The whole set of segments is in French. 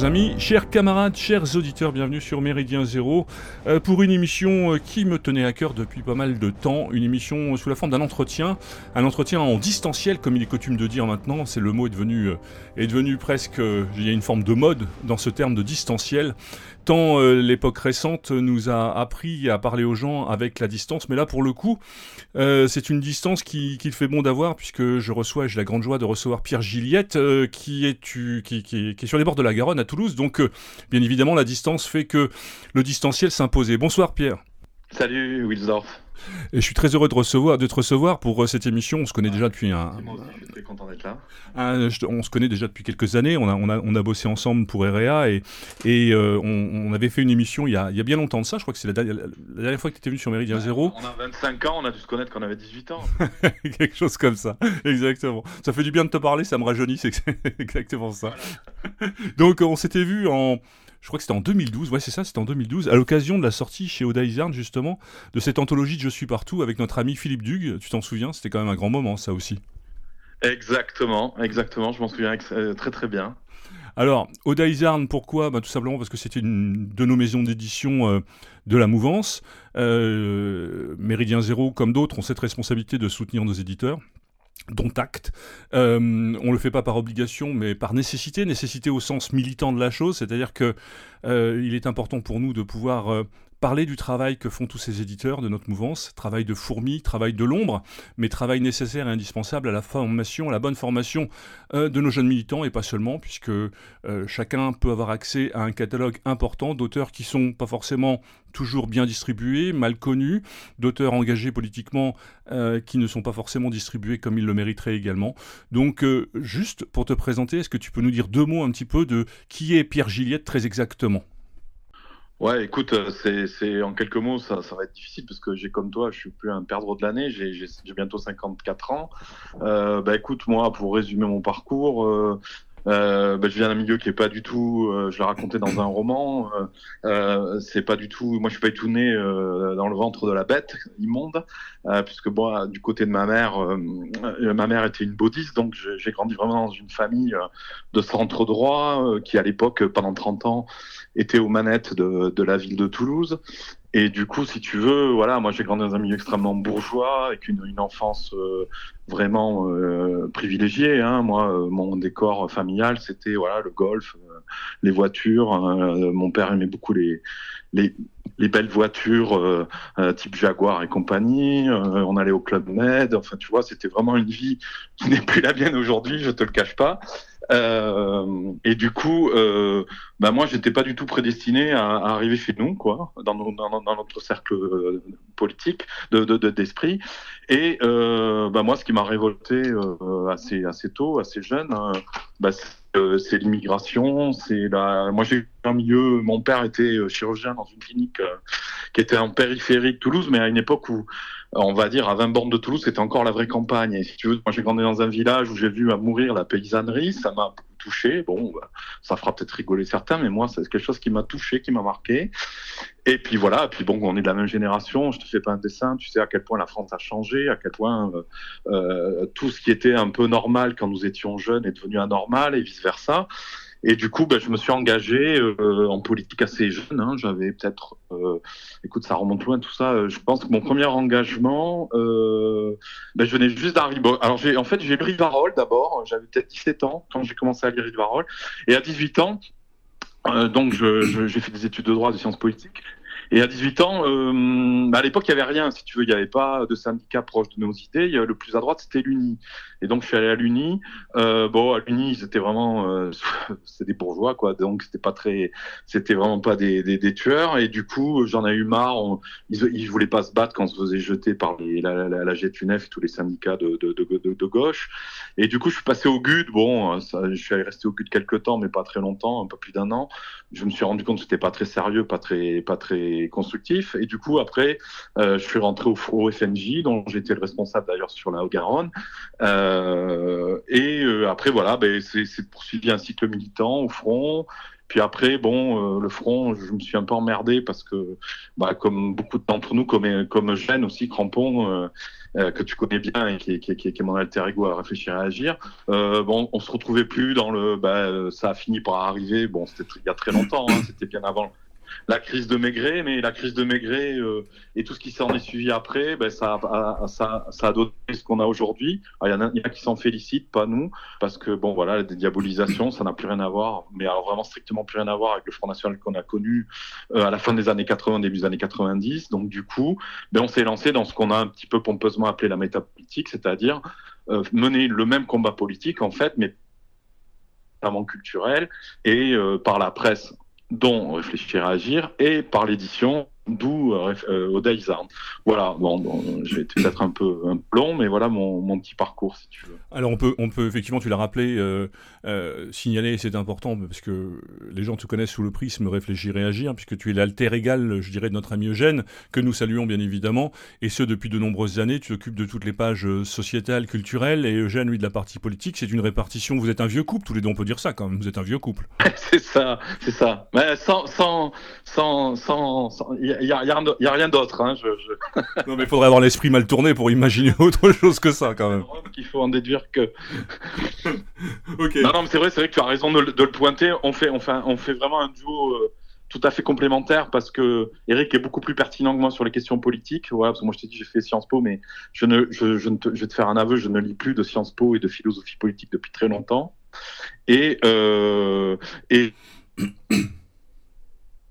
Chers amis, chers camarades, chers auditeurs, bienvenue sur Méridien Zéro euh, pour une émission euh, qui me tenait à cœur depuis pas mal de temps, une émission sous la forme d'un entretien, un entretien en distanciel comme il est coutume de dire maintenant, c'est le mot est devenu, euh, est devenu presque, il y a une forme de mode dans ce terme de distanciel, tant l'époque récente nous a appris à parler aux gens avec la distance, mais là pour le coup, c'est une distance qui, qui fait bon d'avoir puisque je reçois, j'ai la grande joie de recevoir Pierre Gilliette qui, est, qui, qui, qui est sur les bords de la Garonne à Toulouse. Donc, euh, bien évidemment, la distance fait que le distanciel s'imposait. Bonsoir Pierre. Salut Wilsdorf. Et je suis très heureux de, recevoir, de te recevoir pour euh, cette émission. On se connaît déjà depuis un. Moi aussi, je suis très content d'être là. on se connaît déjà depuis quelques années. On a, on a, on a bossé ensemble pour REA et, et euh, on, avait fait une émission il y, a, il y, a, bien longtemps de ça. Je crois que c'est la, dernière fois que tu étais venu sur Méridien Zéro. On a 25 ans, on a dû se connaître quand on avait 18 ans. Quelque chose comme ça. Exactement. Ça fait du bien de te parler, ça me rajeunit. C'est exactement ça. Donc on s'était vu en je crois que c'était en 2012, ouais c'est ça, c'était en 2012, à l'occasion de la sortie chez Oda justement, de cette anthologie de Je suis partout avec notre ami Philippe Dug, tu t'en souviens, c'était quand même un grand moment ça aussi. Exactement, exactement, je m'en souviens euh, très très bien. Alors, Oda pourquoi? Bah, Tout simplement parce que c'était une de nos maisons d'édition euh, de la mouvance. Euh, Méridien Zéro, comme d'autres, ont cette responsabilité de soutenir nos éditeurs dont acte. Euh, on le fait pas par obligation, mais par nécessité, nécessité au sens militant de la chose, c'est-à-dire que euh, il est important pour nous de pouvoir euh, parler du travail que font tous ces éditeurs de notre mouvance, travail de fourmi, travail de l'ombre, mais travail nécessaire et indispensable à la formation, à la bonne formation euh, de nos jeunes militants, et pas seulement, puisque euh, chacun peut avoir accès à un catalogue important d'auteurs qui sont pas forcément toujours bien distribués, mal connus, d'auteurs engagés politiquement euh, qui ne sont pas forcément distribués comme ils le mériteraient également. Donc, juste pour te présenter, est-ce que tu peux nous dire deux mots un petit peu de qui est Pierre Gilliette très exactement? Ouais, écoute, euh, c'est en quelques mots, ça, ça va être difficile parce que j'ai comme toi, je suis plus un perdreau de l'année, j'ai bientôt 54 ans. Euh, bah écoute, moi, pour résumer mon parcours, euh, euh, bah, je viens d'un milieu qui est pas du tout, euh, je l'ai raconté dans un roman, euh, euh, c'est pas du tout, moi je suis pas du tout né dans le ventre de la bête immonde, puisque bon, du côté de ma mère, ma mère était une bouddhiste, donc j'ai grandi vraiment dans une famille de centre droit qui à l'époque, pendant 30 ans, était aux manettes de, de la ville de Toulouse et du coup, si tu veux, voilà, moi j'ai grandi dans un milieu extrêmement bourgeois, avec une, une enfance euh, vraiment euh, privilégiée. Hein. Moi, euh, mon décor familial, c'était voilà le golf, les voitures. mon père aimait beaucoup les, les, les belles voitures type Jaguar et compagnie. on allait au club Med. Enfin, tu vois, c'était vraiment une vie qui n'est plus la mienne aujourd'hui, je te le cache pas. Euh, et du coup, euh, bah moi, j'étais pas du tout prédestiné à, arriver chez nous, quoi, dans, notre cercle euh, politique, de d'esprit. De, et euh, bah moi, ce qui m'a révolté euh, assez assez tôt, assez jeune, hein, bah, c'est l'immigration, c'est la. Moi, j'ai un milieu. Mon père était chirurgien dans une clinique qui était en périphérie de Toulouse, mais à une époque où on va dire à 20 bornes de Toulouse, c'était encore la vraie campagne. Et si tu veux, moi j'ai grandi dans un village où j'ai vu à mourir la paysannerie, ça m'a touché. Bon, bah, ça fera peut-être rigoler certains, mais moi c'est quelque chose qui m'a touché, qui m'a marqué. Et puis voilà, et puis bon, on est de la même génération. Je te fais pas un dessin, tu sais à quel point la France a changé, à quel point euh, euh tout ce qui était un peu normal quand nous étions jeunes est devenu anormal et vice versa. Et du coup, ben, je me suis engagé euh, en politique assez jeune. Hein. J'avais peut-être, euh, écoute, ça remonte loin tout ça. Je pense que mon premier engagement, euh, ben, je venais juste d'arriver. Alors, j'ai, en fait, j'ai lu Rivarol d'abord. J'avais peut-être 17 ans quand j'ai commencé à lire Rivarol. Et à 18 ans, euh, donc, j'ai fait des études de droit, de sciences politiques. Et à 18 ans, euh, à l'époque, il n'y avait rien, si tu veux, il n'y avait pas de syndicat proche de nos idées. Le plus à droite, c'était l'UNI. Et donc, je suis allé à l'UNI. Euh, bon, à l'UNI, c'était vraiment, euh, c'est des bourgeois, quoi. Donc, c'était pas très, c'était vraiment pas des, des, des, tueurs. Et du coup, j'en ai eu marre. ils, ils voulaient pas se battre quand on se faisait jeter par les, la, la, la GTUNEF et tous les syndicats de, de, de, de, gauche. Et du coup, je suis passé au GUD. Bon, ça, je suis allé rester au GUD quelques temps, mais pas très longtemps, un peu plus d'un an. Je me suis rendu compte que c'était pas très sérieux, pas très, pas très constructif. Et du coup, après, euh, je suis rentré au, au FNJ, dont j'étais le responsable d'ailleurs sur la Haute-Garonne. Euh, et euh, après, voilà, ben, c'est poursuivi un cycle militant au front. Puis après, bon, le front, je me suis un peu emmerdé parce que, bah, comme beaucoup d'entre nous, comme, comme Gênes aussi, Crampon, que tu connais bien et qui, qui, qui, est mon alter ego à réfléchir et à agir, bon, on se retrouvait plus dans le, bah, ça a fini par arriver. Bon, c'était il y a très longtemps, hein, c'était bien avant la crise de Maigret, mais la crise de Maigret euh, et tout ce qui s'en est suivi après, ben, ça, a, donné ce qu'on a aujourd'hui. Il y, en a qui s'en félicitent, pas nous, parce que bon voilà, la dédiabolisation, ça n'a plus rien à voir, mais alors vraiment strictement plus rien à voir avec le Front National qu'on a connu euh, à la fin des années 80, début des années 90. Donc du coup, ben, on s'est lancé dans ce qu'on a un petit peu pompeusement appelé la métapolitique, c'est-à-dire euh, mener le même combat politique en fait, mais notamment culturel et par la presse dont Réfléchir à agir, et par l'édition d'où euh, euh Voilà, bon, bon je vais peut-être un peu, un peu long, mais voilà mon, mon, petit parcours, si tu veux. Alors on peut, on peut effectivement, tu l'as rappelé, euh, euh, signaler, c'est important, parce que les gens te connaissent sous le prisme réfléchir et agir, puisque tu es l'alter égal, je dirais, de notre ami Eugène, que nous saluons bien évidemment, et ce depuis de nombreuses années, tu t'occupes de toutes les pages sociétales, culturelles, et Eugène, lui, de la partie politique, c'est une répartition, vous êtes un vieux couple, tous les deux on peut dire ça quand même, vous êtes un vieux couple. c'est ça, c'est ça. Mais sans, sans, sans, sans, n'y a, y a, rien d'autre. Hein, je, non, mais il faudrait avoir l'esprit mal tourné pour imaginer autre chose que ça, quand même. Il faut en déduire que. Non, non, mais c'est vrai, c'est vrai que tu as raison de, le pointer. On fait, on fait, on fait vraiment un duo. Euh, tout à fait complémentaire parce que Eric est beaucoup plus pertinent que moi sur les questions politiques. Voilà, parce que moi je t'ai dit j'ai fait Sciences Po, mais je ne, je, je, ne te, je vais te faire un aveu, je ne lis plus de Sciences Po et de philosophie politique depuis très longtemps. Et, euh, et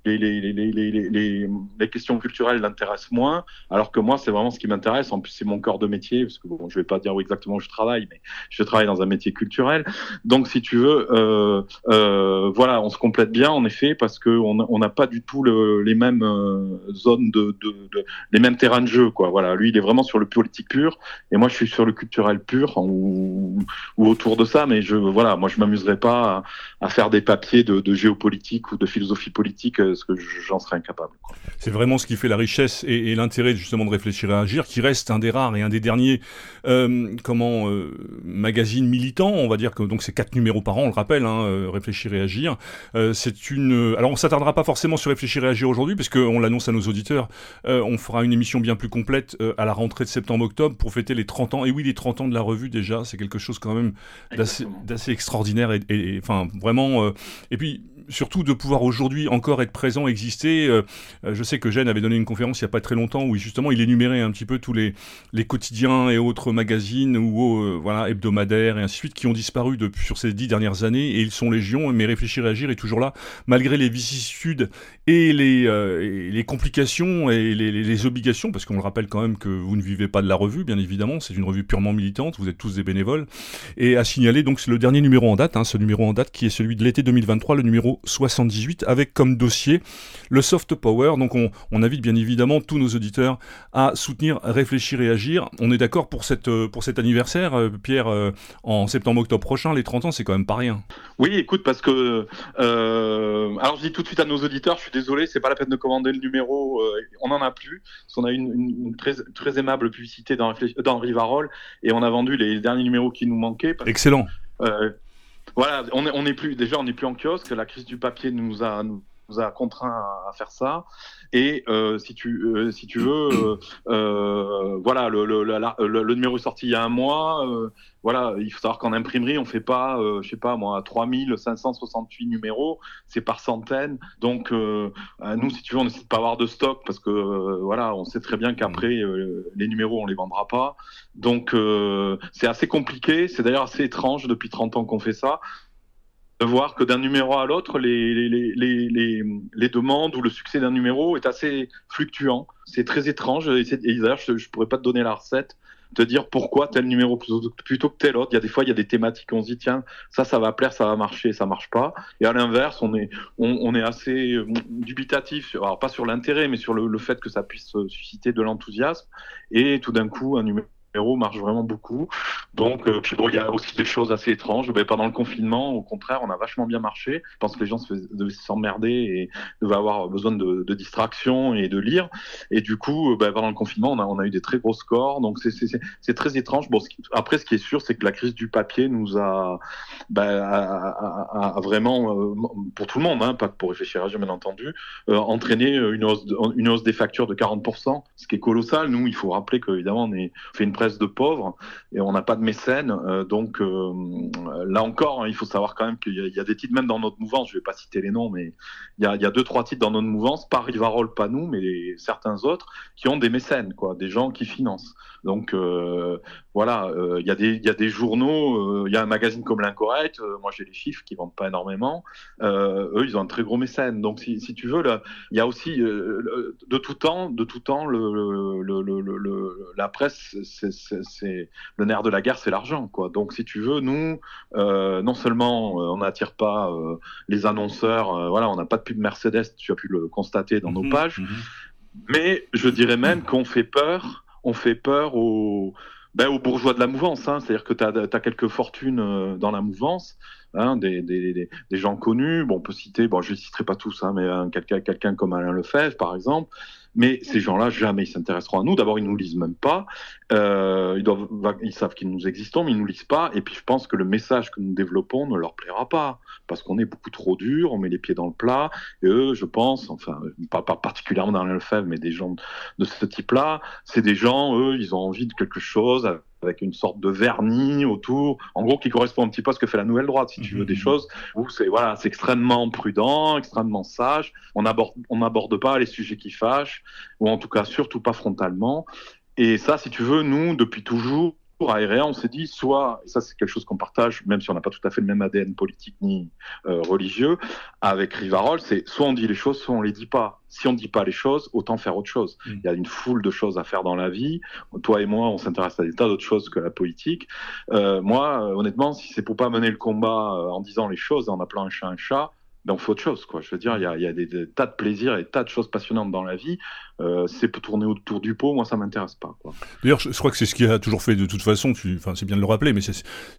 les, les, les, les, questions culturelles l'intéressent moins, alors que moi, c'est vraiment ce qui m'intéresse. En plus, c'est mon corps de métier, parce que bon, je vais pas dire où exactement je travaille, mais je travaille dans un métier culturel. Donc, si tu veux, euh, euh, voilà, on se complète bien, en effet, parce que on n'a pas du tout le, les mêmes euh, zones de, de, de, les mêmes terrains de jeu, quoi. Voilà, lui, il est vraiment sur le politique pur, et moi, je suis sur le culturel pur ou, ou autour de ça. Mais je, voilà, moi, je m'amuserai pas à, à, faire des papiers de, de géopolitique ou de philosophie politique euh, parce que j'en serais incapable. C'est vraiment ce qui fait la richesse et, l'intérêt justement de réfléchir et agir, qui reste un des rares et un des derniers euh, comment euh, magazine militant. On va dire que donc c'est quatre numéros par an, on le rappelle, hein, euh, réfléchir et agir. Euh, c'est une. Alors on s'attardera pas forcément sur réfléchir et agir aujourd'hui, parce qu'on l'annonce à nos auditeurs. on fera une émission bien plus complète à la rentrée de septembre-octobre pour fêter les 30 ans. Et oui, les 30 ans de la revue déjà, c'est quelque chose quand même d'assez extraordinaire et, enfin vraiment. et puis surtout de pouvoir aujourd'hui encore être présent, exister. Euh, euh, je sais que Jeanne avait donné une conférence il n'y a pas très longtemps où justement il énumérait un petit peu tous les, quotidiens et autres magazines ou euh, voilà hebdomadaires et ainsi de suite qui ont disparu depuis, sur ces dix dernières années et ils sont légion. Mais réfléchir et agir est toujours là malgré les vicissitudes et les, complications et les, obligations parce qu'on le rappelle quand même que vous ne vivez pas de la revue, bien évidemment. C'est une revue purement militante. Vous êtes tous des bénévoles et à signaler donc le dernier numéro en date, hein, ce numéro en date qui est celui de l'été 2023, le numéro 78 avec comme dossier le soft power. Donc on, invite bien évidemment tous nos auditeurs à soutenir, réfléchir et agir. On est d'accord pour, cette, euh, pour cet anniversaire, euh, Pierre, euh, en septembre-octobre prochain, les 30 ans, c'est quand même pas rien. Oui, écoute, parce que... alors je dis tout de suite à nos auditeurs, je suis désolé, c'est pas la peine de commander le numéro, on en a plus, parce qu'on a eu une, très, très, aimable publicité dans, dans Rivarol, et on a vendu les derniers numéros qui nous manquaient. Excellent. Voilà, on est, plus déjà on n'est plus en kiosque. La crise du papier nous a a contraint à, faire ça. Et euh, si tu euh, si tu veux, euh, voilà, le, numéro est sorti il y a un mois. Voilà, il faut savoir qu'en imprimerie, on fait pas, je sais pas moi, 3568 numéros, c'est par centaines. Donc nous, si tu veux, on essaie de pas avoir de stock parce que voilà, on sait très bien qu'après les numéros on les vendra pas. Donc c'est assez compliqué. C'est d'ailleurs assez étrange depuis 30 ans qu'on fait ça de voir que d'un numéro à l'autre, les, les, les, les, demandes ou le succès d'un numéro est assez fluctuant. C'est très étrange. Et, d'ailleurs, je ne pourrais pas te donner la recette, te dire pourquoi tel numéro plutôt, que tel autre. Il y a des fois, il y a des thématiques, on se dit, tiens, ça, ça va plaire, ça va marcher, ça marche pas. Et à l'inverse, on est, on, on, est assez dubitatif, alors pas sur l'intérêt, mais sur le, fait que ça puisse susciter de l'enthousiasme. Et tout d'un coup, un numéro numéro marche vraiment beaucoup. Donc, euh, puis bon, il y a aussi des choses assez étranges. Pendant le confinement, au contraire, on a vachement bien marché. Je pense que les gens devaient s'emmerder et devaient avoir besoin de, de, distraction et de lire. Et du coup, ben, pendant le confinement, on a, on eu des très gros scores. Donc, c'est très étrange. Bon, après, ce qui est sûr, c'est que la crise du papier nous a, ben, vraiment, euh, pour tout le monde, hein, pas pour réfléchir à bien entendu, euh, entraîné une hausse, des factures de 40%, ce qui est colossal. Nous, il faut rappeler qu'évidemment, on est, fait une de pauvres et on n'a pas de mécènes. Euh, donc euh, là encore, hein, il faut savoir quand même qu'il y, a des titres même dans notre mouvance. Je vais pas citer les noms, mais il y a, deux trois titres dans notre mouvance, pas Rivarol, pas nous, mais certains autres qui ont des mécènes, quoi, des gens qui financent. Donc euh, voilà, il y, a des, y a des journaux, il y a un magazine comme l'Incorrect, moi j'ai les chiffres qui vendent pas énormément, eux ils ont un très gros mécène. Donc si, tu veux, il y a aussi de tout temps, de tout temps, le, la presse, c'est le nerf de la guerre, c'est l'argent, quoi. Donc, si tu veux, nous, euh, non seulement euh, on n'attire pas euh, les annonceurs, voilà, on n'a pas de pub Mercedes, tu as pu le constater dans nos mhm, pages, mhm. mais je dirais même qu'on fait peur, on fait peur aux, ben, aux bourgeois de la mouvance. Hein. C'est-à-dire que tu as, quelques fortunes dans la mouvance, hein, des, des, des, gens connus. Bon, on peut citer, bon, je ne citerai pas tous, hein, mais quelqu'un quelqu'un comme Alain Lefebvre, par exemple, mais ces gens-là, jamais ils s'intéresseront à nous. D'abord, ils nous lisent même pas. Euh, ils, savent qu'ils nous existons, mais ils nous lisent pas. Et puis, je pense que le message que nous développons ne leur plaira pas, parce qu'on est beaucoup trop dur, on met les pieds dans le plat. Et eux, je pense, enfin, pas, particulièrement dans l'LFM, mais des gens de ce type-là, c'est des gens, eux, ils ont envie de quelque chose avec une sorte de vernis autour, en gros qui correspond un petit peu à ce que fait la nouvelle droite, si tu veux, des mhm. choses où c'est voilà, c'est extrêmement prudent, extrêmement sage. On aborde, on n'aborde pas les sujets qui fâchent, ou en tout cas surtout pas frontalement. Et ça, si tu veux, nous, depuis toujours, pour Aérea, on s'est dit soit, et ça c'est quelque chose qu'on partage, même si on n'a pas tout à fait le même ADN politique ni euh, religieux, avec Rivarol, c'est soit on dit les choses, soit on les dit pas. Si on ne dit pas les choses, autant faire autre chose. Mm. Il y a une foule de choses à faire dans la vie. Toi et moi, on s'intéresse à des tas d'autres choses que la politique. Euh, moi, euh, honnêtement, si c'est pour pas mener le combat en disant les choses, en appelant un chat un chat, ben on fait autre chose. Quoi. Je veux dire, il y a, y a des, des, tas de plaisirs et des tas de choses passionnantes dans la vie. Euh, c'est tourner autour du pot, moi ça m'intéresse pas. D'ailleurs, je, crois que c'est ce qui a toujours fait de toute façon, enfin c'est bien de le rappeler, mais c'est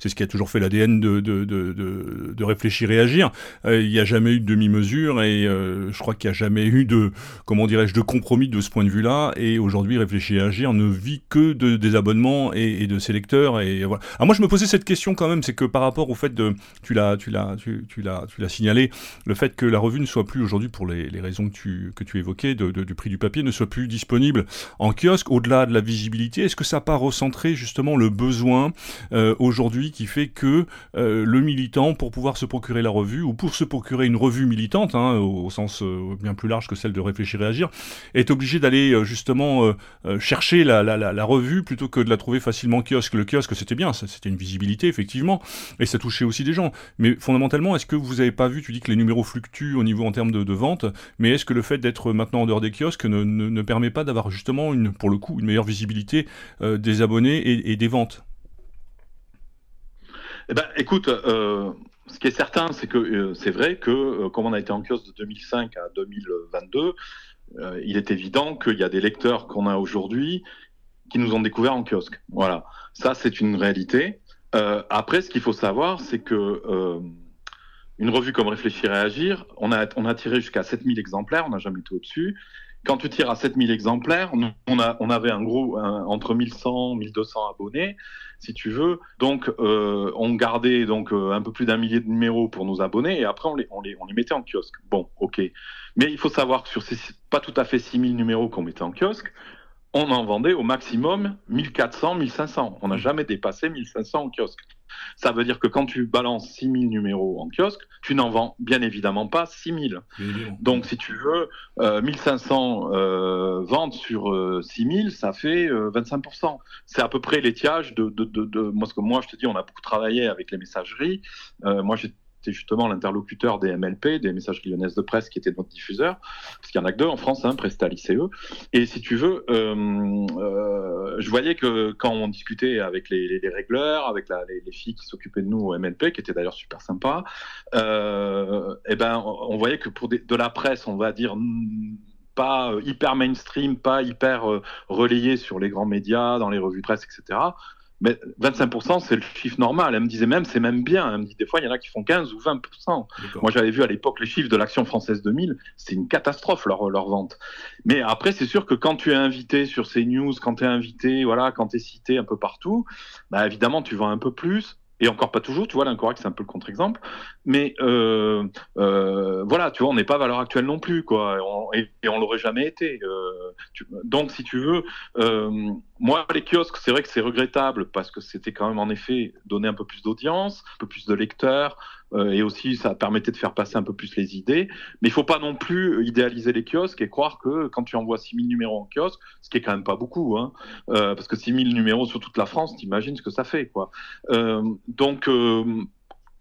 ce qui a toujours fait l'ADN de, de, de, de, réfléchir et agir. Euh, il n'y a jamais eu de demi-mesure et euh, je crois qu'il n'y a jamais eu de, comment dirais-je, de compromis de ce point de vue-là. Et aujourd'hui, réfléchir et agir ne vit que de, des abonnements et, de ses lecteurs. Et voilà. Alors moi, je me posais cette question quand même, c'est que par rapport au fait de, tu l'as, tu l'as, tu, l'as, tu l'as signalé, le fait que la revue ne soit plus aujourd'hui pour les, les raisons que tu, que tu évoquais du prix du papier ne soit plus disponible en kiosque, au-delà de la visibilité, est-ce que ça n'a pas recentré justement le besoin euh, aujourd'hui qui fait que euh, le militant, pour pouvoir se procurer la revue, ou pour se procurer une revue militante, hein, au, sens euh, bien plus large que celle de réfléchir et agir, est obligé d'aller justement chercher la, la, la, revue plutôt que de la trouver facilement en kiosque Le kiosque, c'était bien, c'était une visibilité, effectivement, et ça touchait aussi des gens. Mais fondamentalement, est-ce que vous n'avez pas vu, tu dis que les numéros fluctuent au niveau en termes de, de vente, mais est-ce que le fait d'être maintenant en dehors des kiosques ne, ne, ne permet pas d'avoir justement, une, pour le coup, une meilleure visibilité euh, des abonnés et, des ventes eh ben, écoute, euh, ce qui est certain, c'est que euh, c'est vrai que comme on a été en kiosque de 2005 à 2022, il est évident qu'il y a des lecteurs qu'on a aujourd'hui qui nous ont découvert en kiosque. Voilà, ça c'est une réalité. après, ce qu'il faut savoir, c'est que une revue comme Réfléchir et Agir, on a, on a tiré jusqu'à 7000 exemplaires, on n'a jamais été au-dessus. Quand tu tires à 7000 exemplaires, on, avait un gros entre 1100 1200 abonnés, si tu veux. Donc, euh, on gardait donc euh, un peu plus d'un millier de numéros pour nos abonnés et après on les, on les, on les mettait en kiosque. Bon, ok. Mais il faut savoir que sur ces pas tout à fait 6000 numéros qu'on mettait en kiosque, on en vendait au maximum 1400, 1500. On n'a jamais dépassé 1500 en kiosque. Ça veut dire que quand tu balances 6000 numéros en kiosque, tu n'en vends bien évidemment pas 6000. Donc si tu veux, 1500 euh, euh, ventes sur 6000, euh, ça fait 25%. C'est à peu près l'étiage de, de, de, de, moi, ce que moi je te dis, on a beaucoup travaillé avec les messageries. moi j'ai c'était justement l'interlocuteur des MLP, des messageries lyonnaises de presse, qui était notre diffuseur, parce qu'il y en a que deux en France, hein, Prestal ICE. Et si tu veux, euh, euh, je voyais que quand on discutait avec les, les, régleurs, avec les, les, filles qui s'occupaient de nous au MLP, qui étaient d'ailleurs super sympas, euh, eh ben, on voyait que pour de la presse, on va dire pas hyper mainstream, pas hyper relayé sur les grands médias, dans les revues presse, etc. Mais 25%, c'est le chiffre normal. Elle me disait même, c'est même bien. Elle me dit, des fois, il y en a qui font 15 ou 20%. Moi, j'avais vu à l'époque les chiffres de l'Action française 2000. C'est une catastrophe, leur, leur vente. Mais après, c'est sûr que quand tu es invité sur ces news, quand tu es invité, voilà, quand tu es cité un peu partout, bah, évidemment, tu vends un peu plus et encore pas toujours, tu vois, l'incorrect, c'est un peu le contre-exemple. Mais euh, euh, voilà, tu vois, on n'est pas valeur actuelle non plus, quoi, et on, l'aurait jamais été. Euh, donc, si tu veux, moi, les kiosques, c'est vrai que c'est regrettable parce que c'était quand même en effet donner un peu plus d'audience, un peu plus de lecteurs, et aussi ça permettait de faire passer un peu plus les idées. Mais il faut pas non plus idéaliser les kiosques et croire que quand tu envoies 6000 numéros en kiosque, ce qui est quand même pas beaucoup, hein, euh, parce que 6000 numéros sur toute la France, t'imagines ce que ça fait, quoi. Euh, donc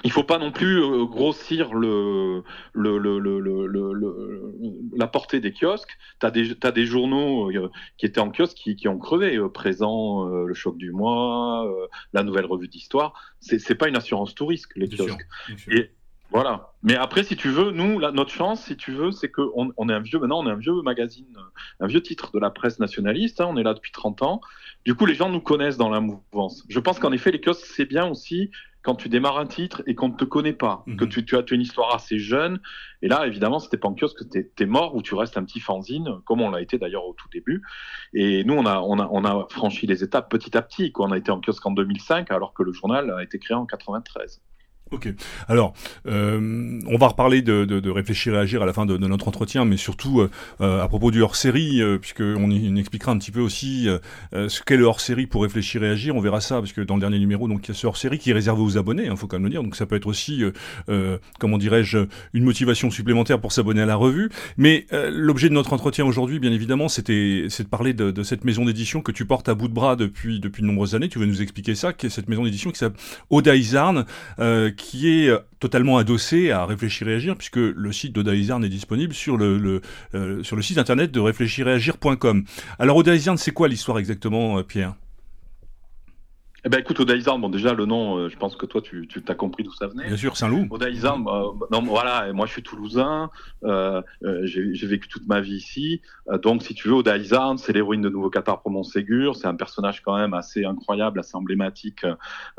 il faut pas non plus euh, grossir le, le, le, le, la portée des kiosques. Tu as des, as des journaux euh, qui étaient en kiosque qui, qui ont crevé. Euh, présent, le choc du mois, la nouvelle revue d'histoire. C'est pas une assurance tout risque, les kiosques. Et, voilà. Mais après, si tu veux, nous, notre chance, si tu veux, c'est qu'on on est un vieux, maintenant, on est un vieux magazine, un vieux titre de la presse nationaliste. Hein, on est là depuis 30 ans. Du coup, les gens nous connaissent dans la mouvance. Je pense qu'en effet, les kiosques, c'est bien aussi quand tu démarres un titre et qu'on ne te connaît pas, que mhm. tu, tu, as une histoire assez jeune. Et là, évidemment, c'était pas en kiosque, tu es, mort ou tu restes un petit fanzine, comme on l'a été d'ailleurs au tout début. Et nous, on a, on, a, on a franchi les étapes petit à petit. Quoi. On a été en kiosque en 2005, alors que le journal a été créé en 93. Ok. Alors, euh, on va reparler de, de, de, réfléchir et agir à la fin de, de notre entretien, mais surtout euh, euh à propos du hors-série, euh, puisqu'on on expliquera un petit peu aussi euh, ce qu'est le hors-série pour réfléchir et agir. On verra ça, parce que dans le dernier numéro, donc il y a ce hors-série qui est réservé aux abonnés, il hein, faut quand même le dire. Donc ça peut être aussi, comment dirais-je, une motivation supplémentaire pour s'abonner à la revue. Mais l'objet de notre entretien aujourd'hui, bien évidemment, c'était c'est de parler de, cette maison d'édition que tu portes à bout de bras depuis depuis de nombreuses années. Tu veux nous expliquer ça, qui est cette maison d'édition qui s'appelle Oda qui est euh, totalement adossé à Réfléchir et Agir, puisque le site d'Odaizarn est disponible sur le, euh, sur le site internet de réfléchiréagir.com. Alors Odaizarn, c'est quoi l'histoire exactement, euh, Pierre? Eh ben écoute, Odaïzarn, bon déjà le nom, euh, je pense que toi tu, tu as compris d'où ça venait. Bien sûr, Saint-Loup. Odaïzarn, bah, non voilà, moi je suis toulousain, euh, euh, j'ai vécu toute ma vie ici, euh, donc si tu veux, Odaïzarn, c'est l'héroïne de Nouveau Qatar pour Montségur, c'est un personnage quand même assez incroyable, assez emblématique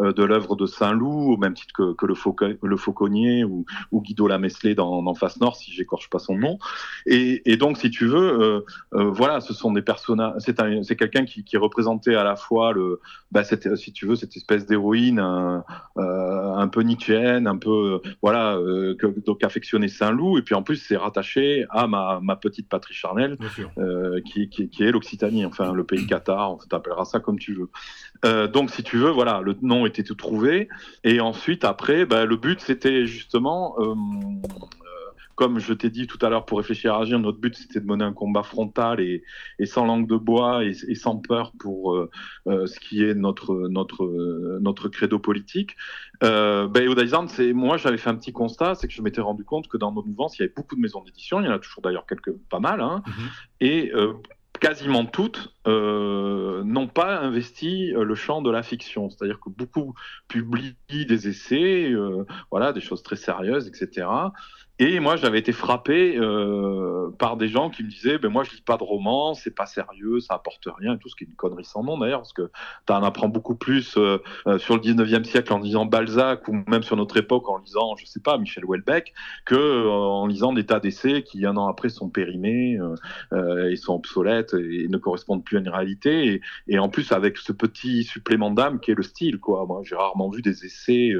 euh, de l'œuvre de Saint-Loup, au même titre que, que le, Fauco, le Fauconnier ou, ou Guido Lamesselet dans, dans Face Nord, si j'écorche pas son nom. Et, et, donc si tu veux, voilà, ce sont des personnages, c'est quelqu'un qui, qui représentait à la fois le, bah, cette si tu veux, cette espèce d'héroïne un, euh, un peu nietzschéenne, un peu, voilà, euh, que, donc affectionné Saint-Loup, et puis en plus c'est rattaché à ma, ma petite patrie charnelle, euh, qui, qui, qui, est l'Occitanie, enfin le pays Qatar, on t'appellera ça comme tu veux. Euh, donc si tu veux, voilà, le nom était tout trouvé, et ensuite après, bah, le but c'était justement euh, comme je t'ai dit tout à l'heure, pour réfléchir à agir, notre but c'était de mener un combat frontal et, sans langue de bois et, sans peur pour euh, euh, ce qui est notre notre notre credo politique. Euh, ben, c'est moi j'avais fait un petit constat, c'est que je m'étais rendu compte que dans notre mouvance il y avait beaucoup de maisons d'édition, il y en a toujours d'ailleurs quelques pas mal, hein, mm-hmm. et euh, quasiment toutes euh, n'ont pas investi le champ de la fiction. C'est-à-dire que beaucoup publient des essais, euh, voilà, des choses très sérieuses, etc. Et moi, j'avais été frappé euh, par des gens qui me disaient, ben moi, je lis pas de romans, c'est pas sérieux, ça apporte rien, et tout ce qui est une connerie sans nom d'ailleurs, parce que tu en apprends beaucoup plus euh, euh, sur le 19e siècle en lisant Balzac ou même sur notre époque en lisant, je sais pas, Michel Houellebecq, que en lisant des tas d'essais qui un an après sont périmés et sont obsolètes et, ne correspondent plus à une réalité. Et, et en plus avec ce petit supplément d'âme qui est le style, quoi. Moi, j'ai rarement vu des essais,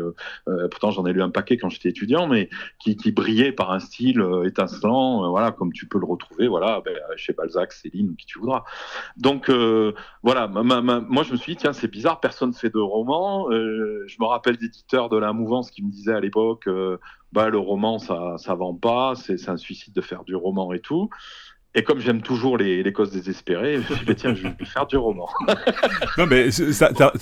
pourtant j'en ai lu un paquet quand j'étais étudiant, mais qui, qui brillaient par un style euh, étincelant, euh, voilà, comme tu peux le retrouver, voilà, ben, chez Balzac, Céline, qui tu voudras. Donc euh, voilà, moi je me suis dit tiens c'est bizarre, personne fait de roman. je me rappelle d'éditeurs de la mouvance qui me disaient à l'époque, bah le roman ça ça vend pas, c'est un suicide de faire du roman et tout. Et comme j'aime toujours les, les, causes désespérées, je me suis dit, tiens, je vais faire du roman. non, mais ça, ta,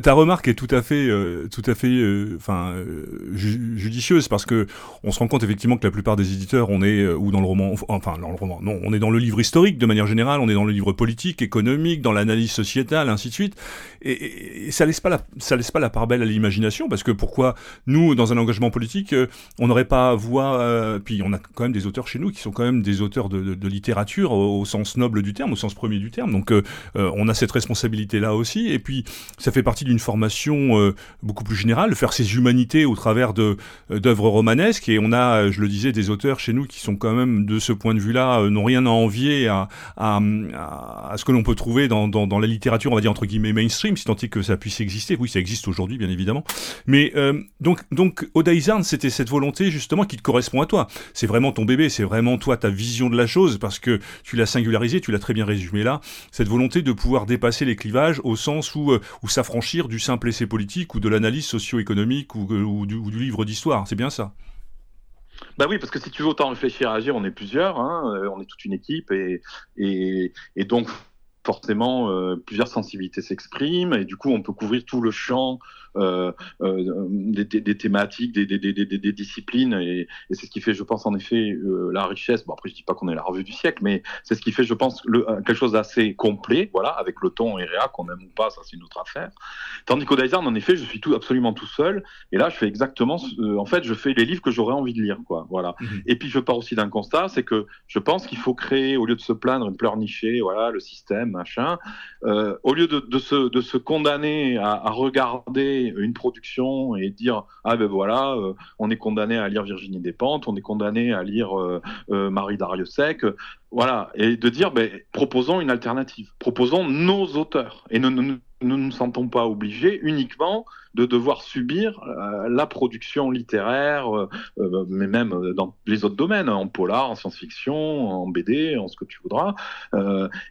ta, remarque est tout à fait, euh, tout à fait, euh, enfin, euh, judicieuse parce que on se rend compte effectivement que la plupart des éditeurs, on est ou dans le roman, enfin, dans le roman, non, on est dans le livre historique de manière générale, on est dans le livre politique, économique, dans l'analyse sociétale, ainsi de suite, et, et, ça laisse pas la, ça laisse pas la part belle à l'imagination parce que pourquoi nous, dans un engagement politique, on n'aurait pas à voir, puis on a quand même des auteurs chez nous qui sont quand même des auteurs de, littérature au, sens noble du terme, au sens premier du terme. Donc on a cette responsabilité-là aussi. Et puis ça fait partie d'une formation beaucoup plus générale, faire ses humanités au travers d'œuvres romanesques. Et on a, je le disais, des auteurs chez nous qui sont quand même de ce point de vue-là, n'ont rien à envier à, à, ce que l'on peut trouver dans, dans, la littérature, on va dire entre guillemets mainstream, si tant est que ça puisse exister. Oui, ça existe aujourd'hui, bien évidemment. Mais euh, donc, donc, Oda Izarn, c'était cette volonté justement qui te correspond à toi. C'est vraiment ton bébé, c'est vraiment toi, ta vision de la chose, parce que tu l'as singularisé, tu l'as très bien résumé là. Cette volonté de pouvoir dépasser les clivages au sens où, euh, où s'affranchir du simple essai politique ou de l'analyse socio-économique ou, euh, du, livre d'histoire. C'est bien ça? Bah oui, parce que si tu veux autant réfléchir à agir, on est plusieurs, hein, euh, on est toute une équipe et, et, donc forcément plusieurs sensibilités s'expriment et du coup on peut couvrir tout le champ des, des, thématiques, des, des disciplines et, et c'est ce qui fait, je pense en effet, la richesse. Bon après je dis pas qu'on est la revue du siècle, mais c'est ce qui fait, je pense, le, quelque chose d'assez complet, voilà, avec le ton et Réa qu'on aime ou pas, ça c'est une autre affaire. Tandis qu'au Design, en effet, je suis tout absolument tout seul et là je fais exactement, en fait, je fais les livres que j'aurais envie de lire, quoi, voilà. Mmh et puis je pars aussi d'un constat, c'est que je pense qu'il faut créer, au lieu de se plaindre, de pleurnicher, voilà, le système machin. Euh, au lieu de, de, se, de, se, condamner à, à, regarder une production et dire ah ben voilà, euh, on est condamné à lire Virginie Despentes, on est condamné à lire euh, euh Marie Dariussec, voilà, et de dire ben, proposons une alternative, proposons nos auteurs. Et ne nous ne nous sentons pas obligés uniquement de devoir subir euh, la production littéraire, euh, euh, mais même dans les autres domaines, en polar, en science-fiction, en BD, en ce que tu voudras.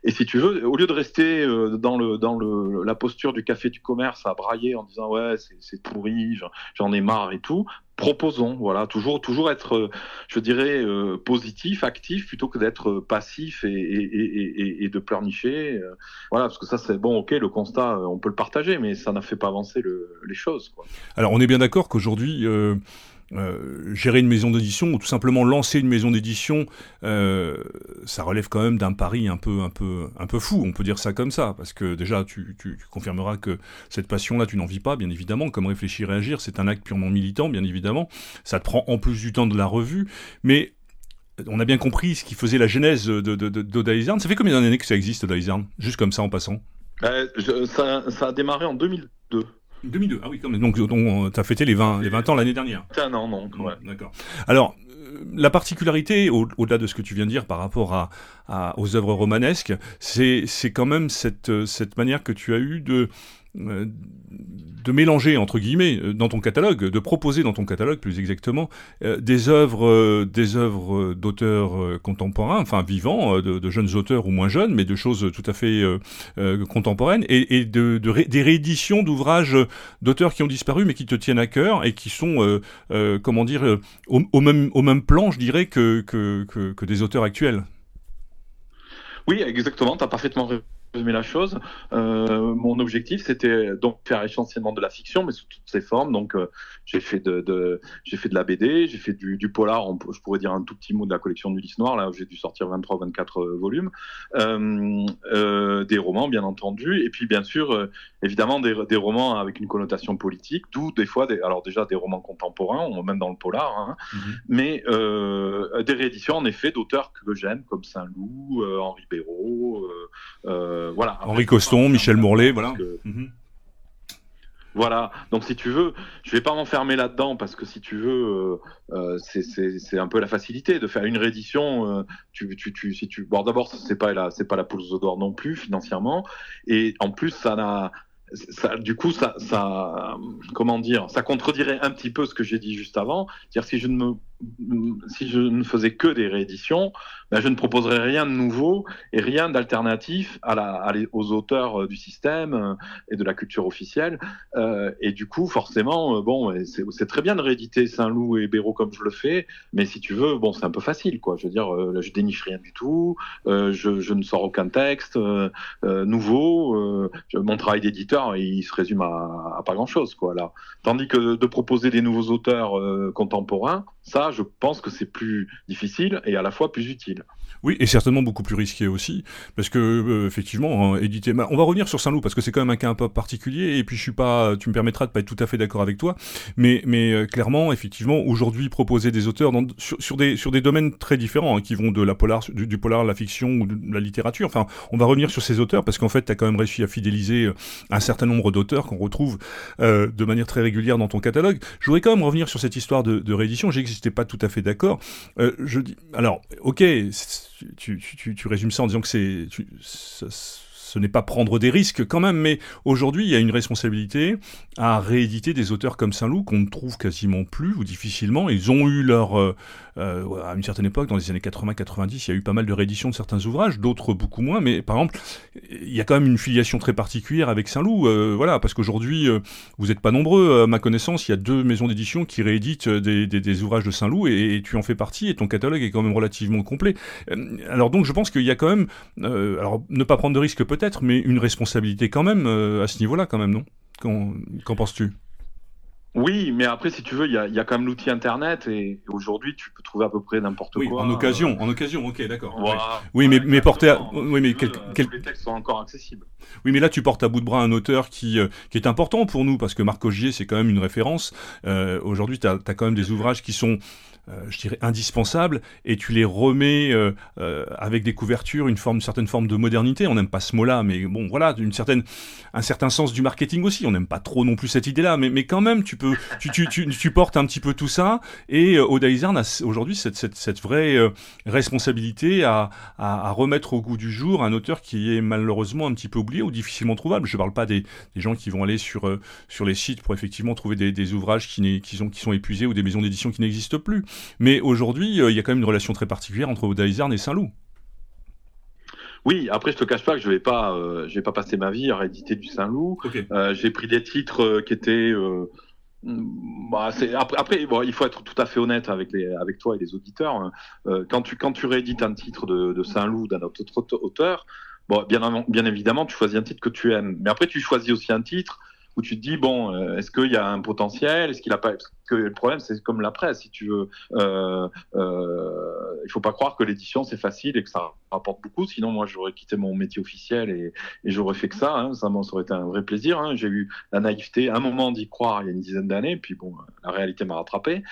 et si tu veux, au lieu de rester dans, le, dans le, la posture du café du commerce à brailler en disant ouais c'est pourri, j'en ai marre et tout, proposons, voilà, toujours, toujours être, je dirais, positif, actif, plutôt que d'être passif et, de pleurnicher. voilà, parce que ça, c'est bon, ok, le constat, on peut le partager, mais ça n'a fait pas avancer le, les choses. Alors, on est bien d'accord qu'aujourd'hui, euh, euh, gérer une maison d'édition ou tout simplement lancer une maison d'édition, euh, ça relève quand même d'un pari un peu, un peu, un peu fou. On peut dire ça comme ça, parce que déjà, tu, tu, confirmeras que cette passion-là, tu n'en vis pas, bien évidemment. Comme réfléchir et agir, c'est un acte purement militant, bien évidemment. Ça te prend en plus du temps de la revue, mais on a bien compris ce qui faisait la genèse de, de, Ça fait combien d'années que ça existe, Oda Juste comme ça, en passant ça, ça, a démarré en 2002. 2002, ah oui, comme, donc, donc tu as fêté les 20, les 20 ans l'année dernière. Un an, non, ouais. D'accord. Alors, euh, la particularité, au-delà de ce que tu viens de dire par rapport à, à aux œuvres romanesques, c'est quand même cette, cette manière que tu as eue de, euh, de mélanger entre guillemets euh, dans ton catalogue, de proposer dans ton catalogue plus exactement euh, des œuvres, des œuvres d'auteurs contemporains, enfin vivants, de, jeunes auteurs ou moins jeunes, mais de choses tout à fait contemporaines, et, de, des rééditions d'ouvrages d'auteurs qui ont disparu mais qui te tiennent à cœur et qui sont, comment dire, au, même plan, je dirais, que des auteurs actuels. Oui, exactement, tu as parfaitement la chose. Euh, mon objectif, c'était donc faire essentiellement de la fiction, mais sous toutes ses formes. Donc, euh, j'ai fait de, de j'ai fait de la BD, j'ai fait du, du polar. je pourrais dire un tout petit mot de la collection du Lys Noir. Là, j'ai dû sortir 23, 24 euh, volumes, euh, euh, des romans, bien entendu, et puis bien sûr, évidemment, des, des, romans avec une connotation politique. D'où des fois, des, alors déjà des romans contemporains, même dans le polar, hein, mm -hmm. mais des rééditions en effet d'auteurs que j'aime, comme Saint-Loup, Henri Béraud. Voilà. Henri Coston, Michel Mourlet, voilà. Mhm. Voilà, donc si tu veux, je vais pas m'enfermer là-dedans parce que si tu veux, euh, euh c'est un peu la facilité de faire une réédition. Euh, tu, si tu, bon, d'abord, c'est pas la, c'est pas la poule aux d'or non plus financièrement, et en plus, ça n'a, du coup, ça, ça, dire, contredirait un petit peu ce que j'ai dit juste avant. C'est-à-dire si je ne me si je ne faisais que des rééditions, ben je ne proposerais rien de nouveau et rien d'alternatif aux auteurs euh, du système euh, et de la culture officielle. Euh, et du coup, forcément, bon, c'est très bien de rééditer Saint-Loup et Béraud comme je le fais, mais si tu veux, bon, c'est un peu facile, quoi. Je veux dire, je déniche rien du tout, je, je, ne sors aucun texte nouveau. mon travail d'éditeur, il se résume à, à pas grand-chose, quoi. Là, tandis que de proposer des nouveaux auteurs contemporains, ça, je pense que c'est plus difficile et à la fois plus utile. Oui, et certainement beaucoup plus risqué aussi, parce que euh, effectivement, hein, éditer. Bah, on va revenir sur Saint-Loup parce que c'est quand même un cas un peu particulier. Et puis je suis pas, tu me permettras de pas être tout à fait d'accord avec toi, mais mais euh, clairement, effectivement, aujourd'hui proposer des auteurs sur, des sur des domaines très différents, hein, qui vont de la polar, du, polar, la fiction ou de la littérature. Enfin, on va revenir sur ces auteurs parce qu'en fait, tu as quand même réussi à fidéliser euh, un certain nombre d'auteurs qu'on retrouve de manière très régulière dans ton catalogue. Je voudrais quand même revenir sur cette histoire de, de réédition. J'existais pas tout à fait d'accord. je dis, alors, ok tu, résumes ça en disant que c'est ce n'est pas prendre des risques quand même, mais aujourd'hui, il y a une responsabilité à rééditer des auteurs comme Saint-Loup qu'on ne trouve quasiment plus ou difficilement. Ils ont eu leur, euh, euh, à une certaine époque, dans les années 80-90, il y a eu pas mal de rééditions de certains ouvrages, d'autres beaucoup moins, mais par exemple, il y a quand même une filiation très particulière avec Saint-Loup, euh, voilà, parce qu'aujourd'hui, vous n'êtes pas nombreux, à ma connaissance, il y a deux maisons d'édition qui rééditent des, ouvrages de Saint-Loup, et, tu en fais partie, et ton catalogue est quand même relativement complet. alors donc, je pense qu'il y a quand même, alors ne pas prendre de risques peut-être, mais une responsabilité quand même à ce niveau-là, quand même, non? Qu'en penses-tu? Oui, mais après, si tu veux, il y a, quand même l'outil Internet et aujourd'hui, tu peux trouver à peu près n'importe oui, quoi. En occasion, en occasion, ok, d'accord. Oui, mais, mais porter, à... oui, mais quel... les textes sont encore accessibles. Oui, mais là, tu portes à bout de bras un auteur qui, euh, qui est important pour nous parce que Marc Augier, c'est quand même une référence. Euh, aujourd'hui, tu as, as, quand même des ouvrages qui sont euh, je dirais, indispensables, et tu les remets euh, euh, avec des couvertures, une forme, certaine forme de modernité. On n'aime pas ce mot-là, mais bon, voilà, une certaine, un certain sens du marketing aussi. On n'aime pas trop non plus cette idée-là, mais, mais quand même, tu peux, tu, tu, tu, tu portes un petit peu tout ça, et Oda a aujourd'hui cette, cette, cette, vraie responsabilité à, à, à, remettre au goût du jour un auteur qui est malheureusement un petit peu oublié ou difficilement trouvable. Je ne parle pas des, des, gens qui vont aller sur, sur les sites pour effectivement trouver des, des ouvrages qui, qui, sont, qui sont épuisés ou des maisons d'édition qui n'existent plus. Mais aujourd'hui, euh, il y a quand même une relation très particulière entre Odaizarn et Saint-Loup. Oui, après je te cache pas que je vais pas, euh, je vais pas passer ma vie à rééditer du Saint-Loup. Euh, j'ai pris des titres qui étaient bah, après, après bon, il faut être tout à fait honnête avec, les, avec toi et les auditeurs. Hein. quand, tu, quand tu réédites un titre de, de Saint-Loup d'un autre auteur, bon, bien, bien évidemment, tu choisis un titre que tu aimes. Mais après, tu choisis aussi un titre où tu te dis bon, est-ce qu'il y a un potentiel? Est-ce qu'il a pas que le problème, c'est comme la presse, si tu veux. Euh, euh, il faut pas croire que l'édition c'est facile et que ça rapporte beaucoup. Sinon, moi, j'aurais quitté mon métier officiel et, et j'aurais fait que ça. Hein. Ça, ça aurait été un vrai plaisir. Hein. J'ai eu la naïveté, un moment d'y croire il y a une dizaine d'années, puis bon, la réalité m'a rattrapé.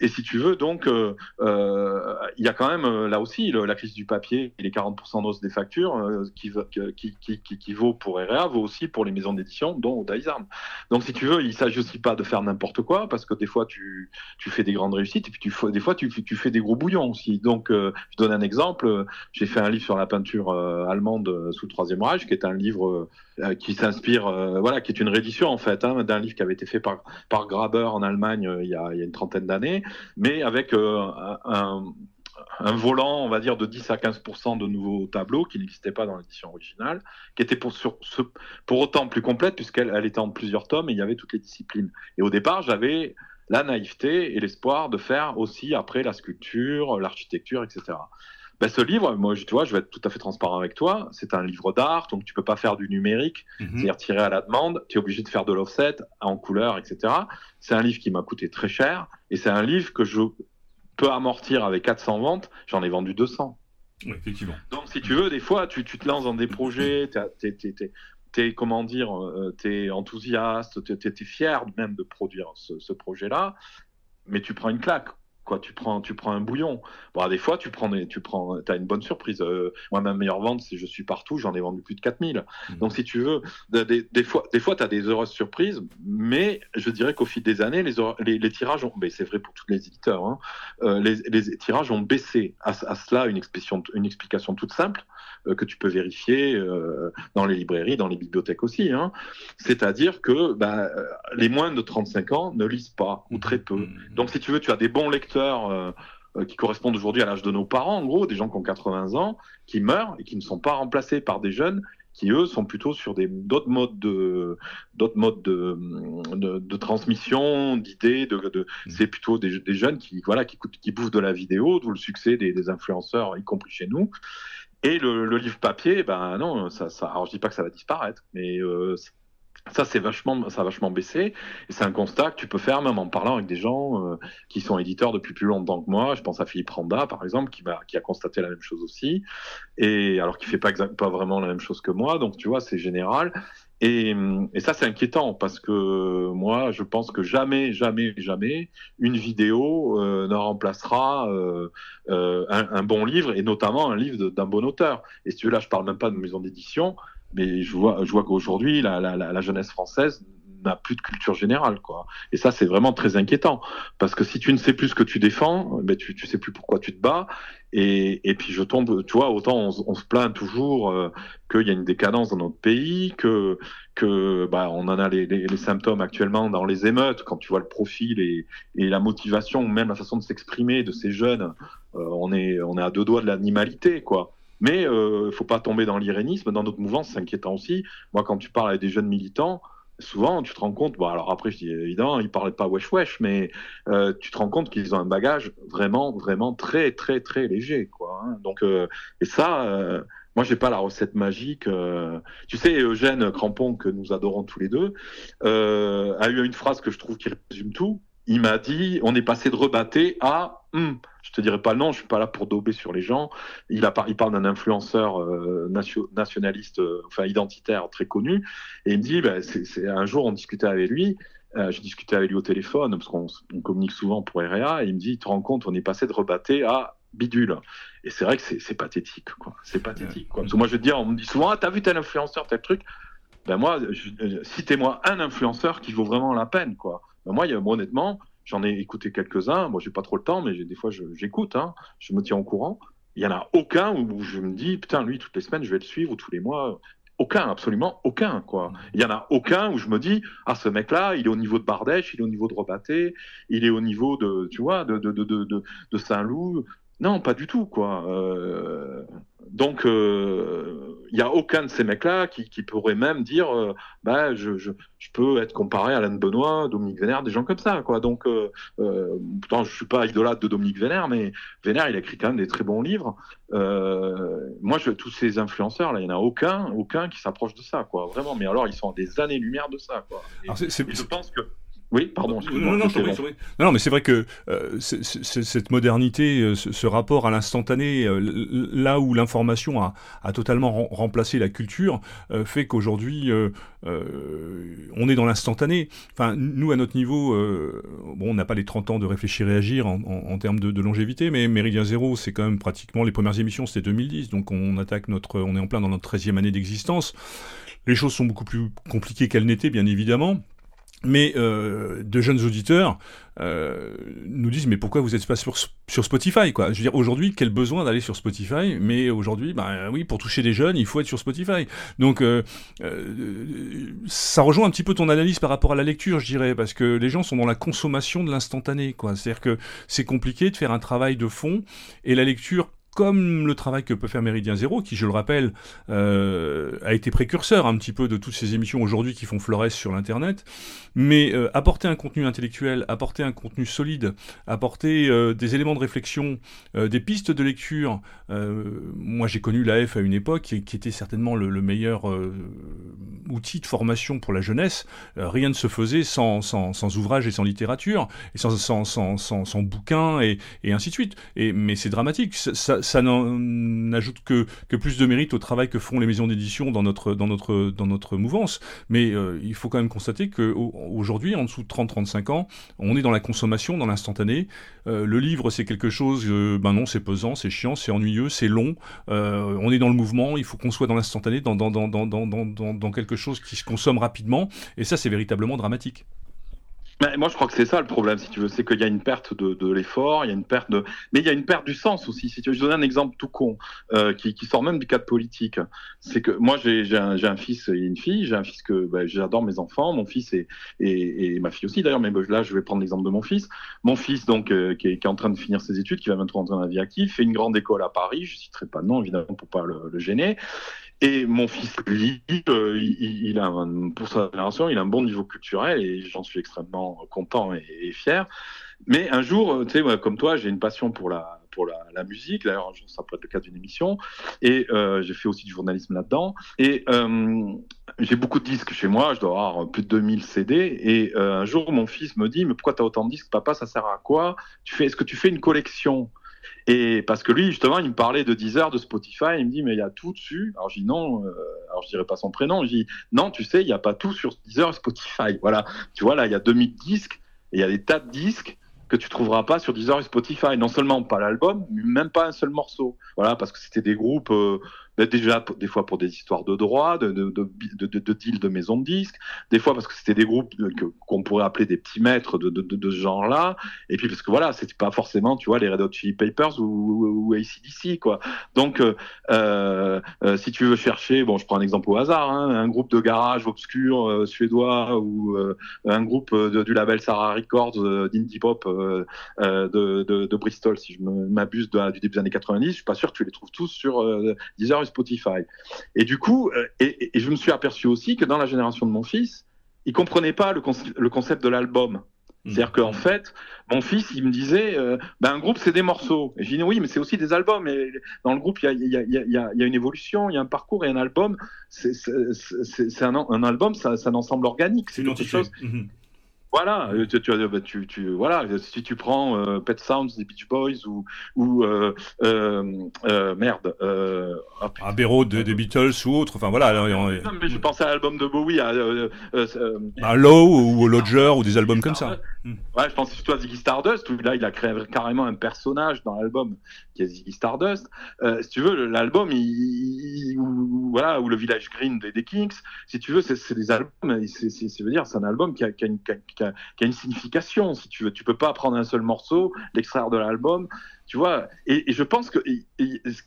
Et si tu veux, donc, euh, euh il y a quand même euh, là aussi la crise du papier et les 40% d'os des factures euh, qui, qui, qui, qui, vaut pour REA vaut aussi pour les maisons d'édition, dont Odaisarm. Donc, si tu veux, il s'agit aussi pas de faire n'importe quoi parce que des fois tu, fais des grandes réussites et puis tu, des fois tu, tu fais des gros bouillons aussi. Donc, euh, je donne un exemple. J'ai fait un livre sur la peinture euh, allemande euh, sous le Troisième Reich, qui est un livre qui s'inspire, voilà, qui est une réédition en fait hein, d'un livre qui avait été fait par, par Graber en Allemagne il y, a, une trentaine d'années, mais avec un volant, on va dire, de 10 à 15% de nouveaux tableaux qui n'existaient pas dans l'édition originale, qui était pour, sur, ce, pour autant plus complète puisqu'elle elle était en plusieurs tomes et il y avait toutes les disciplines. Et au départ, j'avais la naïveté et l'espoir de faire aussi après la sculpture, l'architecture, etc. Ben, ce livre, moi, tu vois, je vais être tout à fait transparent avec toi. C'est un livre d'art, donc tu peux pas faire du numérique, mhm. c'est-à-dire tirer à la demande. Tu es obligé de faire de l'offset en couleur, etc. C'est un livre qui m'a coûté très cher et c'est un livre que je peux amortir avec 400 ventes. J'en ai vendu 200. effectivement. Donc, si tu veux, des fois, tu, te lances dans des projets, t'es comment dire, euh, tu es enthousiaste, tu es, fier même de produire ce, projet-là, mais tu prends une claque. Quoi, tu prends, tu prends un bouillon. Bon, des fois, tu prends, des, tu prends, as une bonne surprise. Euh, moi, ma meilleure vente, c'est je suis partout, j'en ai vendu plus de 4000. Mmh. Donc, si tu veux, des, des fois, des fois, tu as des heureuses surprises, mais je dirais qu'au fil des années, les, les, tirages ont, mais c'est vrai pour tous les éditeurs, hein, euh, les, les, tirages ont baissé. À, à cela, une explication, une explication toute simple. Euh, que tu peux vérifier euh, dans les librairies, dans les bibliothèques aussi. Hein. C'est-à-dire que bah, euh, les moins de 35 ans ne lisent pas, ou très peu. Mmh. Donc si tu veux, tu as des bons lecteurs qui correspondent aujourd'hui à l'âge de nos parents, en gros, des gens qui ont 80 ans, qui meurent et qui ne sont pas remplacés par des jeunes qui eux sont plutôt sur des d'autres modes de d'autres modes de, de, transmission d'idées de, de mmh. c'est plutôt des, des, jeunes qui voilà qui, qui bouffent de la vidéo d'où le succès des, des, influenceurs y compris chez nous et le, livre papier, ben non, ça, ça, alors je dis pas que ça va disparaître, mais euh, Ça, c'est vachement, ça a vachement baissé. Et c'est un constat que tu peux faire même en parlant avec des gens euh, qui sont éditeurs depuis plus longtemps que moi. Je pense à Philippe Randa, par exemple, qui, qui a constaté la même chose aussi. Et alors qu'il fait pas, pas vraiment la même chose que moi. Donc, tu vois, c'est général. Et, et, ça, c'est inquiétant parce que moi, je pense que jamais, jamais, jamais, une vidéo euh, ne remplacera euh, euh, un, un, bon livre et notamment un livre d'un bon auteur. Et si tu veux, là, je parle même pas de maison d'édition mais je vois, je vois qu'aujourd'hui, la, la, la, jeunesse française n'a plus de culture générale, quoi. Et ça, c'est vraiment très inquiétant, parce que si tu ne sais plus ce que tu défends, ben tu, tu sais plus pourquoi tu te bats. Et, et puis je tombe, tu vois, autant on, on se plaint toujours euh, qu'il y a une décadence dans notre pays, que que bah, on en a les, les, les, symptômes actuellement dans les émeutes, quand tu vois le profil et, et la motivation, même la façon de s'exprimer de ces jeunes, euh, on est on est à deux doigts de l'animalité, quoi. Mais euh, faut pas tomber dans l'irénisme. Dans notre mouvement, c'est inquiétant aussi. Moi, quand tu parles avec des jeunes militants, souvent, tu te rends compte, bon, alors après, je dis évidemment, ils parlaient pas wesh wesh, mais euh, tu te rends compte qu'ils ont un bagage vraiment, vraiment très, très, très léger. Quoi, hein. Donc, euh, et ça, euh, moi, j'ai pas la recette magique. Euh. Tu sais, Eugène Crampon, que nous adorons tous les deux, a eu une phrase que je trouve qui résume tout. Il m'a dit, on est passé de rebatté à hum, je te dirais pas non, je suis pas là pour dober sur les gens. Il, a, il parle d'un influenceur euh, nationaliste, euh, enfin identitaire très connu, et il me dit, bah, c'est, un jour on discutait avec lui, euh, je discutais avec lui au téléphone parce qu'on on communique souvent pour REA, et il me dit, tu te rends compte, on est passé de rebatté à bidule. Et c'est vrai que c'est, pathétique, quoi. C'est pathétique, quoi. Parce que moi, je veux dire, on me dit souvent, ah, t'as vu tel influenceur, tel truc? Ben moi, citez-moi un influenceur qui vaut vraiment la peine, quoi. Ben moi, honnêtement, J'en ai écouté quelques-uns. Moi, j'ai pas trop le temps, mais des fois, j'écoute. Hein, je me tiens au courant. Il y en a aucun où je me dis, putain, lui, toutes les semaines, je vais le suivre ou tous les mois. Aucun, absolument aucun, quoi. Il y en a aucun où je me dis, ah, ce mec-là, il est au niveau de Bardèche, il est au niveau de Robaté, il est au niveau de, tu vois, de, de, de, de Saint-Loup. Non, pas du tout, quoi. Euh, donc, il euh, n'y a aucun de ces mecs-là qui, qui, pourrait même dire, euh, bah, je, je, je, peux être comparé à Alain Benoît, Dominique Vénère, des gens comme ça, quoi. Donc, euh, euh pourtant, je suis pas idolâtre de Dominique Vénère, mais Vénère, il a écrit quand même des très bons livres. Euh, moi, je, tous ces influenceurs, là, il n'y en a aucun, aucun qui s'approche de ça, quoi. Vraiment. Mais alors, ils sont à des années-lumière de ça, quoi. Et, alors, je pense que oui, pardon. Non, non, non, mais c'est vrai que euh, cette modernité, euh, ce, rapport à l'instantané, euh, là où l'information a, a, totalement remplacé la culture, fait qu'aujourd'hui, on est dans l'instantané. Enfin, nous, à notre niveau, bon, on n'a pas les 30 ans de réfléchir et agir en, en, en termes de, de, longévité, mais Méridien Zéro, c'est quand même pratiquement les premières émissions, c'était 2010, donc on attaque notre, on est en plein dans notre 13e année d'existence. Les choses sont beaucoup plus compliquées qu'elles n'étaient, bien évidemment. Mais euh, de jeunes auditeurs euh, nous disent mais pourquoi vous n'êtes pas sur, Spotify quoi? Je veux dire aujourd'hui quel besoin d'aller sur Spotify? Mais aujourd'hui bah oui pour toucher des jeunes il faut être sur Spotify. Donc euh, euh, ça rejoint un petit peu ton analyse par rapport à la lecture je dirais parce que les gens sont dans la consommation de l'instantané quoi. C'est-à-dire que c'est compliqué de faire un travail de fond et la lecture comme le travail que peut faire Méridien Zéro, qui, je le rappelle, euh, a été précurseur un petit peu de toutes ces émissions aujourd'hui qui font florès sur l'Internet, mais euh, apporter un contenu intellectuel, apporter un contenu solide, apporter euh, des éléments de réflexion, euh, des pistes de lecture. Euh, moi, j'ai connu l'AF à une époque qui, était certainement le, le meilleur outil de formation pour la jeunesse. rien ne se faisait sans, sans, sans, ouvrage et sans littérature, et sans, sans, sans, sans, bouquins, et, et ainsi de suite. Et, mais c'est dramatique. Ça n'ajoute que, plus de mérite au travail que font les maisons d'édition dans notre, mouvance. Mais euh, il faut quand même constater qu'aujourd'hui, en dessous de 30-35 ans, on est dans la consommation, dans l'instantané. Euh, le livre, c'est quelque chose, euh, ben non, c'est pesant, c'est chiant, c'est ennuyeux, c'est long. On est dans le mouvement, il faut qu'on soit dans l'instantané, dans quelque chose qui se consomme rapidement. Et ça, c'est véritablement dramatique moi, je crois que c'est ça le problème, si tu veux, c'est qu'il y a une perte de, de l'effort, il y a une perte de, mais il y a une perte du sens aussi. Si tu veux, je donne un exemple tout con euh, qui, qui, sort même du cadre politique. C'est que moi, j'ai un, un, fils et une fille. J'ai un fils que bah, j'adore mes enfants, mon fils et, et, et ma fille aussi d'ailleurs. Mais là, je vais prendre l'exemple de mon fils. Mon fils, donc, euh, qui, est, qui, est, en train de finir ses études, qui va bientôt rentrer dans la vie active, fait une grande école à Paris. Je citerai pas de nom évidemment pour pas le, le gêner. Et mon fils, lui, euh, il, a un, pour sa génération, il a un bon niveau culturel et j'en suis extrêmement content et, fier. Mais un jour, tu sais, comme toi, j'ai une passion pour la pour la, musique. D'ailleurs, ça pourrait être le cas d'une émission. Et j'ai fait aussi du journalisme là-dedans. Et j'ai beaucoup de disques chez moi. Je dois avoir plus de 2000 CD. Et un jour, mon fils me dit, mais pourquoi tu as autant de disques, papa Ça sert à quoi? Tu fais Est-ce que tu fais une collection? Et parce que lui, justement, il me parlait de Deezer, de Spotify, il me dit, mais il y a tout dessus. Alors, je dis non, euh, alors je dirais pas son prénom, je dis, non, tu sais, il n'y a pas tout sur Deezer et Spotify. Voilà, tu vois, là, il y a 2000 disques, et il y a des tas de disques que tu trouveras pas sur Deezer et Spotify. Non seulement pas l'album, mais même pas un seul morceau. Voilà, parce que c'était des groupes, euh, déjà des fois pour des histoires de droits, de, de, de, de, deals de maisons de disques, des fois parce que c'était des groupes qu'on pourrait appeler des petits maîtres de, de, ce genre-là, et puis parce que voilà, c'était pas forcément, tu vois, les Red Hot Chili Papers ou, ou, ACDC, quoi. Donc, euh, euh, si tu veux chercher, bon, je prends un exemple au hasard, hein, un groupe de garage obscur euh, suédois ou euh, un groupe du label Sarah Records d'indie pop de, Bristol, si je m'abuse du début des années 90, je suis pas sûr que tu les trouves tous sur Deezer Spotify. Et du coup, euh, et, je me suis aperçu aussi que dans la génération de mon fils, il comprenait pas le, concept de l'album. Mmh. C'est-à-dire qu'en fait, mon fils, il me disait, euh, ben, un groupe, c'est des morceaux. Et j'ai dit, oui, mais c'est aussi des albums. Et dans le groupe, il y a, une évolution, il y a un parcours et un album. C'est un, un, album, c'est un ensemble organique. C'est quelque chose. Mmh. Voilà, euh, tu, tu, bah, tu, tu, voilà, si tu prends euh, Pet Sounds des Beach Boys ou, ou euh, euh, merde, euh, oh, un Béraud des Beatles ou autre, enfin voilà. Non, mais je pensais à l'album de Bowie, à, un Low ou Lodger ou des albums comme ça. Hmm. Ouais, je pensais surtout à Ziggy Stardust où là il a créé carrément un personnage dans l'album qui est Ziggy Stardust. si tu veux, l'album, il, voilà, ou le Village Green des, des Kings, si tu veux, c'est des albums, c'est veut dire c'est un album qui a, qui a une, qui qui a, une signification, si tu veux. Tu peux pas prendre un seul morceau, l'extraire de l'album, tu vois. Et, je pense que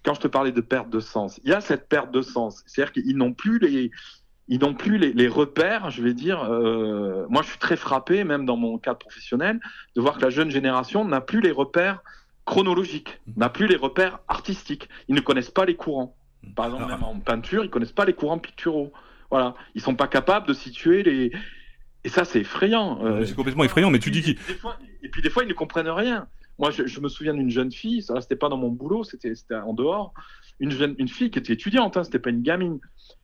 quand je te parlais de perte de sens, il y a cette perte de sens. C'est-à-dire qu'ils n'ont plus les ils n'ont plus les, repères, je vais dire. Euh, moi, je suis très frappé, même dans mon cadre professionnel, de voir que la jeune génération n'a plus les repères chronologiques, n'a plus les repères artistiques. Ils ne connaissent pas les courants. Par exemple, même en peinture, ils connaissent pas les courants picturaux. Voilà, ils sont pas capables de situer les, et ça, c'est effrayant. Euh, c'est complètement effrayant, mais tu dis qui Et puis des fois, ils ne comprennent rien. Moi, je, me souviens d'une jeune fille, ça, c'était pas dans mon boulot, c'était en dehors, une, jeune, une fille qui était étudiante, hein, c'était pas une gamine,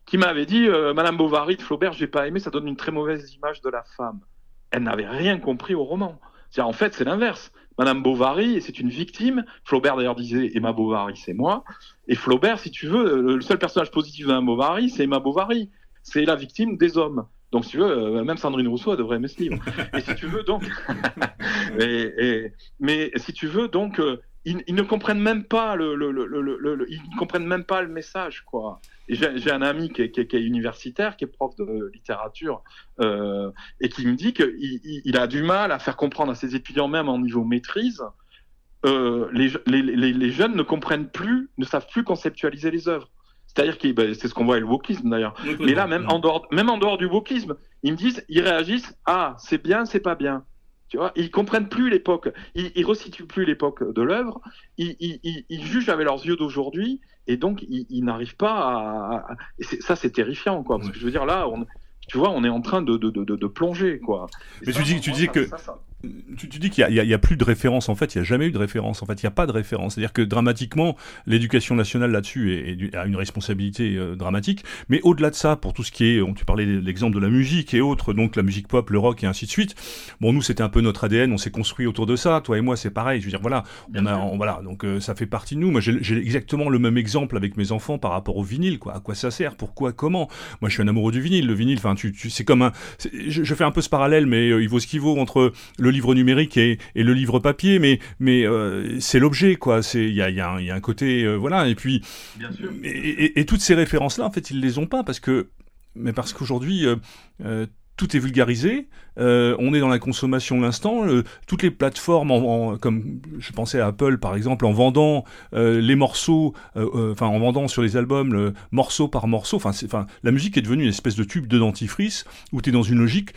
qui m'avait dit euh, Madame Bovary de Flaubert, j'ai pas aimé, ça donne une très mauvaise image de la femme. Elle n'avait rien compris au roman. En fait, c'est l'inverse. Madame Bovary, c'est une victime. Flaubert d'ailleurs disait Emma Bovary, c'est moi. Et Flaubert, si tu veux, le seul personnage positif de Madame Bovary, c'est Emma Bovary. C'est la victime des hommes. Donc, si tu veux, euh, même Sandrine Rousseau devrait aimer ce livre. et si tu veux, donc, mais si tu veux, donc, euh, ils, ne comprennent même pas le, ils ne comprennent même pas le message, quoi. j'ai un ami qui est, universitaire, qui est prof de littérature, euh, et qui me dit qu'il il a du mal à faire comprendre à ses étudiants, même en niveau maîtrise, les, les, jeunes ne comprennent plus, ne savent plus conceptualiser les œuvres. C'est-à-dire que bah, c'est ce qu'on voit avec le wokisme d'ailleurs. Mais là, même en, dehors, même en dehors du wokisme, ils me disent, ils réagissent, ah, c'est bien, c'est pas bien. Tu vois, ils comprennent plus l'époque, ils, ils resituent plus l'époque de l'œuvre, ils, ils, ils, jugent avec leurs yeux d'aujourd'hui, et donc ils, n'arrivent pas à. Et ça, c'est terrifiant, quoi. Parce que je veux dire, là, on, tu vois, on est en train de, de, de, de plonger, quoi. Mais tu dis, tu dis que tu, dis qu'il n'y a, plus de référence. En fait, il n'y a jamais eu de référence. En fait, il n'y a pas de référence. C'est-à-dire que dramatiquement, l'éducation nationale là-dessus a une responsabilité euh, dramatique. Mais au-delà de ça, pour tout ce qui est, on, tu parlais de l'exemple de la musique et autres, donc la musique pop, le rock et ainsi de suite. Bon, nous, c'était un peu notre ADN. On s'est construit autour de ça. Toi et moi, c'est pareil. Je veux dire, voilà, on a, voilà, donc euh, ça fait partie de nous. Moi, j'ai exactement le même exemple avec mes enfants par rapport au vinyle. Quoi, à quoi ça sert? Pourquoi? Comment? Moi, je suis un amoureux du vinyle. Le vinyle, enfin, tu, tu c'est comme un. Je, fais un peu ce parallèle, mais euh, il vaut ce qu'il vaut entre le livre numérique et, le livre papier, mais, mais euh, c'est l'objet, quoi. Il y a, y, a y a, un côté, euh, voilà. Et puis, Et, toutes ces références-là, en fait, ils les ont pas parce que, mais parce qu'aujourd'hui, euh, tout est vulgarisé, on est dans la consommation de l'instant, toutes les plateformes, en, comme je pensais à Apple par exemple, en vendant les morceaux, enfin en vendant sur les albums le morceau par morceau, enfin la musique est devenue une espèce de tube de dentifrice où tu es dans une logique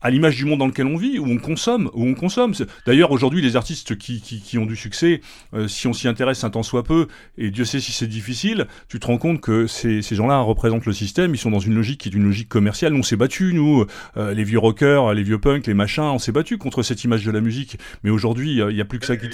à l'image du monde dans lequel on vit, où on consomme, où on consomme. D'ailleurs, aujourd'hui, les artistes qui, qui, qui, ont du succès, euh, si on s'y intéresse un temps soit peu, et Dieu sait si c'est difficile, tu te rends compte que ces, ces gens-là représentent le système, ils sont dans une logique qui est une logique commerciale. Nous, on s'est battus, nous, euh, les vieux rockers, les vieux punks, les machins, on s'est battus contre cette image de la musique. Mais aujourd'hui, il n'y a plus que ça qui...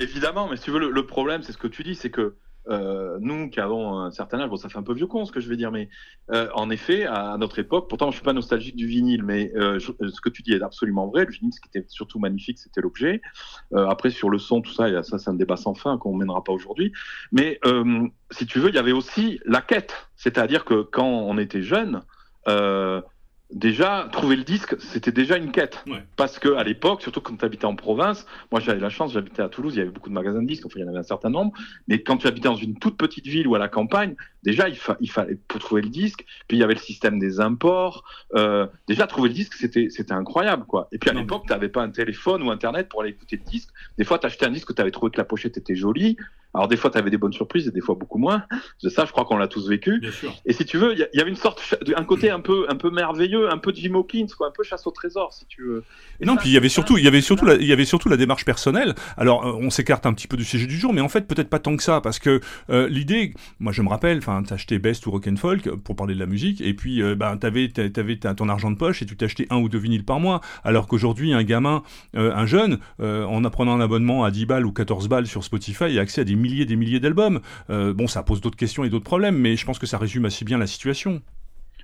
Évidemment, mais si tu veux, le, le problème, c'est ce que tu dis, c'est que euh, nous qui avons un certain âge, bon ça fait un peu vieux con ce que je vais dire, mais euh, en effet, à, notre époque, pourtant je suis pas nostalgique du vinyle, mais euh, ce que tu dis est absolument vrai. Le vinyle, ce qui était surtout magnifique, c'était l'objet. après sur le son, tout ça, ça c'est un débat sans fin qu'on mènera pas aujourd'hui. Mais si tu veux, il y avait aussi la quête, c'est-à-dire que quand on était jeune, déjà, trouver le disque, c'était déjà une quête. Parce que à l'époque, surtout quand tu habitais en province, moi j'avais la chance, j'habitais à Toulouse, il y avait beaucoup de magasins de disques, enfin il y en avait un certain nombre, mais quand tu habitais dans une toute petite ville ou à la campagne, déjà il, il fallait pour trouver le disque, puis il y avait le système des imports. Euh, déjà trouver le disque, c'était c'était incroyable quoi. Et puis à l'époque, tu n'avais pas un téléphone ou internet pour aller écouter le disque. Des fois, tu achetais un disque, tu avais trouvé que la pochette était jolie. Alors des fois, tu avais des bonnes surprises et des fois beaucoup moins. Ça, je crois qu'on l'a tous vécu. Et si tu veux, il y, avait une sorte, un côté un peu, un peu merveilleux, un peu Jim Hawkins, quoi, un peu chasse au trésor, si tu veux. Et non, puis il y avait surtout, il y avait surtout, la, il y avait surtout la démarche personnelle. Alors, euh, on s'écarte un petit peu du sujet du jour, mais en fait, peut-être pas tant que ça, parce que euh, l'idée, moi, je me rappelle, enfin, t'achetais Best ou Rock and Folk pour parler de la musique, et puis, euh, ben, t'avais, t'avais ton argent de poche et tu t'achetais un ou deux vinyles par mois, alors qu'aujourd'hui, un gamin, un jeune, en apprenant un abonnement à 10 balles ou 14 balles sur Spotify, a accès à des milliers, des milliers d'albums euh, bon, ça pose d'autres questions et d'autres problèmes, mais je pense que ça résume assez bien la situation.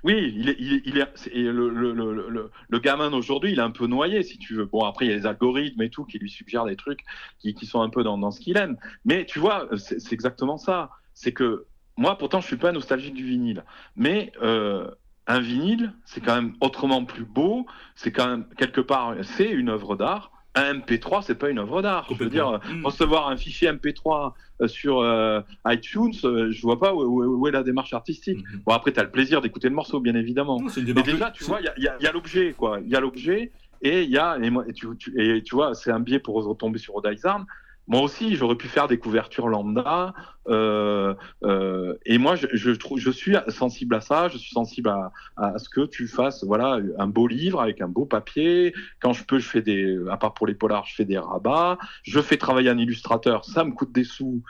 Oui, il le, gamin d'aujourd'hui, il est un peu noyé, si tu veux. Bon, après, il y a les algorithmes et tout qui lui suggèrent des trucs qui, sont un peu dans, dans ce qu'il aime. Mais tu vois, c'est exactement ça. C'est que moi, pourtant, je suis pas nostalgique du vinyle. Mais euh, un vinyle, c'est quand même autrement plus beau. C'est quand même, quelque part, c'est une œuvre d'art un MP3, c'est pas une œuvre d'art. Je veux dire, mmh. recevoir un fichier MP3 euh, sur euh, iTunes, euh, je vois pas où, est la démarche artistique. Mmh. Bon, après, tu as le plaisir d'écouter le morceau, bien évidemment. Mais déjà, tu vois, il y a, l'objet, quoi. Il y a l'objet et il y a, et, tu, et tu vois, c'est un biais pour retomber sur Odaizarn. Moi aussi, j'aurais pu faire des couvertures lambda. Euh, euh, et moi, je, je, je, suis sensible à ça. Je suis sensible à, à, ce que tu fasses, voilà, un beau livre avec un beau papier. Quand je peux, je fais des, à part pour les polars, je fais des rabats. Je fais travailler un illustrateur. Ça me coûte des sous.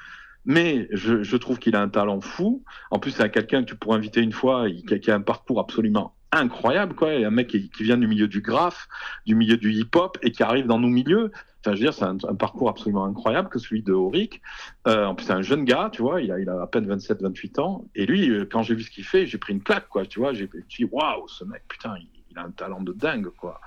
Mais je, je trouve qu'il a un talent fou. En plus, c'est quelqu'un que tu pourrais inviter une fois, qui, qui a un parcours absolument incroyable, quoi. un mec qui, qui, vient du milieu du graphe, du milieu du hip-hop et qui arrive dans nos milieux je veux dire, c'est un, parcours absolument incroyable que celui de Auric. Euh, en plus, c'est un jeune gars, tu vois, il a, il a à peine 27, 28 ans. Et lui, euh, quand j'ai vu ce qu'il fait, j'ai pris une claque, quoi, tu vois. J'ai dit, waouh, ce mec, putain, il, il a un talent de dingue, quoi.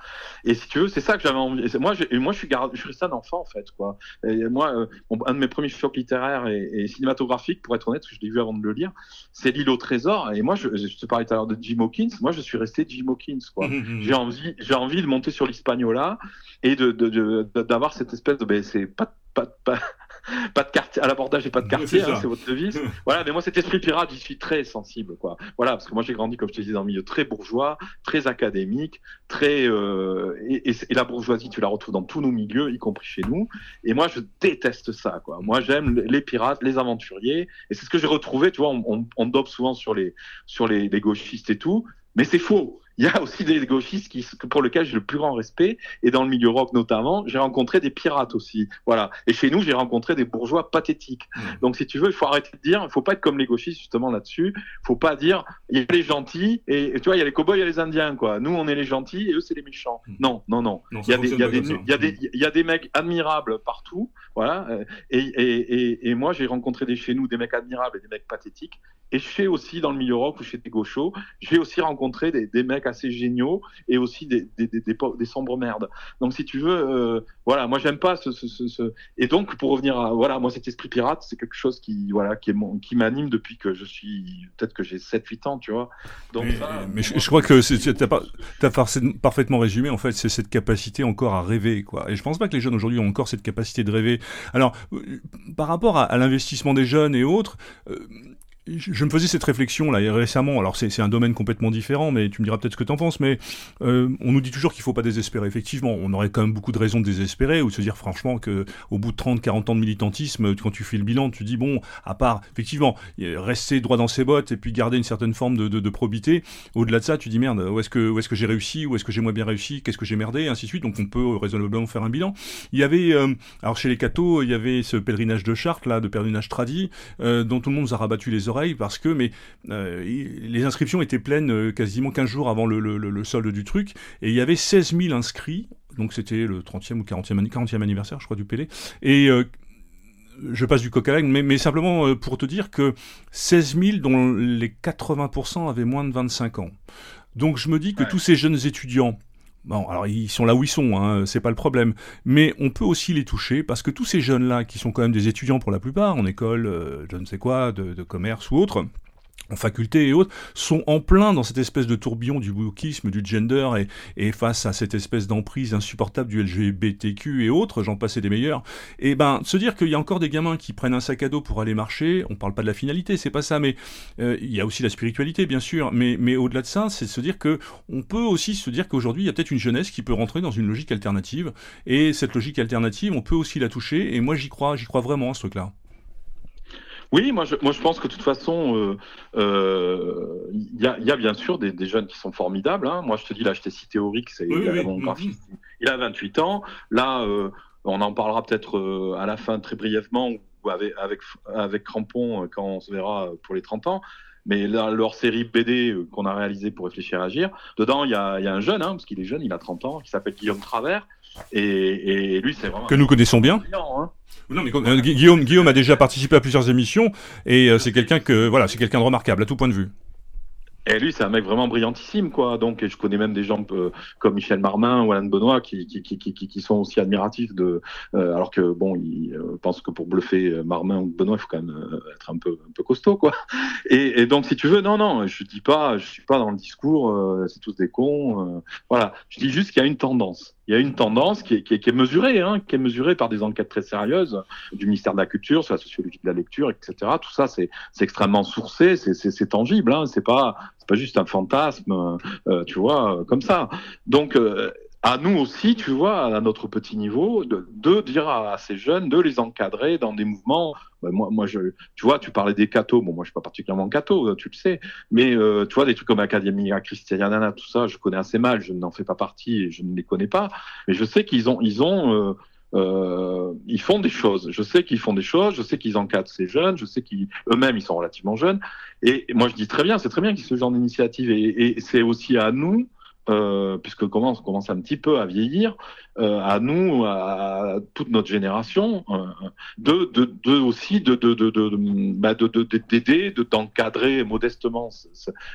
Et si tu veux, c'est ça que j'avais envie. Moi, je, moi, je suis, je suis resté un enfant, en fait, quoi. Et moi, euh, un de mes premiers chocs littéraires et, cinématographiques, pour être honnête, parce que je l'ai vu avant de le lire, c'est L'île au trésor. Et moi, je, te parlais tout à l'heure de Jim Hawkins. Moi, je suis resté Jim Hawkins, quoi. Mmh, mmh. j'ai envie, j'ai envie de monter sur l'Hispaniola et de, d'avoir cette espèce de, ben, c'est pas, pas, pas pas de quartier, à l'abordage et pas de quartier, hein, c'est votre devise. voilà, mais moi, cet esprit pirate, j'y suis très sensible, quoi. Voilà, parce que moi, j'ai grandi, comme je te disais, dans un milieu très bourgeois, très académique, très, euh, et, et, la bourgeoisie, tu la retrouves dans tous nos milieux, y compris chez nous. Et moi, je déteste ça, quoi. Moi, j'aime les pirates, les aventuriers, et c'est ce que j'ai retrouvé, tu vois, on, on, on dope souvent sur les, sur les, les gauchistes et tout, mais c'est faux il y a aussi des gauchistes qui, pour lesquels j'ai le plus grand respect, et dans le milieu rock notamment, j'ai rencontré des pirates aussi. Voilà. Et chez nous, j'ai rencontré des bourgeois pathétiques. Mmh. Donc, si tu veux, il faut arrêter de dire, il faut pas être comme les gauchistes justement là-dessus. Il faut pas dire, il y a les gentils et, tu vois, il y a les cowboys, il y a les Indiens quoi. Nous, on est les gentils et eux, c'est les méchants. Mmh. Non, non, non. il y a des, il y y a des, il y a des mecs admirables partout. Voilà. Et, et, et, et moi, j'ai rencontré des chez nous des mecs admirables et des mecs pathétiques. Et je fais aussi dans le milieu rock ou chez des gauchos, j'ai aussi rencontré des, des mecs assez géniaux et aussi des, des, des, des sombres merdes. Donc si tu veux, euh, voilà, moi j'aime pas ce, ce, ce, Et donc pour revenir à voilà, moi cet esprit pirate, c'est quelque chose qui voilà qui est qui m'anime depuis que je suis peut-être que j'ai 7 8 ans, tu vois. Donc mais, ça, mais je, crois que tu as, as parfaitement résumé en fait, c'est cette capacité encore à rêver quoi. Et je pense pas que les jeunes aujourd'hui ont encore cette capacité de rêver. Alors euh, par rapport à, à l'investissement des jeunes et autres, euh, je me faisais cette réflexion là récemment. Alors c'est un domaine complètement différent, mais tu me diras peut-être ce que tu en penses. Mais euh, on nous dit toujours qu'il faut pas désespérer. Effectivement, on aurait quand même beaucoup de raisons de désespérer ou de se dire franchement que au bout de 30, 40 ans de militantisme, quand tu fais le bilan, tu dis bon, à part effectivement rester droit dans ses bottes et puis garder une certaine forme de, probité. Au-delà de ça, tu dis merde, où est-ce que où est-ce que j'ai réussi, où est-ce que j'ai moins bien réussi, qu'est-ce que j'ai merdé, et ainsi de suite. Donc on peut raisonnablement faire un bilan. Il y avait euh, alors chez les cathos, il y avait ce pèlerinage de Chartres là, de pèlerinage tradit, euh, dont tout le monde nous a rabattu les oreilles parce que mais euh, les inscriptions étaient pleines euh, quasiment 15 jours avant le, solde du truc, et il y avait 16 000 inscrits, donc c'était le 30e ou 40e, 40e anniversaire, je crois, du Pélé, et euh, je passe du coq à l'âne, mais, simplement pour te dire que 16 000 dont les 80% avaient moins de 25 ans. Donc je me dis que tous ces jeunes étudiants, Bon, alors ils sont là où ils sont, hein, c'est pas le problème. Mais on peut aussi les toucher parce que tous ces jeunes-là, qui sont quand même des étudiants pour la plupart, en école, je ne sais quoi, de commerce ou autre, en faculté et autres, sont en plein dans cette espèce de tourbillon du wokisme, du gender, et, et face à cette espèce d'emprise insupportable du LGBTQ et autres, j'en passais des meilleurs, et ben, se dire qu'il y a encore des gamins qui prennent un sac à dos pour aller marcher, on parle pas de la finalité, c'est pas ça, mais euh, il y a aussi la spiritualité, bien sûr, mais, mais au-delà de ça, c'est se dire que on peut aussi se dire qu'aujourd'hui, il y a peut-être une jeunesse qui peut rentrer dans une logique alternative, et cette logique alternative, on peut aussi la toucher, et moi j'y crois, j'y crois vraiment à ce truc-là. Oui, moi je, moi je pense que de toute façon, il euh, euh, y, a, y, a, bien sûr des, des, jeunes qui sont formidables. Hein. Moi je te dis, là je t'ai cité Auric, c'est oui, oui, mon oui, il a 28 ans. Là, euh, on en parlera peut-être à la fin très brièvement ou avec, avec, avec Crampon quand on se verra pour les 30 ans. Mais leur série BD qu'on a réalisée pour réfléchir à agir, dedans il y a, y a, un jeune, hein, parce qu'il est jeune, il a 30 ans, qui s'appelle Guillaume Travers. Et, et lui, c'est vraiment. Que nous connaissons bien. Hein. Euh, Guillaume, Guillaume a déjà participé à plusieurs émissions et euh, c'est quelqu'un que voilà, c'est quelqu'un de remarquable à tout point de vue. Et lui, c'est un mec vraiment brillantissime, quoi. Donc, je connais même des gens euh, comme Michel Marmin ou Alain Benoît qui, sont aussi admiratifs de. Alors que, bon, ils pensent que pour bluffer Marmin ou Benoît, il faut quand même être un peu, un peu costaud, quoi. Et, et, donc, si tu veux, non, non, je dis pas, je suis pas dans le discours, c'est tous des cons. voilà. Je dis juste qu'il y a une tendance. Il y a une tendance qui est, qui est, qui est mesurée, hein, qui est mesurée par des enquêtes très sérieuses du ministère de la Culture, sur la sociologie de la lecture, etc. Tout ça, c'est extrêmement sourcé, c'est tangible. Hein, c'est pas pas juste un fantasme, euh, tu vois, euh, comme ça. Donc, euh, à nous aussi, tu vois, à notre petit niveau, de, dire à, ces jeunes, de les encadrer dans des mouvements. Moi, moi, je, tu vois, tu parlais des cathos. Bon, moi, je suis pas particulièrement catho, tu le sais. Mais euh, tu vois, des trucs comme Academia Christiana, tout ça, je connais assez mal. Je n'en fais pas partie et je ne les connais pas. Mais je sais qu'ils ont, ils ont, euh, ils font des choses. Je sais qu'ils font des choses. Je sais qu'ils encadrent ces jeunes. Je sais qu'ils eux-mêmes ils sont relativement jeunes. Et moi je dis très bien, c'est très bien qu'ils ce genre d'initiative. Et, et c'est aussi à nous euh, puisque commence, on commence un petit peu à vieillir, euh, à nous, à toute notre génération, euh, de, aussi bah de d'aider, de d'encadrer modestement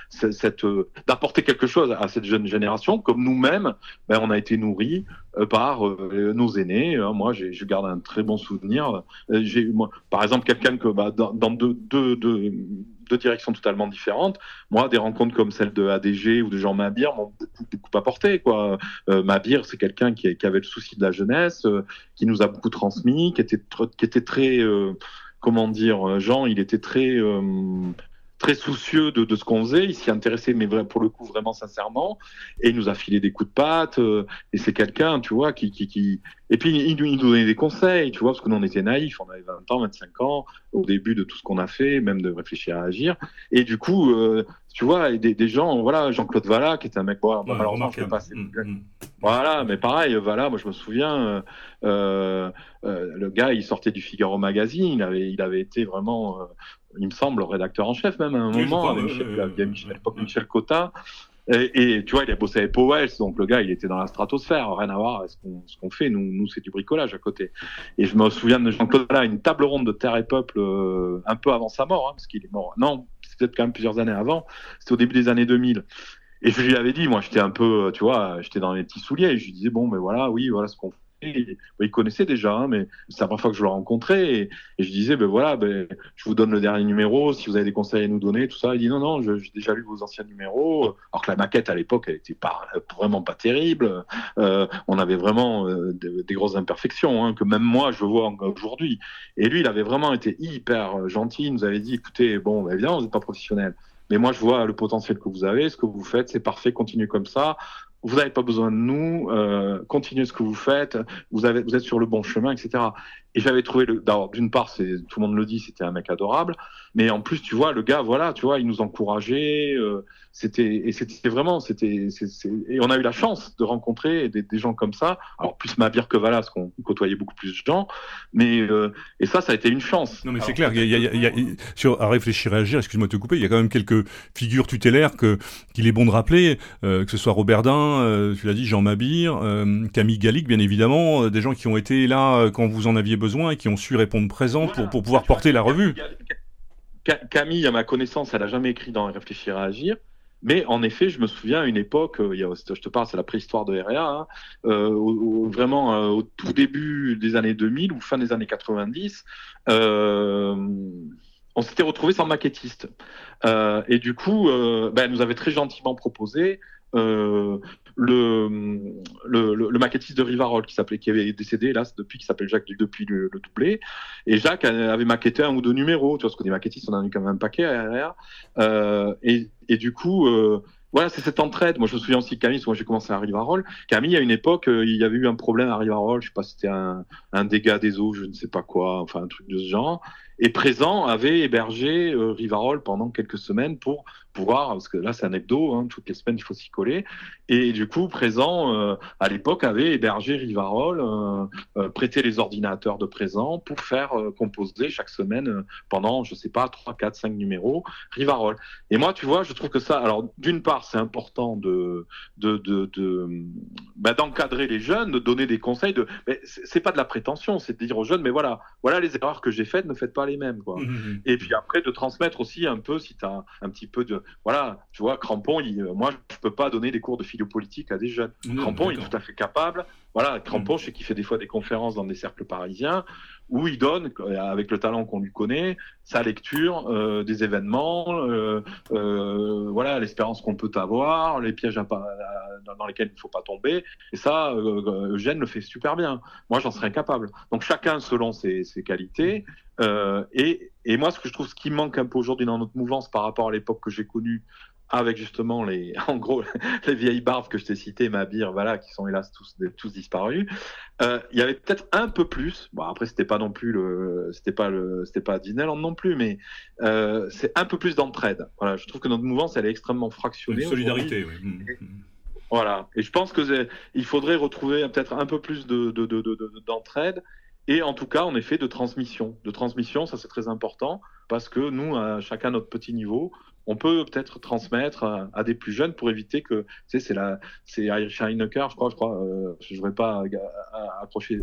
cette, d'apporter quelque chose à cette jeune génération, comme nous-mêmes, ben, on a été nourris euh, par euh, nos aînés. Moi, je garde un très bon souvenir. Moi, par exemple, quelqu'un que bah, dans, deux, directions totalement différentes. Moi, des rencontres comme celle de ADG ou de Jean Mabir m'ont beaucoup, apporté. Quoi. Euh, Mabir, c'est quelqu'un qui, qui, avait le souci de la jeunesse, euh, qui nous a beaucoup transmis, qui était, qui très, euh, comment dire, euh, Jean, il était très très soucieux de, ce qu'on faisait. Il s'y intéressait, mais pour le coup, vraiment sincèrement. Et il nous a filé des coups de patte. Et c'est quelqu'un, tu vois, qui, qui, qui... Et puis, il, il, nous donnait des conseils, tu vois, parce que nous, on était naïfs. On avait 20 ans, 25 ans, au début de tout ce qu'on a fait, même de réfléchir à agir. Et du coup, euh, tu vois, des, des, gens, voilà, Jean-Claude Valla, qui était un mec, ouais, malheureusement, je pas mmh, mmh. Voilà, mais pareil, Valla, moi, je me souviens, euh, euh, le gars, il sortait du Figaro Magazine. Il avait, il avait été vraiment euh, il me semble, rédacteur en chef même à un moment, avec Michel, il y a Michel, Michel Cotta. Et, et, tu vois, il a bossé avec Powell, donc le gars, il était dans la stratosphère, rien à voir avec ce qu'on fait. Nous, nous c'est du bricolage à côté. Et je me souviens de Jean-Claude là, une table ronde de Terre et Peuple euh, un peu avant sa mort, hein, parce qu'il est mort. Non, c'est peut-être quand même plusieurs années avant. C'était au début des années 2000. Et je lui avais dit, moi, j'étais un peu, tu vois, j'étais dans les petits souliers. Et je lui disais, bon, mais voilà, oui, voilà ce qu'on il connaissait déjà, hein, mais c'est la première fois que je le rencontrais. Et, je disais, ben voilà, ben, je vous donne le dernier numéro, si vous avez des conseils à nous donner, tout ça. Il dit, non, non, j'ai déjà lu vos anciens numéros. Alors que la maquette, à l'époque, elle était pas, vraiment pas terrible. Euh, on avait vraiment euh, des, grosses imperfections, hein, que même moi, je vois aujourd'hui. Et lui, il avait vraiment été hyper gentil. Il nous avait dit, écoutez, bon, ben, évidemment, vous n'êtes pas professionnel. Mais moi, je vois le potentiel que vous avez, ce que vous faites, c'est parfait, continuez comme ça vous n'avez pas besoin de nous, euh, continuez ce que vous faites, vous, avez, vous êtes sur le bon chemin, etc. Et j'avais trouvé, le, d'une part, c'est, tout le monde le dit, c'était un mec adorable, mais en plus, tu vois, le gars, voilà, tu vois, il nous encourageait, euh, c'était, et c'était vraiment, c'était, et on a eu la chance de rencontrer des, des gens comme ça. Alors, plus Mabir que Valas, qu'on côtoyait beaucoup plus de gens, mais, euh, et ça, ça a été une chance. Non, mais c'est clair, il y a, il y a, sur, à réfléchir et à agir, excuse-moi de te couper, il y a quand même quelques figures tutélaires que, qu'il est bon de rappeler, euh, que ce soit Robert Dain, euh, tu l'as dit, Jean Mabir, euh, Camille Gallic, bien évidemment, euh, des gens qui ont été là quand vous en aviez besoin et qui ont su répondre présent pour, pour pouvoir porter la revue. Camille, à ma connaissance, elle n'a jamais écrit dans Réfléchir à agir. Mais en effet, je me souviens à une époque, a, je te parle, c'est la préhistoire de RA, hein, vraiment au tout début des années 2000 ou fin des années 90, on s'était retrouvé sans maquettiste. et du coup, ben, elle nous avait très gentiment proposé le, le, le, maquettiste de Rivarol qui s'appelait, qui avait décédé hélas depuis, qui s'appelle Jacques depuis le, le, doublé. Et Jacques avait maquetté un ou deux numéros, tu vois, parce que des maquettistes, on en a eu quand même un paquet derrière. Euh, et, et, du coup, euh, voilà, c'est cette entraide. Moi, je me souviens aussi de Camille, moi j'ai commencé à Rivarol. Camille, à une époque, euh, il y avait eu un problème à Rivarol, je sais pas si c'était un, un dégât des eaux, je ne sais pas quoi, enfin un truc de ce genre. Et Présent avait hébergé euh, Rivarol pendant quelques semaines pour pouvoir, parce que là c'est un hebdo, hein, toutes les semaines il faut s'y coller. Et du coup, Présent, euh, à l'époque, avait hébergé Rivarol, euh, euh prêté les ordinateurs de Présent pour faire composer chaque semaine pendant, je sais pas, 3, 4, 5 numéros, Rivarol. Et moi, tu vois, je trouve que ça, alors d'une part, c'est important de, de, de, de bah, d'encadrer les jeunes, de donner des conseils. De, mais c'est pas de la prétention, c'est de dire aux jeunes, mais voilà, voilà les erreurs que j'ai faites, ne faites pas les mêmes. Quoi. Mmh, mmh, mmh. Et puis après, de transmettre aussi un peu, si tu as un petit peu de. Voilà, tu vois, Crampon, il, euh, moi, je peux pas donner des cours de philo-politique à des jeunes. Crampon, il est tout à fait capable. Voilà, Crampon, je sais qu'il fait des fois des conférences dans des cercles parisiens où il donne, avec le talent qu'on lui connaît, sa lecture euh, des événements, euh, euh, voilà l'espérance qu'on peut avoir, les pièges dans lesquels il ne faut pas tomber. Et ça, Eugène le fait super bien. Moi, j'en serais incapable. Donc chacun selon ses, ses qualités. et, et moi, ce que je trouve, ce qui manque un peu aujourd'hui dans notre mouvance par rapport à l'époque que j'ai connue, avec justement les, en gros, les vieilles barbes que je t'ai citées, ma bière, voilà, qui sont hélas tous, tous disparus. Euh, il y avait peut-être un peu plus. Bon, après, c'était pas non plus le, c'était pas le, c'était pas Disneyland non plus, mais euh, c'est un peu plus d'entraide. Voilà, je trouve que notre mouvance, elle est extrêmement fractionnée. Une solidarité, oui. Mmh, mmh. voilà. Et je pense que il faudrait retrouver peut-être un peu plus de, d'entraide. Et en tout cas, en effet, de transmission. De transmission, ça c'est très important parce que nous, à chacun notre petit niveau, on peut peut-être transmettre à, des plus jeunes pour éviter que, tu sais, c'est la, c'est Heineken, je crois, je crois, euh, je ne voudrais pas accrocher,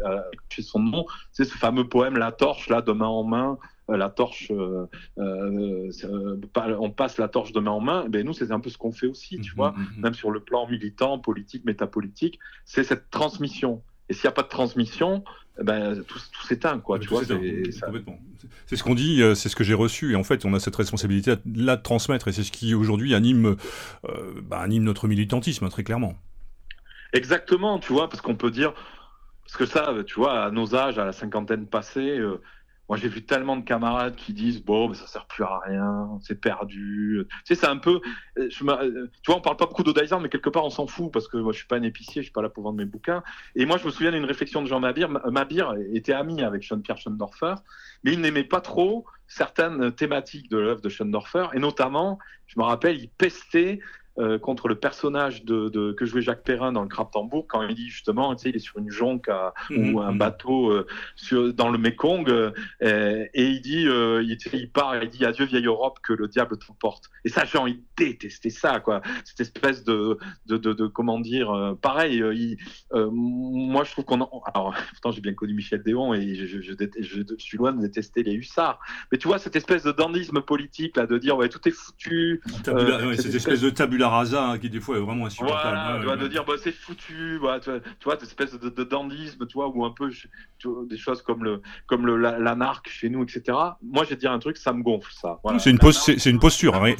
son nom, c'est ce fameux poème La torche, là, de main en main, euh, la torche, euh, on passe la torche de main en main. Ben nous, c'est un peu ce qu'on fait aussi, tu mmh, vois, mmh, mmh. même sur le plan militant, politique, métapolitique, c'est cette transmission. Et s'il n'y a pas de transmission, eh ben, tout, s'éteint, quoi. Tu vois, c'est ce qu'on dit, euh, c'est ce que j'ai reçu. Et en fait, on a cette responsabilité là de transmettre. Et c'est ce qui aujourd'hui anime, euh, bah, anime notre militantisme, très clairement. Exactement, tu vois, parce qu'on peut dire, parce que ça, tu vois, à nos âges, à la cinquantaine passée, euh, moi, j'ai vu tellement de camarades qui disent bon, mais ça sert plus à rien, c'est perdu. Tu sais, c'est un peu. Euh, euh, tu vois, on parle pas beaucoup d'Odaisar, mais quelque part, on s'en fout parce que moi, je suis pas un épicier, je suis pas là pour vendre mes bouquins. Et moi, je me souviens d'une réflexion de Jean Mabir. Mabir était ami avec Sean-Pierre Schoendorfer, mais il n'aimait pas trop certaines thématiques de l'œuvre de Schoendorfer, et notamment, je me rappelle, il pestait euh, contre le personnage de, de, que jouait Jacques Perrin dans le Crabe Tambour quand il dit justement, tu sais, il est sur une jonque mmh, ou un mmh. bateau euh, sur, dans le Mekong euh, et il dit, il, il, part, il dit adieu vieille Europe que le diable t'emporte. Et ça, genre, il détestait ça, quoi. Cette espèce de, de, de, de comment dire, pareil. Il, moi, je trouve qu'on, alors, pourtant, j'ai bien connu Michel Déon et je, je, je, je, suis loin de détester les hussards. Mais tu vois, cette espèce de dandisme politique là, de dire ouais, tout est foutu. cette espèce de tabula rasa hein, qui des fois est vraiment insupportable. Voilà, tu vois, de dire bah, c'est foutu, bah, tu, vois, tu vois, espèce de, de, dandisme, tu vois, ou un peu des choses comme le comme le l'anarque chez nous, etc. Moi, je vais te dire un truc, ça me gonfle ça. Voilà. C'est une, c'est une posture. Hein,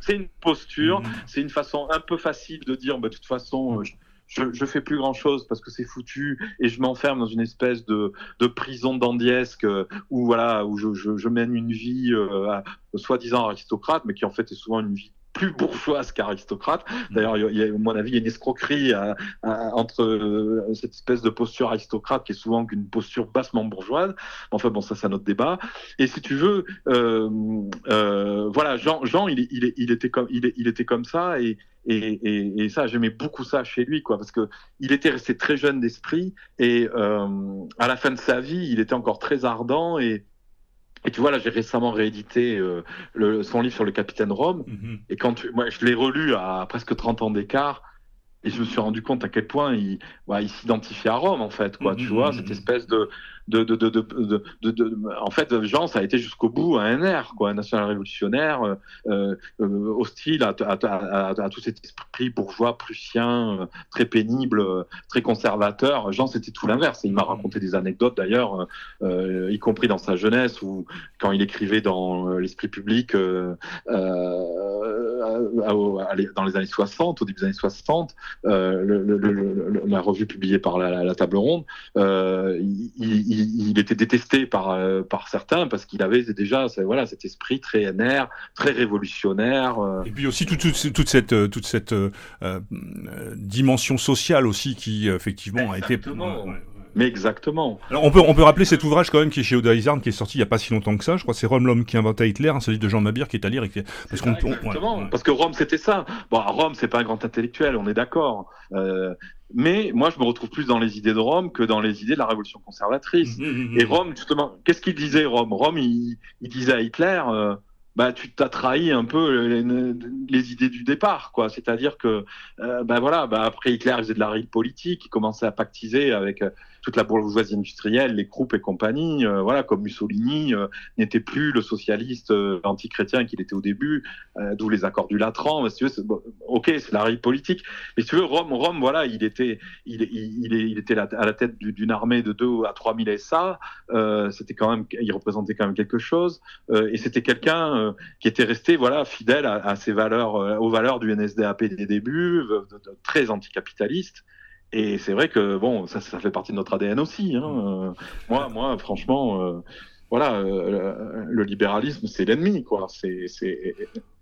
c'est une posture, mmh. c'est une façon un peu facile de dire, bah, de toute façon, je, je, je fais plus grand chose parce que c'est foutu et je m'enferme dans une espèce de, de prison dandiesque euh, où voilà où je, je, je mène une vie euh, soi-disant aristocrate mais qui en fait est souvent une vie plus bourgeoise qu'aristocrate. Mm. D'ailleurs, il y a, à mon avis, il y a une escroquerie à, à, entre euh, cette espèce de posture aristocrate qui est souvent qu'une posture bassement bourgeoise. Enfin bon, ça c'est un autre débat. Et si tu veux, euh, euh, voilà, Jean, Jean il, il, il, était comme, il, il était comme ça et, et, et, et ça, j'aimais beaucoup ça chez lui, quoi, parce que il était resté très jeune d'esprit et euh, à la fin de sa vie, il était encore très ardent et et tu vois, là, j'ai récemment réédité euh, le, son livre sur le capitaine Rome. Mhm. Et quand tu, moi, je l'ai relu à presque 30 ans d'écart. Et je me suis rendu compte à quel point il, bah, il s'identifiait à Rome, en fait, quoi. Tu mhm. vois, cette espèce de, de, de, de, en fait, Jean, ça a été jusqu'au bout un NR, quoi, un national révolutionnaire, euh, euh, hostile à, tout cet esprit bourgeois, prussien, euh, très pénible, très conservateur. Jean, c'était tout l'inverse. Il m'a raconté des anecdotes, d'ailleurs, y compris dans sa jeunesse, ou quand il écrivait dans l'esprit public dans les années 60, au début des années 60, le, le, le, la revue publiée par la, la Table Ronde, il, il il, était détesté par, euh, par certains parce qu'il avait déjà voilà, cet esprit très NR, très révolutionnaire. Euh. Et puis aussi toute, toute, toute cette, toute cette euh, dimension sociale aussi qui effectivement a été... Mais exactement. Alors on peut, on peut rappeler cet ouvrage quand même qui est chez Oda qui est sorti il n'y a pas si longtemps que ça. Je crois c'est Rome l'homme qui inventa Hitler, un livre de Jean Mabir qui est à lire. Parce, qu'on, exactement. Parce que Rome c'était ça. Bon, Rome c'est pas un grand intellectuel, on est d'accord. Euh, mais moi, je me retrouve plus dans les idées de Rome que dans les idées de la révolution conservatrice. Mmh, mmh, mmh, et Rome, justement, qu'est-ce qu'il disait Rome? Rome, il, il, disait à Hitler, euh, bah tu t'as trahi un peu les, les, idées du départ, quoi. C'est-à-dire que, euh, bah voilà, bah après Hitler il faisait de la règle politique, il commençait à pactiser avec euh, toute la bourgeoisie industrielle, les groupes et compagnie, euh, voilà, comme Mussolini euh, n'était plus le socialiste euh, anti-chrétien qu'il était au début, d'où les accords du Latran. Si tu veux, ok, c'est la règle politique. Mais si tu veux, Rome, Rome, voilà, il était, il, il, il était à la tête d'une armée de 2 à 3 000 SA. c'était quand même, il représentait quand même quelque chose. et c'était quelqu'un qui était resté, voilà, fidèle à, à ses valeurs, aux valeurs du NSDAP des débuts, très anticapitaliste. Et c'est vrai que bon, ça, ça fait partie de notre ADN aussi. Hein. Euh, moi, moi, franchement, euh, voilà, euh, le libéralisme, c'est l'ennemi, quoi. C'est,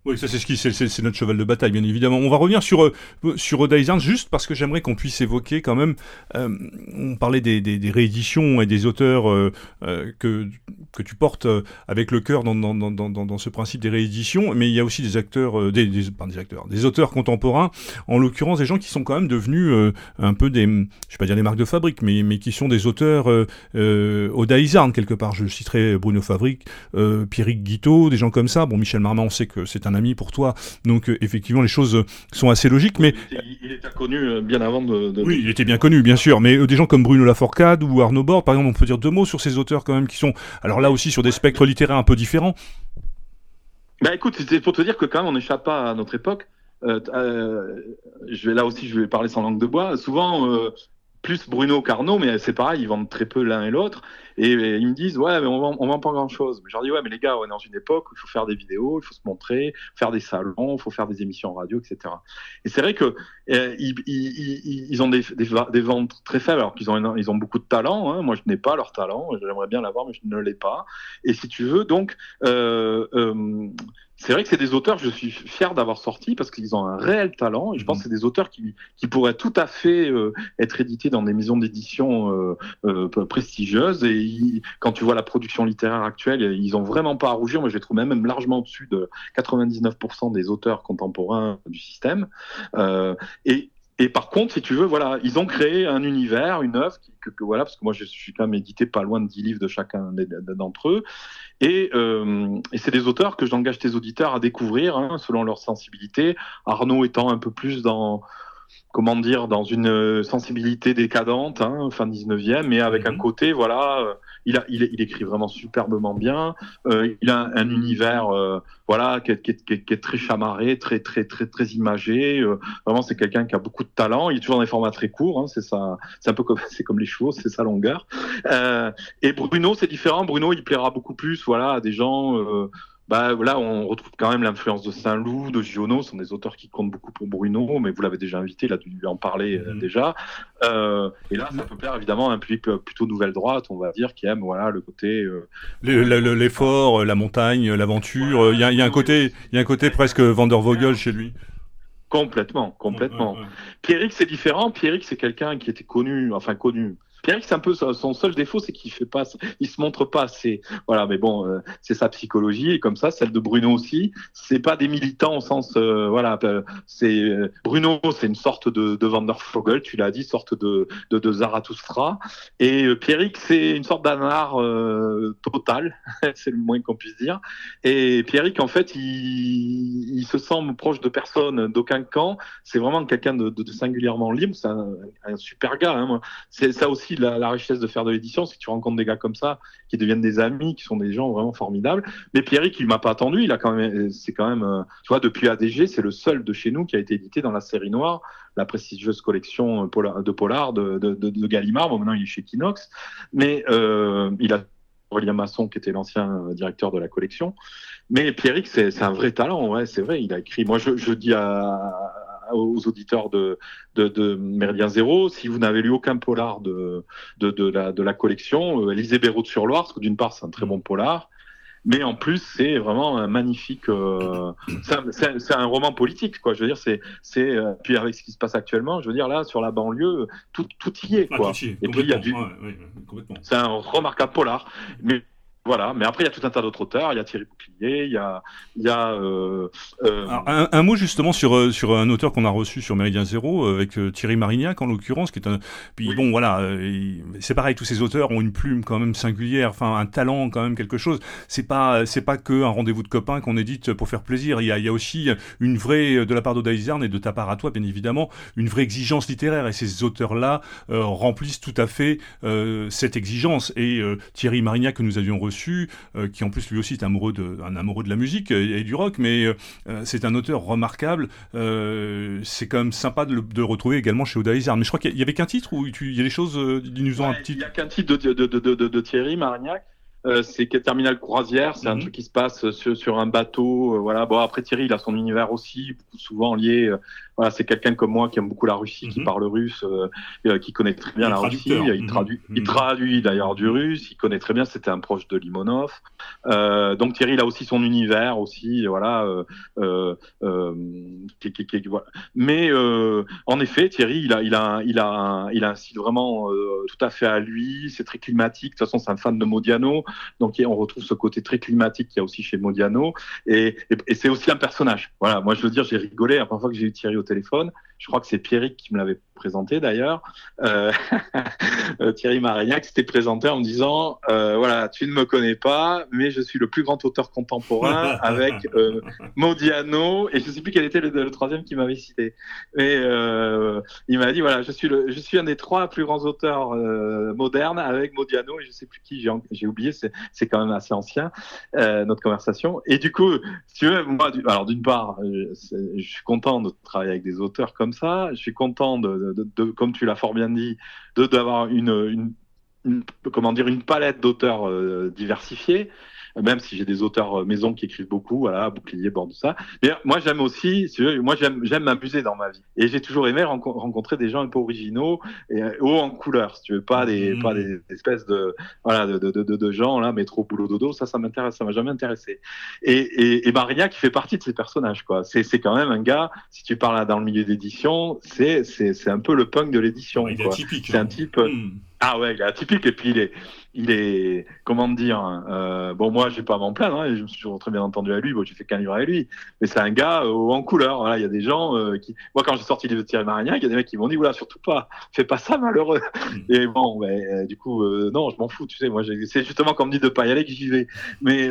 oui, ça c'est ce qui c'est notre cheval de bataille bien évidemment. On va revenir sur euh, sur Odaizan juste parce que j'aimerais qu'on puisse évoquer quand même euh, on parlait des, des, des, rééditions et des auteurs euh, euh que que tu portes euh, avec le cœur dans dans, dans, dans, ce principe des rééditions, mais il y a aussi des acteurs des, des des acteurs, des auteurs contemporains en l'occurrence des gens qui sont quand même devenus un peu des je vais pas dire des marques de fabrique mais mais qui sont des auteurs euh, Odaizan quelque part. Je citerai Bruno Fabrique, Pierrick Guiteau, des gens comme ça. Bon Michel Marmont, on sait que c'est un ami pour toi. Donc euh, effectivement, les choses sont assez logiques. Mais il était, connu euh, bien avant de, Oui, il était bien connu, bien sûr. Mais euh, des gens comme Bruno Laforcade ou Arnaud Bord, par exemple, on peut dire deux mots sur ces auteurs quand même qui sont, alors là aussi, sur des spectres littéraires un peu différents. Bah écoute, c'est pour te dire que quand même on n'échappe pas à notre époque. je vais là aussi, je vais parler sans langue de bois. Souvent, plus Bruno qu'Arnaud, mais c'est pareil, ils vendent très peu l'un et l'autre. Et, ils me disent, ouais, mais on vend, vend pas grand chose. Mais je leur dis, ouais, mais les gars, on est dans une époque où il faut faire des vidéos, il faut se montrer, faire des salons, il faut faire des émissions radio, etc. Et c'est vrai que euh, ils, ont des, ventes très faibles, alors qu'ils ont, ils ont beaucoup de talent. Hein. Moi, je n'ai pas leur talent. J'aimerais bien l'avoir, mais je ne l'ai pas. Et si tu veux, donc, euh, euh, c'est vrai que c'est des auteurs que je suis fier d'avoir sortis parce qu'ils ont un réel talent et je pense que c'est des auteurs qui, qui pourraient tout à fait euh, être édités dans des maisons d'édition euh, euh, prestigieuses et quand tu vois la production littéraire actuelle, ils ont vraiment pas à rougir. Moi, je les trouve même, même largement au-dessus de 99% des auteurs contemporains du système. et et par contre, si tu veux, voilà, ils ont créé un univers, une œuvre, que, voilà, parce que moi je suis quand même édité pas loin de 10 livres de chacun d'entre eux, et, euh, et c'est des auteurs que j'engage tes auditeurs à découvrir hein, selon leur sensibilité. Arnaud étant un peu plus dans comment dire, dans une sensibilité décadente, hein, fin 19e, mais avec un mhm. côté, voilà, il, a, il, écrit vraiment superbement bien. Euh, il a un, univers, euh, voilà, qui est, qui, est, qui est, très chamarré, très très très très imagé. Euh, vraiment, c'est quelqu'un qui a beaucoup de talent. Il est toujours dans des formats très courts. Hein, c'est ça, c'est un peu comme c'est comme les chevaux, c'est sa longueur. et Bruno, c'est différent. Bruno, il plaira beaucoup plus, voilà, à des gens bah, là, on retrouve quand même l'influence de Saint-Loup, de Giono, ce sont des auteurs qui comptent beaucoup pour Bruno, mais vous l'avez déjà invité, il a dû lui en parler euh, mhm. déjà. Euh, et là, ça peut plaire évidemment à un public euh, plutôt nouvelle droite, on va dire, qui aime voilà, le côté. L'effort, la montagne, l'aventure, il y, a un côté, il y a un côté presque Vandervogel chez lui. Complètement, complètement. Pierrick, c'est différent. Pierrick, c'est quelqu'un qui était connu, enfin connu Pierre, c'est un peu son seul défaut, c'est qu'il fait pas, il se montre pas assez. Voilà, mais bon, euh, c'est sa psychologie et comme ça, celle de Bruno aussi. C'est pas des militants au sens, euh, voilà, euh, c'est Bruno, c'est une sorte de, de Van tu l'as dit, sorte de, de, de Zarathustra. Et Pierrick, c'est une sorte d'anard total, c'est le moins qu'on puisse dire. Et Pierrick, en fait, il, il se sent proche de personne, d'aucun camp. C'est vraiment quelqu'un de, de, singulièrement libre. C'est un, un, super gars. Hein, c'est ça aussi la, richesse de faire de l'édition, c'est que tu rencontres des gars comme ça qui deviennent des amis, qui sont des gens vraiment formidables. Mais Pierrick, il m'a pas attendu. Il a quand même, c'est quand même, euh, tu vois, depuis ADG, c'est le seul de chez nous qui a été édité dans la série noire, la prestigieuse collection de Polar de, Gallimard. Bon, maintenant il est chez Kinox, mais euh, il a Aurélien Masson qui était l'ancien directeur de la collection. Mais Pierrick, c'est un vrai talent, ouais, c'est vrai. Il a écrit. Moi, je dis à, aux auditeurs de, de, de Méridien Zéro, si vous n'avez lu aucun polar de, de, de, la, de la collection, euh, lisez Beyrouth sur Loire, parce que d'une part, c'est un très bon polar, mais en plus c'est vraiment un magnifique euh, c'est un, roman politique quoi. Je veux dire c'est c'est euh, puis avec ce qui se passe actuellement je veux dire là sur la banlieue tout tout y est quoi. et puis il y a du c'est un remarquable polar. Mais voilà, mais après il y a tout un tas d'autres auteurs. Il y a Thierry Bouclier, il y a, il y a euh, euh... un, un, mot justement sur euh, sur un auteur qu'on a reçu sur Méridien Zéro avec Thierry Marignac en l'occurrence, qui est un. Puis bon, voilà, c'est pareil, tous ces auteurs ont une plume quand même singulière, enfin un talent quand même quelque chose. C'est pas c'est pas que un rendez-vous de copains qu'on édite pour faire plaisir. Il y a, il y a aussi une vraie de la part d'Odaïsern et de ta part à toi, bien évidemment, une vraie exigence littéraire. Et ces auteurs-là remplissent tout à fait cette exigence. Et Thierry Marignac que nous avions reçu euh, qui en plus lui aussi est amoureux de, un amoureux de la musique et, du rock, mais euh, c'est un auteur remarquable. Euh, c'est quand même sympa de le retrouver également chez Oda Mais je crois qu'il y avait qu'un titre ou il y a des choses, nous ont un petit. Il y a qu'un titre de, de, de, de, Thierry Marignac. Euh, c'est Terminal Croisière, c'est un mhm. truc qui se passe sur, sur un bateau. Euh, voilà. Bon après Thierry, il a son univers aussi, souvent lié. Euh, voilà, c'est quelqu'un comme moi qui aime beaucoup la Russie, qui mhm. parle russe, qui connaît très bien la Russie. Il traduit, il mhm. traduit d'ailleurs du russe. Il connaît très bien. C'était un proche de Limonov. donc Thierry, il a aussi son univers aussi. Voilà. Qui, qui, qui, voilà. Mais en effet, Thierry, il a, il a, il a, un, il a un style vraiment tout à fait à lui. C'est très climatique. De toute façon, c'est un fan de Modiano. Donc on retrouve ce côté très climatique qu'il y a aussi chez Modiano. Et, c'est aussi un personnage. Voilà, moi je veux dire, j'ai rigolé la première fois que j'ai eu Thierry téléphone. Je crois que c'est Pierrick qui me l'avait présenté d'ailleurs. Euh, Thierry Marignac s'était présenté en me disant euh, voilà, tu ne me connais pas, mais je suis le plus grand auteur contemporain avec euh, Modiano et je ne sais plus quel était le, troisième qui m'avait cité. Mais il m'a dit voilà, je suis le, je suis un des trois plus grands auteurs modernes avec Modiano et je ne sais plus qui, j'ai oublié, c'est quand même assez ancien notre conversation. Et du coup, si tu veux, moi, alors d'une part, je suis content de travailler avec des auteurs comme ça. Je suis content de, comme tu l'as fort bien dit, d'avoir une, une, palette d'auteurs euh, diversifiés même si j'ai des auteurs euh, maison qui écrivent beaucoup, voilà, bouclier, bord de ça. Mais moi, j'aime aussi, moi, j'aime, j'aime m'amuser dans ma vie. Et j'ai toujours aimé rencontrer des gens un peu originaux et euh, hauts en couleur, si tu veux, pas des, mmh. pas des espèces de, voilà, de, de, de, de gens, là, métro, boulot, dodo, ça, ça m'intéresse, ça m'a jamais intéressé. Et, et, et Maria qui fait partie de ces personnages, quoi. C'est, c'est quand même un gars, si tu parles dans le milieu d'édition, c'est, c'est, c'est un peu le punk de l'édition, Il est atypique. C'est un hein. type, mmh. Ah ouais, il est atypique et puis il est, il est, comment dire, euh, bon moi j'ai pas à m'en plaindre, hein, je me suis toujours très bien entendu à lui, bon j'ai fait qu'un livre avec lui, mais c'est un gars euh, en couleur, voilà, il y a des gens euh, qui, moi quand j'ai sorti le livre de Thierry Marignac, il y a des mecs qui m'ont dit voilà surtout pas, fais pas ça malheureux, mm. et bon, ben, du coup non, je m'en fous, tu sais, moi c'est justement comme dit de pas y aller que j'y vais, mais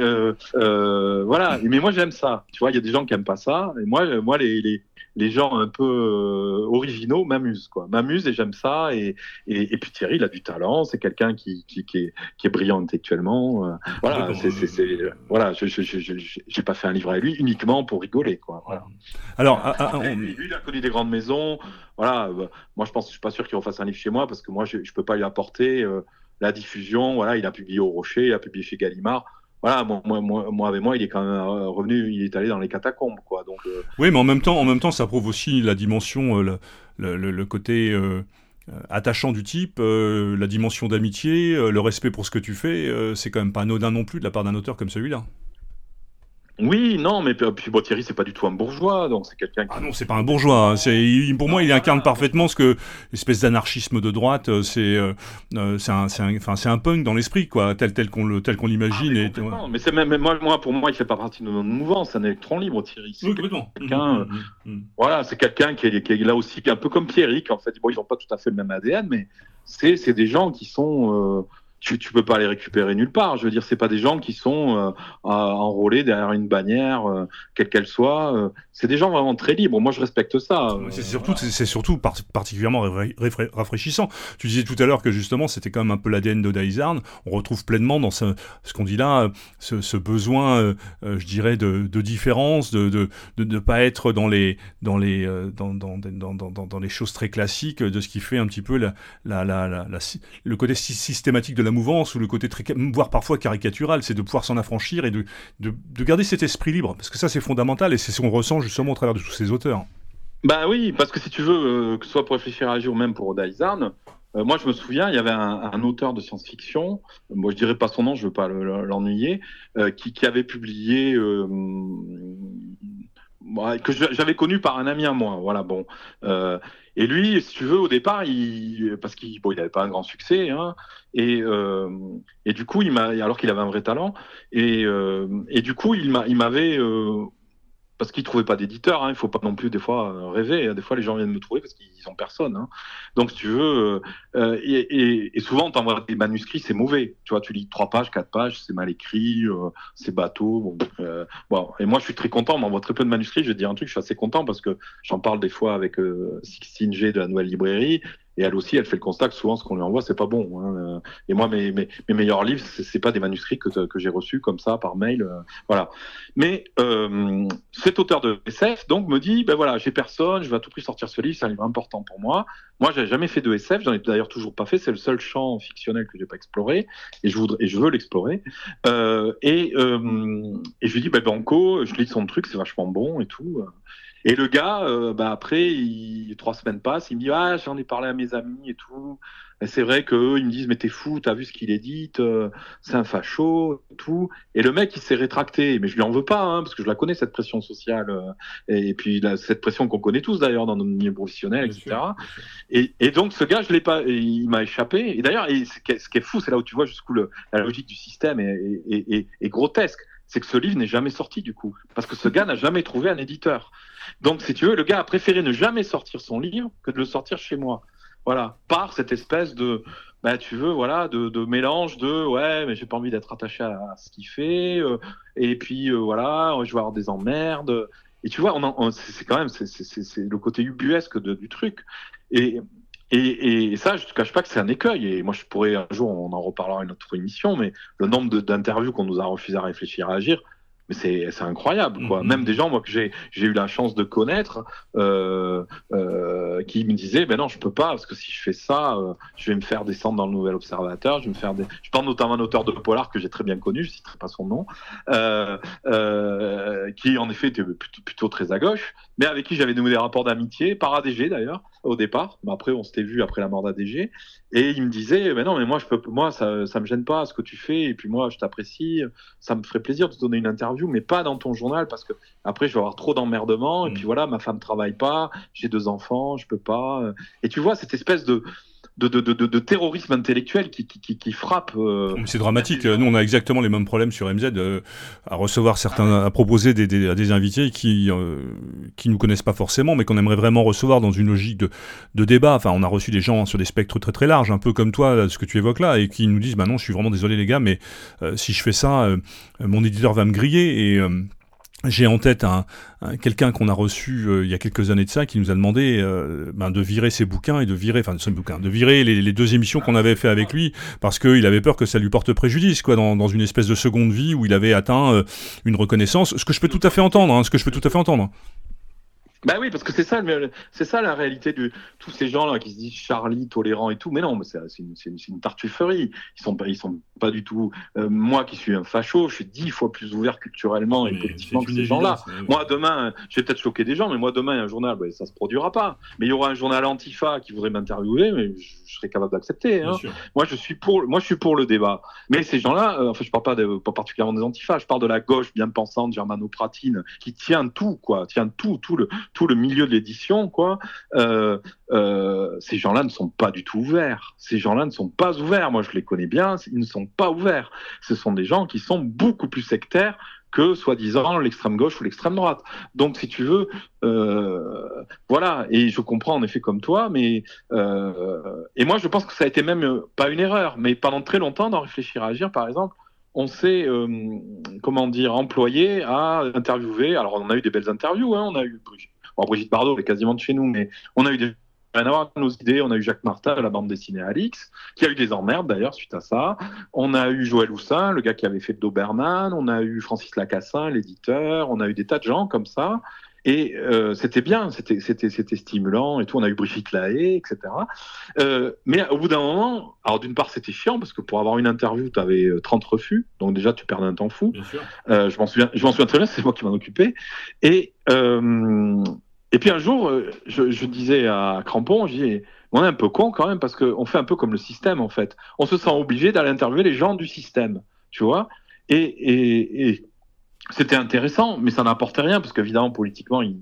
voilà, mais moi j'aime ça, tu vois, il y a des gens qui aiment pas ça, et moi, moi les, les les gens un peu euh, originaux m'amusent, quoi. M'amusent et j'aime ça. Et, et, puis Thierry, il a du talent. C'est quelqu'un qui, qui, qui, est, qui, est, brillant intellectuellement. Euh, voilà, c'est, c'est, voilà, je, j'ai pas fait un livre à lui uniquement pour rigoler, quoi. Voilà. Alors, ah, ah, lui, il a connu des grandes maisons. Voilà, bah, moi, je pense, je suis pas sûr qu'il refasse un livre chez moi parce que moi, je, je peux pas lui apporter la diffusion. Voilà, il a publié au Rocher, il a publié chez Gallimard voilà, moi, moi, moi, avec moi, il est quand même euh, revenu, il est allé dans les catacombes, quoi. Donc, euh, Oui, mais en même temps, en même temps, ça prouve aussi la dimension, euh, le, côté attachant du type, la dimension d'amitié, le respect pour ce que tu fais. c'est quand même pas anodin non plus de la part d'un auteur comme celui-là. Oui, non, mais puis bon, Thierry, c'est pas du tout un bourgeois, donc c'est quelqu'un qui... Ah non, c'est pas un bourgeois. Hein. C'est, pour moi, il incarne parfaitement ce que l'espèce d'anarchisme de droite. Euh, c'est, euh, euh, c'est un, c'est enfin, c'est un punk dans l'esprit, quoi, tel, tel qu'on le, tel qu'on l'imagine. Ah, mais, c'est même, moi, moi, pour moi, il fait pas partie de notre mouvance. C'est un électron libre, Thierry. Oui, complètement. Quelqu'un, mmh, mmh, mmh, voilà, c'est quelqu'un qui est, qui est, là aussi, un peu comme Thierry, en fait, bon, ils ont pas tout à fait le même ADN, mais c'est, c'est des gens qui sont tu, tu peux pas les récupérer nulle part. Je veux dire, c'est pas des gens qui sont euh, enrôlés derrière une bannière, euh, quelle qu'elle soit. Euh, c'est des gens vraiment très libres. Moi, je respecte ça. c'est surtout, c'est surtout particulièrement rafraîchissant. Tu disais tout à l'heure que justement, c'était quand même un peu l'ADN de Daizarn. On retrouve pleinement dans ce, qu'on dit là, ce, ce besoin, je dirais, de, de différence, de, de, de ne pas être dans les, dans les, dans, dans, dans, les choses très classiques, de ce qui fait un petit peu le côté systématique de la mouvance ou le côté très, voire parfois caricatural, c'est de pouvoir s'en affranchir et de, de, garder cet esprit libre, parce que ça c'est fondamental et c'est ce qu'on ressent justement au travers de tous ces auteurs. Bah oui, parce que si tu veux, euh, que ce soit pour réfléchir à agir ou même pour Daizarn, euh, moi je me souviens, il y avait un, auteur de science-fiction, moi je dirais pas son nom, je veux pas l'ennuyer, euh, qui, qui, avait publié que j'avais connu par un ami à moi. Voilà, bon. Euh, et lui, si tu veux, au départ, il, parce qu'il bon, il n'avait pas un grand succès, hein, et, euh, et du coup, il alors qu'il avait un vrai talent, et, euh, et du coup, il il m'avait euh, parce qu'ils trouvaient pas d'éditeur. Hein. Il faut pas non plus des fois euh, rêver. Des fois, les gens viennent me trouver parce qu'ils ont personne. Hein. Donc, si tu veux, euh, et, et, et, souvent, t'envoies des manuscrits, c'est mauvais. Tu vois, tu lis trois pages, quatre pages, c'est mal écrit, euh, c'est bateau. Euh, bon, et moi, je suis très content. On m'envoie très peu de manuscrits. Je vais te dire un truc, je suis assez content parce que j'en parle des fois avec Sixtine G de la Nouvelle Librairie. Et elle aussi, elle fait le constat que souvent, ce qu'on lui envoie, c'est pas bon. Hein. Et moi, mes, mes, mes, meilleurs livres, c'est pas des manuscrits que, que j'ai reçus comme ça par mail. Voilà. Mais cet auteur de SF, donc, me dit, ben voilà, j'ai personne, je vais à tout prix sortir ce livre, c'est un livre important pour moi. Moi, j'ai jamais fait de SF, j'en ai d'ailleurs toujours pas fait. C'est le seul champ fictionnel que j'ai pas exploré, et je voudrais, et je veux l'explorer. Euh, et, euh, et je lui dis, ben Banco, je lis son truc, c'est vachement bon et tout. Et le gars, euh, bah après, il, trois semaines passent, il me dit ah j'en ai parlé à mes amis et tout. Et c'est vrai qu'eux, ils me disent mais t'es fou, t'as vu ce qu'il édite, euh, c'est un facho, et tout. Et le mec, il s'est rétracté, mais je lui en veux pas, hein, parce que je la connais cette pression sociale, euh, et, puis cette pression qu'on connaît tous d'ailleurs dans nos milieux professionnels, etc. Et, et, donc ce gars, je l'ai pas, il m'a échappé. Et d'ailleurs, ce qui est fou, c'est là où tu vois jusqu'où la logique du système est, est, est grotesque c'est que ce livre n'est jamais sorti du coup, parce que ce gars n'a jamais trouvé un éditeur. Donc, si tu veux, le gars a préféré ne jamais sortir son livre que de le sortir chez moi. Voilà, par cette espèce de, bah, tu veux, voilà, de, mélange de, ouais, mais j'ai pas envie d'être attaché à, ce qu'il fait, euh, et puis euh, voilà, je vais avoir des emmerdes. Et tu vois, c'est quand même, le côté ubuesque du truc. Et, ça, je te cache pas que c'est un écueil. Et moi, je pourrais un jour, on en reparlera une autre émission, mais le nombre d'interviews qu'on nous a refusé à réfléchir à agir, mais c'est incroyable quoi. Mm-hmm. Même des gens moi que j'ai eu la chance de connaître euh, euh, qui me disaient ben non je peux pas parce que si je fais ça euh, je vais me faire descendre dans le Nouvel Observateur, je vais me faire des... je parle notamment d'un auteur de polar que j'ai très bien connu, je citerai pas son nom, qui en effet était plutôt, plutôt, très à gauche, mais avec qui j'avais noué des rapports d'amitié par ADG d'ailleurs au départ. Mais après on s'était vu après la mort d'ADG et il me disait ben non mais moi je peux moi ça ça me gêne pas ce que tu fais et puis moi je t'apprécie, ça me ferait plaisir de te donner une interview mais pas dans ton journal parce que après je vais avoir trop d'emmerdements et mm. puis voilà, ma femme travaille pas, j'ai deux enfants, je peux pas. Et tu vois cette espèce de de, de, de, de, terrorisme intellectuel qui, qui, qui, frappe. Euh, c'est dramatique. Nous, on a exactement les mêmes problèmes sur MZ euh, à recevoir certains, à proposer des, des, à des invités qui euh, qui nous connaissent pas forcément, mais qu'on aimerait vraiment recevoir dans une logique de, de débat. Enfin, on a reçu des gens sur des spectres très très larges, un peu comme toi, ce que tu évoques là, et qui nous disent, bah non, je suis vraiment désolé les gars, mais si je fais ça, mon éditeur va me griller et j'ai en tête un, quelqu'un qu'on a reçu euh, il y a quelques années de ça qui nous a demandé euh, ben, de virer ses bouquins et de virer enfin ses bouquins de virer les, deux émissions qu'on avait fait avec lui parce qu'il avait peur que ça lui porte préjudice quoi dans, dans une espèce de seconde vie où il avait atteint euh, une reconnaissance ce que je peux tout à fait entendre hein, ce que je peux tout à fait entendre bah oui, parce que c'est ça, c'est ça la réalité de tous ces gens-là qui se disent Charlie, tolérant et tout. Mais non, c'est une, une, une, tartufferie. Ils sont pas, ils sont pas du tout. Euh, moi, qui suis un facho, je suis dix fois plus ouvert culturellement et politiquement que ces gens-là. Moi, demain, je vais peut-être choquer des gens, mais moi, demain, un journal, bah, ça se produira pas. Mais il y aura un journal Antifa qui voudrait m'interviewer, mais je, serais capable d'accepter. Hein. Moi, je suis pour, moi, je suis pour le débat. Mais ces gens-là, euh, enfin, je parle pas, de, pas particulièrement des Antifa, je parle de la gauche bien pensante, germano-pratine, qui tient tout, quoi, tient tout, tout le tout le milieu de l'édition, quoi, euh, euh, ces gens-là ne sont pas du tout ouverts. Ces gens-là ne sont pas ouverts. Moi, je les connais bien, ils ne sont pas ouverts. Ce sont des gens qui sont beaucoup plus sectaires que soi-disant l'extrême gauche ou l'extrême droite. Donc, si tu veux, euh, voilà. Et je comprends en effet comme toi, mais et moi, je pense que ça a été même pas une erreur, mais pendant très longtemps, dans réfléchir à agir, par exemple, on s'est, comment dire, employé à interviewer. Alors, on a eu des belles interviews. Hein, on a eu Brigitte Bardot, est quasiment de chez nous, mais on a eu des nos idées. On a eu Jacques Martin la bande dessinée Alix, qui a eu des emmerdes d'ailleurs suite à ça. On a eu Joël Houssin, le gars qui avait fait Doberman. On a eu Francis Lacassin, l'éditeur. On a eu des tas de gens comme ça. Et euh, c'était bien, c'était, stimulant et tout. On a eu Brigitte Lahaye, etc. Euh, mais au bout d'un moment, alors d'une part c'était chiant parce que pour avoir une interview, tu avais 30 refus, donc déjà tu perdais un temps fou. Euh, je m'en souviens, souviens très bien, c'est moi qui m'en occupais. Et et puis un jour, je, disais à Crampon, je on est un peu con quand même parce qu'on fait un peu comme le système en fait. On se sent obligé d'aller interviewer les gens du système, tu vois. Et, et, et c'était intéressant, mais ça n'apportait rien parce qu'évidemment, politiquement, il,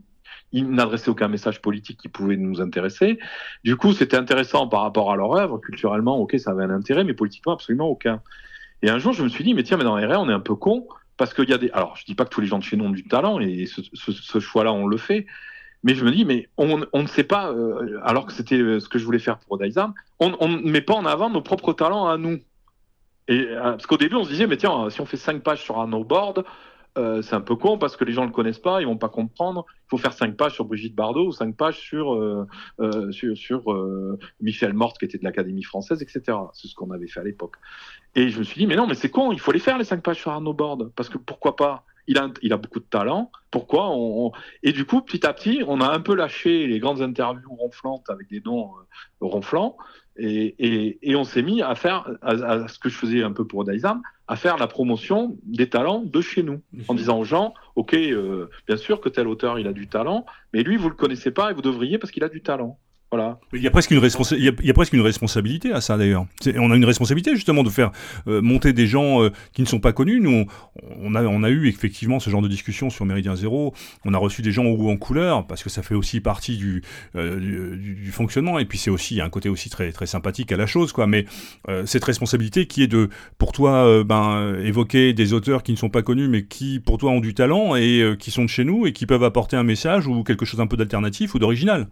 il n'adressait aucun message politique qui pouvait nous intéresser. Du coup, c'était intéressant par rapport à leur œuvre. Culturellement, ok, ça avait un intérêt, mais politiquement, absolument aucun. Et un jour, je me suis dit, mais tiens, mais dans RR, on est un peu con parce qu'il y a des. Alors, je dis pas que tous les gens de chez nous ont du talent et ce, choix-là, on le fait. Mais je me dis, mais on, ne sait pas, euh, alors que c'était euh, ce que je voulais faire pour Daizam, on ne met pas en avant nos propres talents à nous. Et, euh, parce qu'au début, on se disait, mais tiens, si on fait cinq pages sur un no-board, euh, c'est un peu con parce que les gens le connaissent pas, ils vont pas comprendre. Il faut faire cinq pages sur Brigitte Bardot ou cinq pages sur euh, euh, sur, Michel Morte qui était de l'Académie française, etc. C'est ce qu'on avait fait à l'époque. Et je me suis dit mais non mais c'est con, il faut les faire les cinq pages sur Arnaud Borde parce que pourquoi pas il a, il a beaucoup de talent. Pourquoi on, Et du coup, petit à petit, on a un peu lâché les grandes interviews ronflantes avec des noms ronflants et, on s'est mis à faire, à, ce que je faisais un peu pour Daizam, à faire la promotion des talents de chez nous, en disant aux gens, ok, euh, bien sûr que tel auteur il a du talent, mais lui vous le connaissez pas et vous devriez parce qu'il a du talent. Voilà. Il y a presque une il, y a, presque une responsabilité à ça d'ailleurs. On a une responsabilité justement de faire euh, monter des gens euh, qui ne sont pas connus. Nous, on, a, on a eu effectivement ce genre de discussion sur Méridien Zéro. On a reçu des gens en couleur parce que ça fait aussi partie du, euh, du, du, fonctionnement. Et puis c'est aussi un côté aussi très très sympathique à la chose, quoi. Mais cette responsabilité qui est de, pour toi, ben évoquer des auteurs qui ne sont pas connus mais qui pour toi ont du talent et qui sont de chez nous et qui peuvent apporter un message ou quelque chose un peu d'alternatif ou d'original.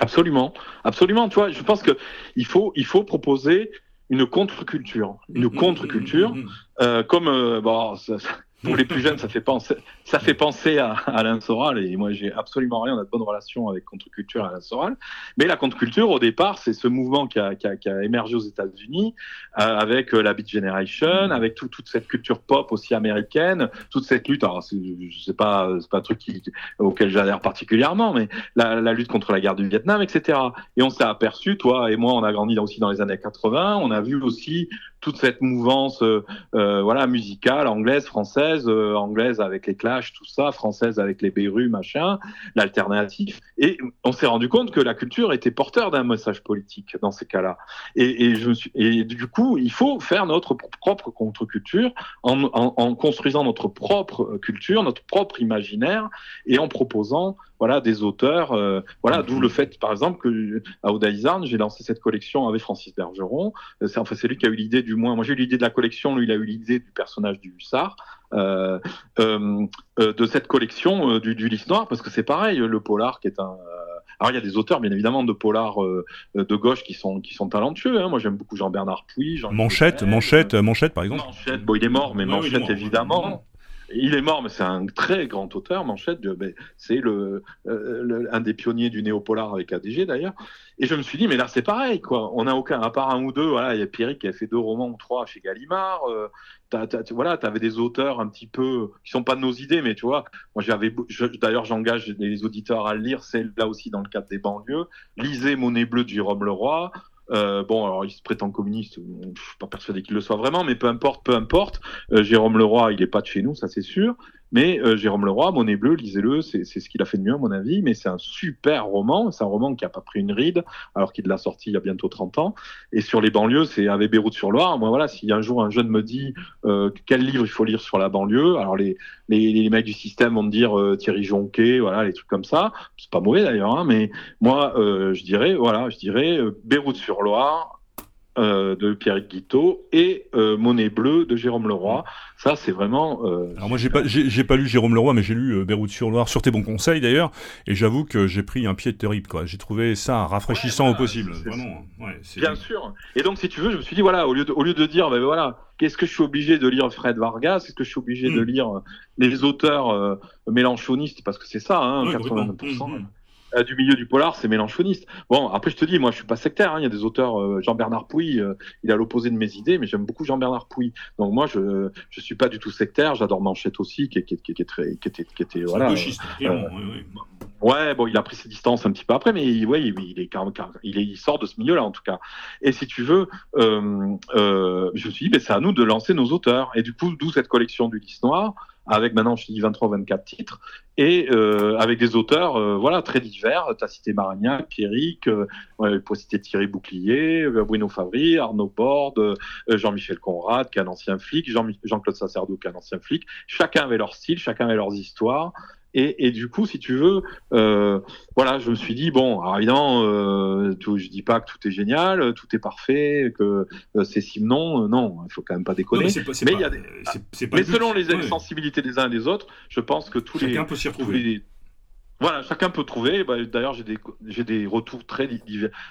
Absolument, absolument. Tu vois, je pense que il faut, il faut proposer une contre-culture, une contre-culture, euh, comme euh, bon, ça, pour les plus jeunes, ça fait penser, ça fait penser à, Alain Soral. Et moi, j'ai absolument rien. On a de bonnes relations avec contre-culture et Alain Soral. Mais la contre-culture, au départ, c'est ce mouvement qui a, qui a, qui a émergé aux États-Unis euh, avec euh, la Beat Generation, avec tout, toute cette culture pop aussi américaine, toute cette lutte. Alors, je sais pas, c'est pas un truc qui, auquel j'adhère particulièrement, mais la, la, lutte contre la guerre du Vietnam, etc. Et on s'est aperçu, toi et moi, on a grandi aussi dans les années 80. On a vu aussi toute cette mouvance euh, euh, voilà musicale anglaise française euh, anglaise avec les Clash tout ça française avec les Beru machin l'alternative et on s'est rendu compte que la culture était porteur d'un message politique dans ces cas-là. Et, du coup il faut faire notre propre contre-culture en, construisant notre propre culture notre propre imaginaire et en proposant voilà des auteurs voilà d'où le fait par exemple que à Odaïsarn j'ai lancé cette collection avec Francis Bergeron. C'est enfin c'est lui qui a eu l'idée du moins. Moi, j'ai eu l'idée de la collection, lui, il a eu l'idée du personnage du hussard, euh, euh, euh, de cette collection du, du Lys Noir, parce que c'est pareil, le polar qui est un. alors, il y a des auteurs, bien évidemment, de polar de gauche qui sont, qui sont talentueux. Hein. Moi, j'aime beaucoup Jean-Bernard Puy. Jean Manchette, Manchette, Manchette, par exemple. Manchette, bon, il est mort, mais Manchette, évidemment. Il est mort, mais c'est un très grand auteur, Manchette. C'est le, un des pionniers du néopolar avec ADG d'ailleurs. Et je me suis dit, mais là c'est pareil, quoi. On n'a aucun, à part un ou deux. Voilà, il y a Pierrick qui a fait deux romans ou trois chez Gallimard. tu voilà, tu avais des auteurs un petit peu qui sont pas de nos idées, mais tu vois, moi j'avais, d'ailleurs j'engage les auditeurs à le lire. C'est là aussi dans le cadre des banlieues. Lisez Monnaie bleue de Jérôme Leroy. Euh, bon, alors il se prétend communiste, je suis pas persuadé qu'il le soit vraiment, mais peu importe, peu importe. Euh, Jérôme Leroy, il est pas de chez nous, ça c'est sûr. Mais euh, Jérôme Leroy, Monnaie Bleue, lisez-le, c'est ce qu'il a fait de mieux à mon avis, mais c'est un super roman, c'est un roman qui a pas pris une ride, alors qu'il l'a sorti il y a bientôt 30 ans. Et sur les banlieues, c'est avec Beyrouth-sur-Loire. Moi voilà, si un jour un jeune me dit euh, quel livre il faut lire sur la banlieue, alors les, les, les mecs du système vont me dire euh, Thierry Jonquet, voilà, les trucs comme ça. C'est pas mauvais d'ailleurs, hein, mais moi je dirais, voilà, je dirais Beyrouth-sur-Loire, euh, de Pierre Guiteau et euh, Monnaie bleue de Jérôme Leroy. Ça, c'est vraiment. Euh, Alors moi, j'ai pas, j'ai, pas lu Jérôme Leroy, mais j'ai lu Beyrouth sur Loire sur tes bons conseils d'ailleurs, et j'avoue que j'ai pris un pied terrible. Quoi. J'ai trouvé ça rafraîchissant au possible, vraiment. Bien sûr. Et donc, si tu veux, je me suis dit voilà, au lieu de, au lieu de dire, ben voilà, qu'est-ce que je suis obligé de lire Fred Vargas Est-ce que je suis obligé de hmm. lire les auteurs mélanchonistes parce que c'est ça, hein, 80%. Euh, du milieu du polar, c'est mélanchoniste. Bon, après, je te dis, moi, je suis pas sectaire. Hein. Il y a des auteurs, euh, Jean-Bernard Pouy, euh, il a l'opposé de mes idées, mais j'aime beaucoup Jean-Bernard Pouy. Donc moi, je je suis pas du tout sectaire. J'adore Manchette aussi, qui, qui, qui, qui, est très, qui était, qui était voilà. Gauchiste, oui, oui. Ouais, bon, il a pris ses distances un petit peu après, mais ouais, il, il est, il, est, il sort de ce milieu-là en tout cas. Et si tu veux, je me suis dit, ben, c'est à nous de lancer nos auteurs. Et du coup, d'où cette collection du Lys Noir, avec maintenant, je dis 23 24 titres, et euh, avec des auteurs euh, voilà, très divers. Tu as cité Maragnac, Pierrick, euh, pour citer Thierry Bouclier, euh, Bruno Favry, Arnaud Borde, Jean-Michel Conrad, qui est un ancien flic, Jean-Claude Sacerdo, qui est un ancien flic. Chacun avait leur style, chacun avait leurs histoires. Et, et, du coup, si tu veux, euh, voilà, je me suis dit bon, alors évidemment, euh, tout, je dis pas que tout est génial, tout est parfait, que euh, c'est Simon, euh, non, il faut quand même pas déconner. mais, mais, il y a des, mais selon les sensibilités des uns et des autres, je pense que tous chacun les, peut s'y retrouver. Voilà, chacun peut trouver. Bah, D'ailleurs, j'ai des, des retours très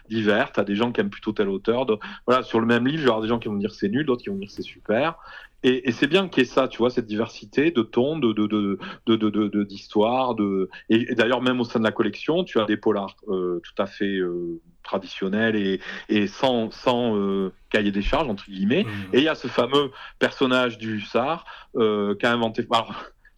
divers. Tu as des gens qui aiment plutôt telle auteur. voilà, sur le même livre, il y aura des gens qui vont dire c'est nul, d'autres qui vont dire c'est super. Et, et c'est bien qu'il y ait ça, tu vois, cette diversité de tons, de, de, de, de, d'histoires. De, et, d'ailleurs, même au sein de la collection, tu as des polars euh, tout à fait euh, traditionnels et, et sans, sans euh, cahier des charges, entre guillemets. Mmh. Et il y a ce fameux personnage du hussard euh, qu'a inventé. Alors,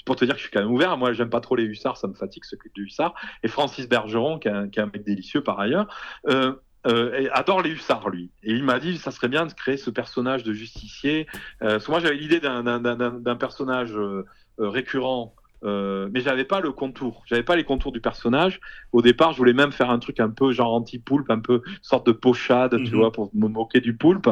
pour te dire que je suis quand même ouvert. Moi, j'aime pas trop les hussards, ça me fatigue ce clip de hussard. Et Francis Bergeron, qui est un, qui est un mec délicieux par ailleurs, euh, euh, adore les hussards, lui. Et il m'a dit, ça serait bien de créer ce personnage de justicier. Euh, parce que moi, j'avais l'idée d'un personnage euh, récurrent euh, mais j'avais pas le contour, j'avais pas les contours du personnage. Au départ, je voulais même faire un truc un peu genre anti-poulpe, un peu sorte de pochade, tu mhm. vois, pour me moquer du poulpe.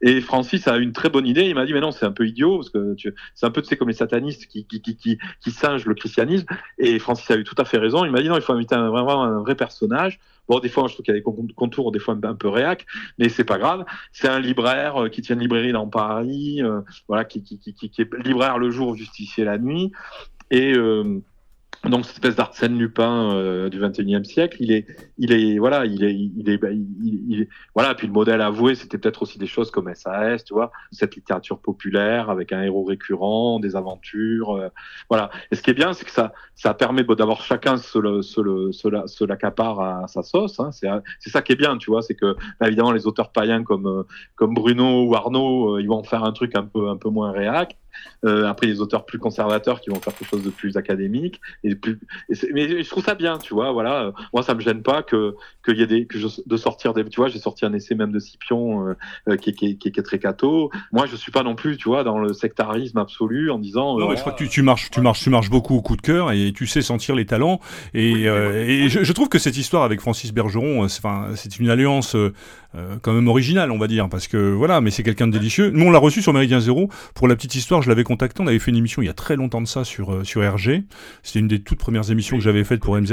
Et Francis a une très bonne idée. Il m'a dit, mais non, c'est un peu idiot parce que tu... c'est un peu, tu sais, comme les satanistes qui qui, qui, qui, qui singent le christianisme. Et Francis a eu tout à fait raison. Il m'a dit, non, il faut inviter un, vraiment un vrai personnage. Bon, des fois, je trouve qu'il y a des contours, des fois un peu réac, mais c'est pas grave. C'est un libraire euh, qui tient une librairie dans Paris, euh, voilà, qui, qui, qui, qui, est libraire le jour, justicier la nuit. Et euh, donc cette espèce d'Arsène Lupin euh, du 21e siècle, il est, il est, voilà, il est, il est, il, voilà. Puis le modèle avoué, c'était peut-être aussi des choses comme SAS, tu vois, cette littérature populaire avec un héros récurrent, des aventures, euh, voilà. Et ce qui est bien, c'est que ça, ça permet d'avoir chacun se le, se le, se l'accapare à sa sauce. Hein. C'est, c'est ça qui est bien, tu vois, c'est que bah, évidemment les auteurs païens comme, comme Bruno ou Arnaud, ils vont faire un truc un peu, un peu moins réac. Euh, après, les auteurs plus conservateurs qui vont faire quelque chose de plus académique. Et plus, mais je trouve ça bien, tu vois. Voilà, moi, ça me gêne pas que qu'il y ait des que je, de sortir des. Tu vois, j'ai sorti un essai même de Scipion euh, euh, qui, qui, qui, qui, est très catho. Moi, je suis pas non plus, tu vois, dans le sectarisme absolu en disant. non, mais je crois que tu, tu, marches, tu marches, tu marches beaucoup au coup de cœur et tu sais sentir les talents. Et, et je, je, trouve que cette histoire avec Francis Bergeron, enfin, c'est une alliance quand même originale, on va dire, parce que voilà, mais c'est quelqu'un de délicieux. Nous, on l'a reçu sur Méridien Zéro pour la petite histoire je l'avais contacté, on avait fait une émission il y a très longtemps de ça sur, euh, sur RG. C'était une des toutes premières émissions que j'avais faites pour MZ.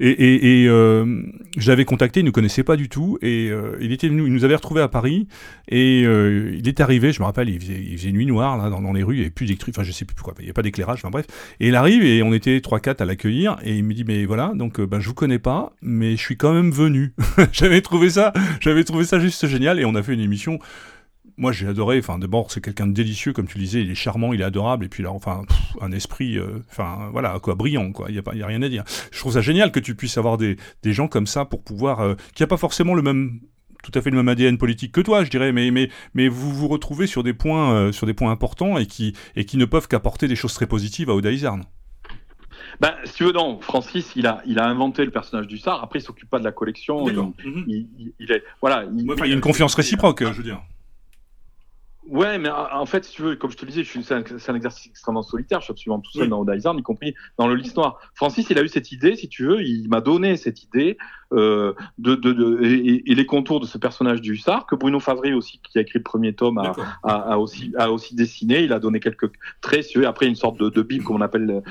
Et, et, euh, je l'avais contacté, il ne connaissait pas du tout. Et euh, il, était venu, il nous avait retrouvés à Paris. Et il est arrivé, je me rappelle, il faisait, nuit noire là, dans, les rues, il n'y avait plus d'électricité, enfin je sais plus pourquoi, il n'y a pas d'éclairage, enfin bref. Et il arrive et on était 3-4 à l'accueillir. Et il me dit, mais voilà, donc ben, je vous connais pas, mais je suis quand même venu. j'avais trouvé ça, j'avais trouvé ça juste génial. Et on a fait une émission moi j'ai adoré. Enfin, d'abord c'est quelqu'un de délicieux, comme tu le disais, il est charmant, il est adorable, et puis là, enfin, un esprit, euh, enfin voilà, quoi, brillant, quoi. Il y a pas, il y a rien à dire. Je trouve ça génial que tu puisses avoir des, des gens comme ça pour pouvoir, euh, qui a pas forcément le même tout à fait le même ADN politique que toi, je dirais, mais, mais, mais vous vous retrouvez sur des points, euh, sur des points importants et qui, et qui ne peuvent qu'apporter des choses très positives à Oda. Ben, si tu veux, non, Francis, il a, il a inventé le personnage du Sar. Après, il s'occupe pas de la collection. Il, Mhm. il est, voilà. il y a une confiance réciproque, je veux dire. Ouais, mais en fait, si tu veux, comme je te le disais, c'est un, exercice extrêmement solitaire. Je suis absolument tout seul Oui. dans Oda Izarn, y compris dans le l'histoire. Francis, il a eu cette idée, si tu veux, il m'a donné cette idée euh, de, de, de et, et les contours de ce personnage du Hussard que Bruno Favry aussi, qui a écrit le premier tome, a, a, a aussi a aussi dessiné. Il a donné quelques traits, si tu veux. Après, une sorte de, de bible, comme on appelle,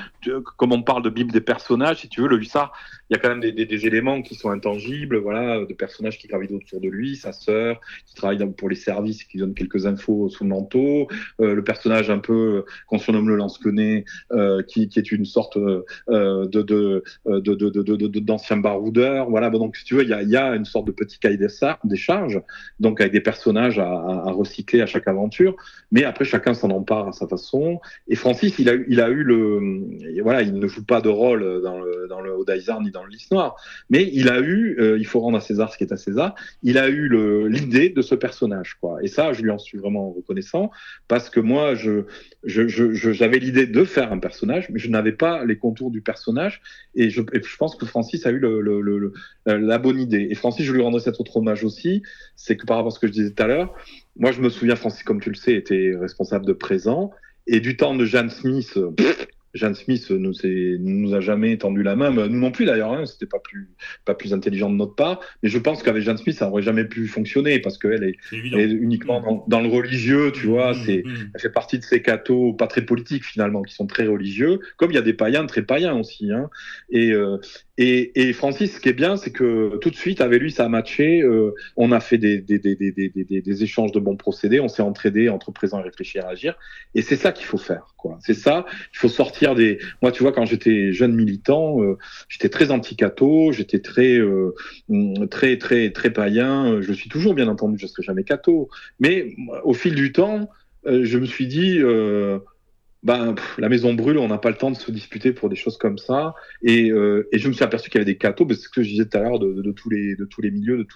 comme on parle de bible des personnages, si tu veux. Le Hussard, il y a quand même des, éléments qui sont intangibles, voilà, de personnages qui gravitent autour de lui, sa sœur, qui travaille pour les services, qui donne quelques infos sous le manteau, euh, le personnage un peu euh, qu'on surnomme le lance-quenet, euh, qui, est une sorte de d'ancien baroudeur, voilà. Donc si tu veux, il y a, une sorte de petit cahier des, charges, donc avec des personnages à, recycler à chaque aventure, mais après chacun s'en empare à sa façon. Et Francis, il a il a eu le, voilà, il ne joue pas de rôle dans le dans le Odaizar ni dans Noir, mais il a eu, euh, il faut rendre à César ce qui est à César, il a eu l'idée de ce personnage, quoi. Et ça, je lui en suis vraiment reconnaissant parce que moi, j'avais l'idée de faire un personnage, mais je n'avais pas les contours du personnage. Et je, pense que Francis a eu euh, la bonne idée. Et Francis, je lui rendrai cet autre hommage aussi, c'est que par rapport à ce que je disais tout à l'heure, moi, je me souviens, Francis, comme tu le sais, était responsable de présent. Et du temps de Jeanne Smith, Jeanne Smith nous, c'est- nous a jamais tendu la main, mais nous non plus d'ailleurs, hein, c'était pas plus, pas plus intelligent de notre part. Mais je pense qu'avec Jeanne Smith, ça aurait jamais pu fonctionner parce qu'elle est, elle est uniquement dans, dans le religieux, tu vois. C'est, Mhm. elle fait partie de ces cathos pas très politiques finalement, qui sont très religieux, comme il y a des païens très païens aussi. Hein. Et, euh, et, et Francis, ce qui est bien, c'est que tout de suite, avec lui, ça a matché. Euh, on a fait des, des, des, des, échanges de bons procédés, on s'est entraidé entre présent et réfléchir agir. Et c'est ça qu'il faut faire, quoi. C'est ça. Il faut sortir des. Moi, tu vois, quand j'étais jeune militant, euh, j'étais très anti-catho, j'étais très, euh, hum, très, très, très païen. Je suis toujours, bien entendu, je serai jamais catho. Mais au fil du temps, euh, je me suis dit, euh, ben, la maison brûle, on n'a pas le temps de se disputer pour des choses comme ça. Et, euh, je me suis aperçu qu'il y avait des cathos, parce que je disais tout à l'heure de, tous les milieux, de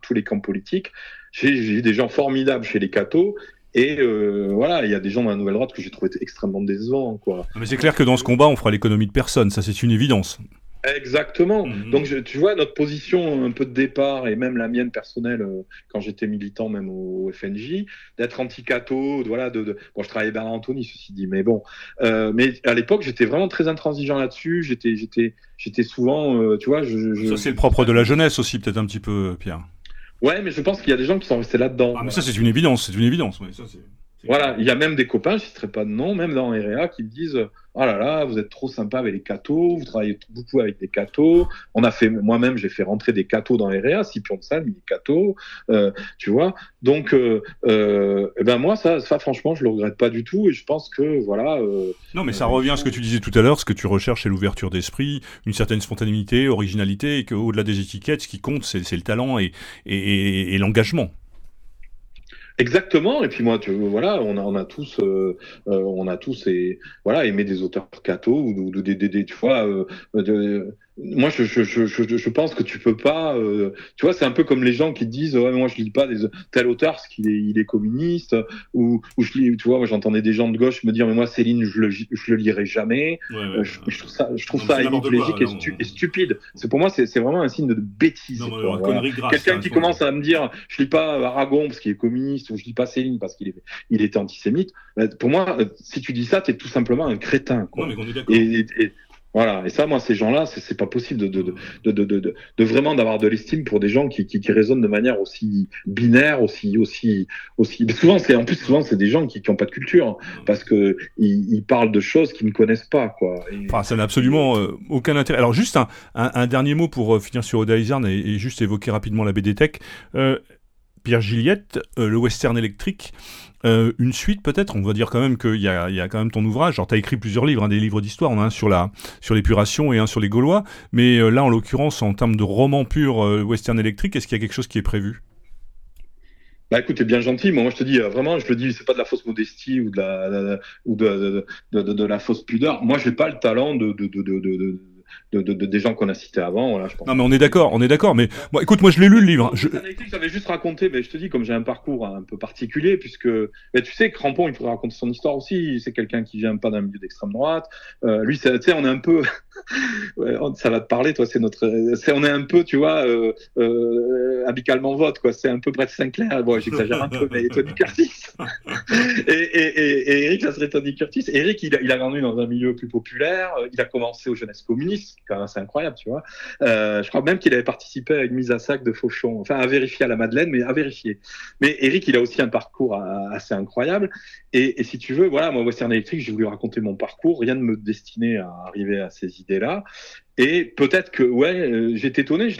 tous les camps politiques. J'ai eu des gens formidables chez les cathos. Et euh, voilà, il y a des gens dans la nouvelle droite que j'ai trouvé extrêmement décevants. Mais c'est clair que dans ce combat, on fera l'économie de personne, ça c'est une évidence. Exactement. Mhm. Donc, je, tu vois, notre position un peu de départ, et même la mienne personnelle, euh, quand j'étais militant, même au, au FNJ, d'être anti-cato, voilà, de, de... Bon, je travaillais Bernard Anthony, ceci dit, mais bon. Euh, mais à l'époque, j'étais vraiment très intransigeant là-dessus. J'étais, j'étais, j'étais souvent, euh, tu vois, je, je... Ça c'est le propre de la jeunesse aussi, peut-être un petit peu, Pierre. Ouais, mais je pense qu'il y a des gens qui sont restés là-dedans. Ah, mais ça c'est une évidence, c'est une évidence. ouais, ça, c'est- Voilà, il y a même des copains, je ne citerai pas de nom, même dans REA, qui me disent Oh là là, vous êtes trop sympa avec les cathos, vous travaillez beaucoup avec des cathos. On a fait, moi-même, j'ai fait rentrer des cathos dans REA, Scipion de Salm, il est catho, euh, tu vois. Donc, euh, euh, eh ben moi, ça, ça, franchement, je le regrette pas du tout, et je pense que, voilà. euh, Non, mais ça revient à ce que tu disais tout à l'heure, ce que tu recherches, c'est l'ouverture d'esprit, une certaine spontanéité, originalité, et qu'au-delà des étiquettes, ce qui compte, c'est c'est le talent et, et, et- et l'engagement. Exactement. Et puis moi, tu voilà, on a, on a tous, euh, euh, on a tous et voilà aimé des auteurs cathos ou, ou des, des, des, tu vois. Euh, de, moi, je, je, je, je, je pense que tu peux pas. Euh, tu vois, c'est un peu comme les gens qui disent, ouais, moi, je lis pas des, tel auteur parce qu'il est, il est communiste, ou, ou je lis. Tu vois, moi, j'entendais des gens de gauche me dire, mais moi, Céline, je le, je le lirai jamais. Ouais, ouais, Euh, je, je trouve ça, je trouve Non, ça hémiplégique et, non. stu- et stupide. C'est pour moi, c'est c'est vraiment un signe de bêtise. Voilà. Quelqu'un hein, qui commence à me dire, je lis pas Aragon parce qu'il est communiste, ou je lis pas Céline parce qu'il est, il était antisémite. bah, Pour moi, euh, si tu dis ça, t'es tout simplement un crétin. Quoi. Non, mais on est et- et- voilà. Et ça, moi, ces gens-là, c'est pas possible de, de, de, de, vraiment d'avoir de l'estime pour des gens qui, qui, qui raisonnent de manière aussi binaire, aussi, aussi, aussi. Souvent, c'est en plus souvent c'est des gens qui, qui ont pas de culture hein, parce que ils, ils parlent de choses qu'ils ne connaissent pas, quoi. Enfin, ça n'a absolument euh, aucun intérêt. Alors, juste un, un, un dernier mot pour euh, finir sur Oda et juste évoquer rapidement la BD Tech. Euh, Pierre Gilliette, euh, le western électrique, euh, une suite peut-être, on va dire quand même qu'il y y a quand même ton ouvrage. Alors, tu as écrit plusieurs livres, hein, des livres d'histoire, on a un sur la sur l'épuration et un sur les Gaulois. Mais euh, là, en l'occurrence, en termes de roman pur western électrique, est-ce qu'il y a quelque chose qui est prévu? Bah écoute, t'es bien gentil. Moi, moi, je te dis vraiment, je te dis, c'est pas de la fausse modestie ou de la, ou de, de, la fausse pudeur. Moi, j'ai pas le talent de, de, de, de de, des gens qu'on a cités avant. Voilà, je pense. Non, mais on est d'accord, on est d'accord. Mais moi, écoute, moi, je l'ai lu le livre. Je... j'avais juste raconté, mais je te dis, comme j'ai un parcours un peu particulier, puisque mais tu sais, Crampon, il pourrait raconter son histoire aussi. C'est quelqu'un qui vient pas d'un milieu d'extrême droite. Euh, lui, tu sais, on est un peu, ça va te parler, toi. C'est notre, on est un peu, tu vois, euh, euh, amicalement vote, quoi. C'est un peu Brett Sinclair. Bon, j'exagère un peu, mais Tony Curtis. et, et, et, Eric, ça serait Tony Curtis. Eric, il a, il a grandi dans un milieu plus populaire. Il a commencé aux jeunesses communistes c'est incroyable, tu vois. Euh, je crois même qu'il avait participé à une mise à sac de Fauchon, enfin à vérifier à la Madeleine, mais à vérifier. Mais Eric, il a aussi un parcours assez incroyable. Et, si tu veux, voilà, moi, Western Electric, j'ai voulu raconter mon parcours, rien de me destiner à arriver à ces idées-là. Et peut-être que, ouais, euh, j'étais étonné,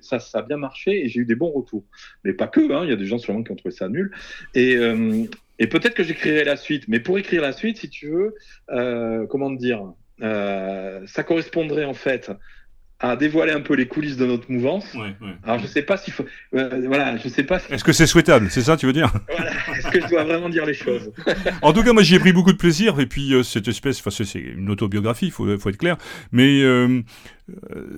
ça, a bien marché et j'ai eu des bons retours. Mais pas que, hein, il y a des gens sûrement qui ont trouvé ça nul. Et, euh, et peut-être que j'écrirai la suite. Mais pour écrire la suite, si tu veux, comment te dire? euh, ça correspondrait en fait à dévoiler un peu les coulisses de notre mouvance. Ouais, ouais. Alors je sais pas s'il faut, euh, voilà, je sais pas. Est-ce que c'est souhaitable, c'est ça, tu veux dire? Voilà. Est-ce que je dois vraiment dire les choses? En tout cas, moi j'y ai pris beaucoup de plaisir et puis euh, cette espèce, enfin c'est une autobiographie, faut faut être clair, mais euh,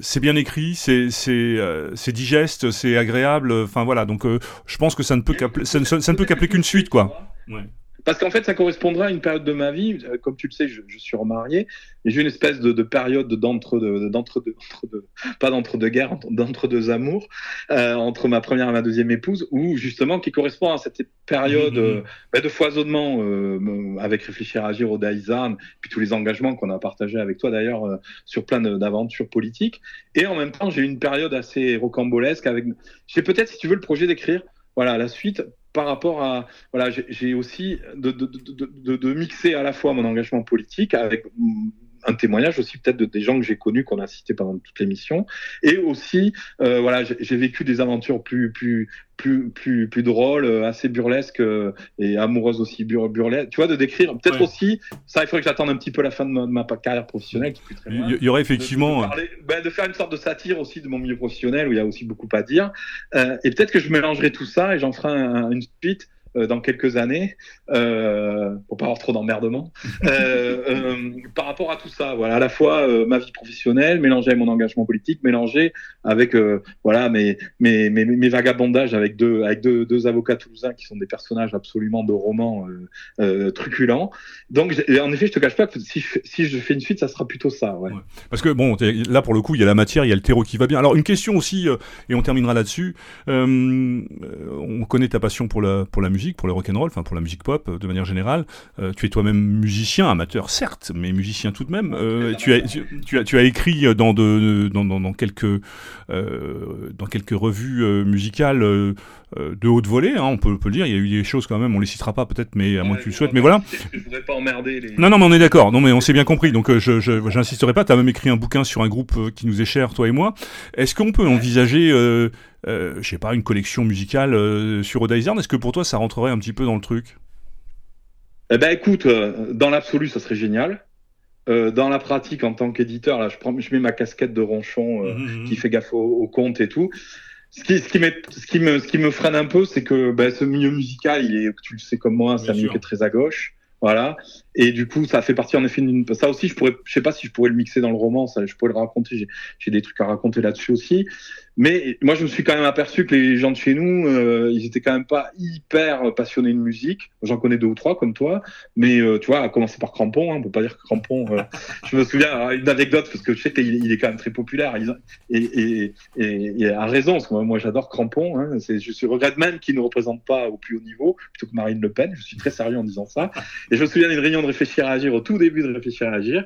c'est bien écrit, c'est c'est c'est digeste, c'est agréable, enfin voilà, donc je pense que ça ne peut qu'appeler ça, ça, ne peut qu'appeler qu'une suite quoi. Ouais. Parce qu'en fait, ça correspondra à une période de ma vie. Euh, comme tu le sais, je, suis remarié. Et j'ai une espèce de, période d'entre deux, d'entre deux, pas d'entre deux guerres, d'entre deux amours, euh, entre ma première et ma deuxième épouse, où justement, qui correspond à cette période mmh, mmh. Euh, bah, de foisonnement avec Réfléchir à agir au Daïzan, puis tous les engagements qu'on a partagés avec toi d'ailleurs sur plein d'aventures politiques. Et en même temps, j'ai eu une période assez rocambolesque avec. J'ai peut-être, si tu veux, le projet d'écrire voilà, la suite par rapport à voilà j'ai aussi de, de, de, de, mixer à la fois mon engagement politique avec un témoignage aussi peut-être de des gens que j'ai connus qu'on a cités pendant toute l'émission. Et aussi euh, voilà j'ai vécu des aventures plus plus plus plus plus drôles assez burlesques euh, et amoureuses aussi bur burlesques. Tu vois de décrire peut-être aussi ça il faudrait que j'attende un petit peu la fin de ma, carrière professionnelle qui très il y aurait effectivement de, ben, de, faire une sorte de satire aussi de mon milieu professionnel où il y a aussi beaucoup à dire. Euh, et peut-être que je mélangerai tout ça et j'en ferai une suite. euh, dans quelques années, euh, pour pas avoir trop d'emmerdement, euh, euh, par rapport à tout ça. Voilà, à la fois ma vie professionnelle, mélangée avec mon engagement politique, mélangée avec voilà mes, mes, mes, vagabondages avec deux avec deux, deux, avocats toulousains qui sont des personnages absolument de romans truculents. Donc en effet, je te cache pas que si, si je fais une suite, ça sera plutôt ça. Ouais. Parce que bon, là pour le coup, il y a la matière, il y a le terreau qui va bien. Alors une question aussi, et on terminera là-dessus. on connaît ta passion pour la pour la musique pour le rock'n'roll, enfin pour la musique pop euh, de manière générale. Euh, tu es toi-même musicien, amateur certes, mais musicien tout de même. Euh, tu, as, tu, as, tu as écrit dans, de, dans, dans, dans quelques, dans quelques revues musicales de haute volée, hein, on, peut, peut le dire. Il y a eu des choses quand même, on les citera pas peut-être, mais à moins que tu le souhaites. Mais voilà. Je voudrais pas emmerder les... Non, non, mais on est d'accord. Non, mais on s'est bien compris. Donc je, je, j'insisterai pas. Tu as même écrit un bouquin sur un groupe qui nous est cher, toi et moi. Est-ce qu'on peut envisager euh, je sais pas, une collection musicale euh, sur Odaizern. Est-ce que pour toi, ça rentrerait un petit peu dans le truc? Eh ben, écoute, euh, dans l'absolu, ça serait génial. dans la pratique, en tant qu'éditeur, là, je, prends, je mets ma casquette de ronchon mmh, mmh, mmh. qui fait gaffe au, compte et tout. Ce qui, ce, qui ce, qui me, ce qui me freine un peu, c'est que ben, ce milieu musical, il est, tu le sais comme moi, c'est un milieu qui est très à gauche. Voilà. Et du coup, ça fait partie en effet d'une. Ça aussi, je pourrais, je sais pas si je pourrais le mixer dans le roman. Ça, je pourrais le raconter. J'ai des trucs à raconter là-dessus aussi. Mais moi, je me suis quand même aperçu que les gens de chez nous, euh, ils étaient quand même pas hyper passionnés de musique. J'en connais deux ou trois comme toi, mais euh, tu vois, à commencer par Crampon, hein, peut pas dire que Crampon. Euh, je me souviens une anecdote parce que je sais qu'il il est quand même très populaire et, et, et, et à raison moi, j'adore Crampon. Hein, je regrette même qu'il ne représente pas au plus haut niveau plutôt que Marine Le Pen. Je suis très sérieux en disant ça. Et je me souviens d'une réunion de réfléchir à agir au tout début de réfléchir à agir.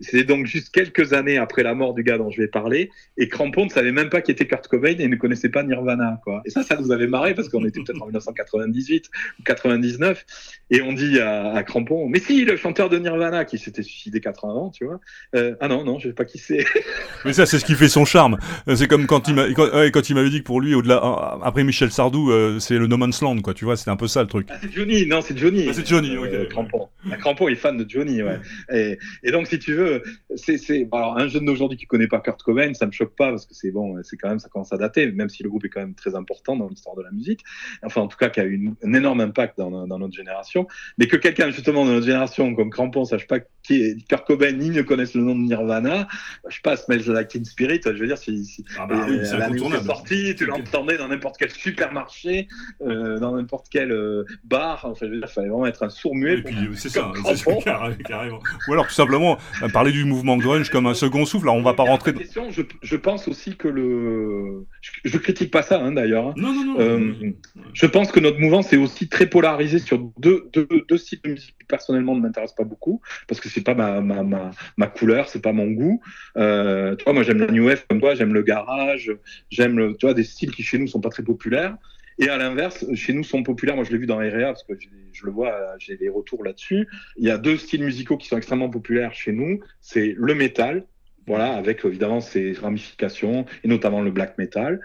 C'était donc juste quelques années après la mort du gars dont je vais parler et Crampon ne savait même pas qui était Kurt Cobain et ne connaissait pas Nirvana, quoi. Et ça, ça nous avait marré parce qu'on était peut-être en 1998 ou 99 et on dit à, Crampon, mais si, le chanteur de Nirvana qui s'était suicidé 4 ans avant, tu vois. Euh, ah non, non, je sais pas qui c'est. mais ça, c'est ce qui fait son charme. C'est comme quand il m'avait dit que pour lui, au-delà, après Michel Sardou, euh, c'est le No Man's Land, quoi. Tu vois, c'est un peu ça le truc. Ah, c'est Johnny, non, c'est Johnny. Ah, c'est Johnny, euh, Crampon. Crampon est fan de Johnny, ouais. Et, et donc, si tu veux, c'est, c'est, alors, un jeune d'aujourd'hui qui connaît pas Kurt Cobain, ça me choque pas parce que c'est bon, c'est quand même, ça commence à dater, même si le groupe est quand même très important dans l'histoire de la musique. Enfin, en tout cas, qui a eu un énorme impact dans, dans, notre génération. Mais que quelqu'un, justement, de notre génération, comme Crampon, sache pas qui est Kurt Cobain, ni ne connaisse le nom de Nirvana, je sais pas, Smells Like Teen Spirit, je veux dire, si, si ah bah, oui, sorti, tu l'entendais dans n'importe quel supermarché, euh, dans n'importe quel euh, bar, enfin, je veux dire, il fallait vraiment être un sourd-muet. C'est ça, carrément. Ou alors, tout simplement, parler du mouvement grunge comme un second souffle, alors on va pas rentrer... Question, je, je, pense aussi que le... Je, je critique pas ça, hein, d'ailleurs. Hein. Non, non, non. Euh, je pense que notre mouvement, c'est aussi très polarisé sur deux, deux, deux styles de musique qui personnellement ne m'intéressent pas beaucoup parce que c'est pas ma, ma, ma, ma couleur, c'est pas mon goût. Euh, tu vois, moi j'aime la new wave comme toi, j'aime le garage, j'aime le, tu vois, des styles qui chez nous sont pas très populaires. Et à l'inverse, chez nous sont populaires. Moi, je l'ai vu dans REA parce que je le vois, j'ai des retours là-dessus. Il y a deux styles musicaux qui sont extrêmement populaires chez nous. C'est le métal, voilà, avec évidemment ses ramifications et notamment le black metal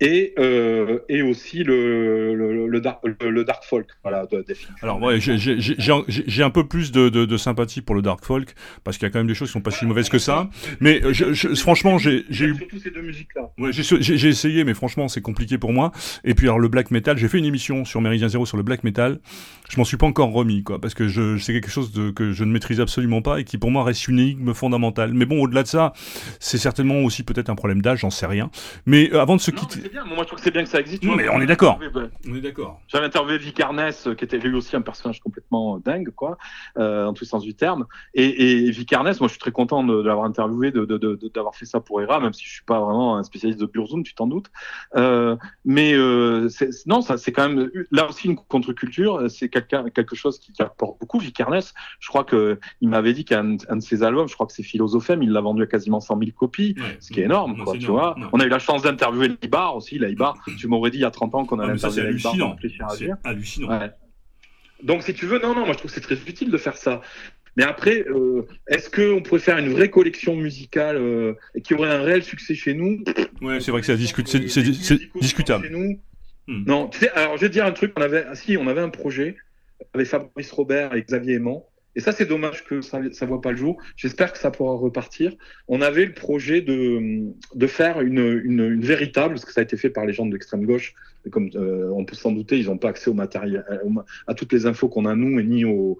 et, euh, et aussi le, le, le, dark, le, dark folk. Voilà, de, Alors, ouais, j'ai un peu plus de, de, de, sympathie pour le dark folk, parce qu'il y a quand même des choses qui sont pas si mauvaises que ça. Mais je, je, franchement, j'ai eu. Surtout ces deux musiques-là. Ouais, j'ai essayé, mais franchement, c'est compliqué pour moi. Et puis, alors, le black metal, j'ai fait une émission sur Méridien Zéro sur le black metal. Je m'en suis pas encore remis, quoi, parce que je, c'est quelque chose de, que je ne maîtrise absolument pas et qui, pour moi, reste une énigme fondamentale. Mais bon, au-delà de ça, c'est certainement aussi peut-être un problème d'âge, j'en sais rien. Mais euh, avant de se quitter. Moi, je trouve que c'est bien que ça existe. Non, mais on est d'accord. On est d'accord. J'avais interviewé Vicarnes, euh, qui était lui aussi un personnage complètement dingue, quoi, euh, en tous les sens du terme. Et, et Vicarnes, moi, je suis très content de, l'avoir interviewé, d'avoir de, de, fait ça pour ERA, même si je suis pas vraiment un spécialiste de Burzum, tu t'en doutes. Euh, mais euh, non, ça, c'est quand même là aussi une contre-culture. C'est quelque chose qui, apporte beaucoup. Vicarnes, je crois que il m'avait dit qu'un de ses albums, je crois que c'est Philosophème, il l'a vendu à quasiment 100 000 copies, ce qui est énorme, quoi, tu vois. On a eu la chance d'interviewer Libar aussi, Libar. Tu m'aurais dit il y a 30 ans qu'on allait ah, interviewer Libar. C'est hallucinant. Ouais. Donc, si tu veux, non, non, moi je trouve que c'est très utile de faire ça. Mais après, euh, est-ce qu'on pourrait faire une vraie collection musicale euh, qui aurait un réel succès chez nous? Ouais, c'est vrai que c'est discutable. Chez nous? Hmm. Non, tu sais, alors je vais te dire un truc. On avait, si, on avait un projet avec Fabrice Robert et Xavier Aimant. Et ça, c'est dommage que ça ne voit pas le jour. J'espère que ça pourra repartir. On avait le projet de, faire une, une, véritable, parce que ça a été fait par les gens de l'extrême gauche, comme euh, on peut s'en douter, ils n'ont pas accès au matériel, à toutes les infos qu'on a nous, et ni aux,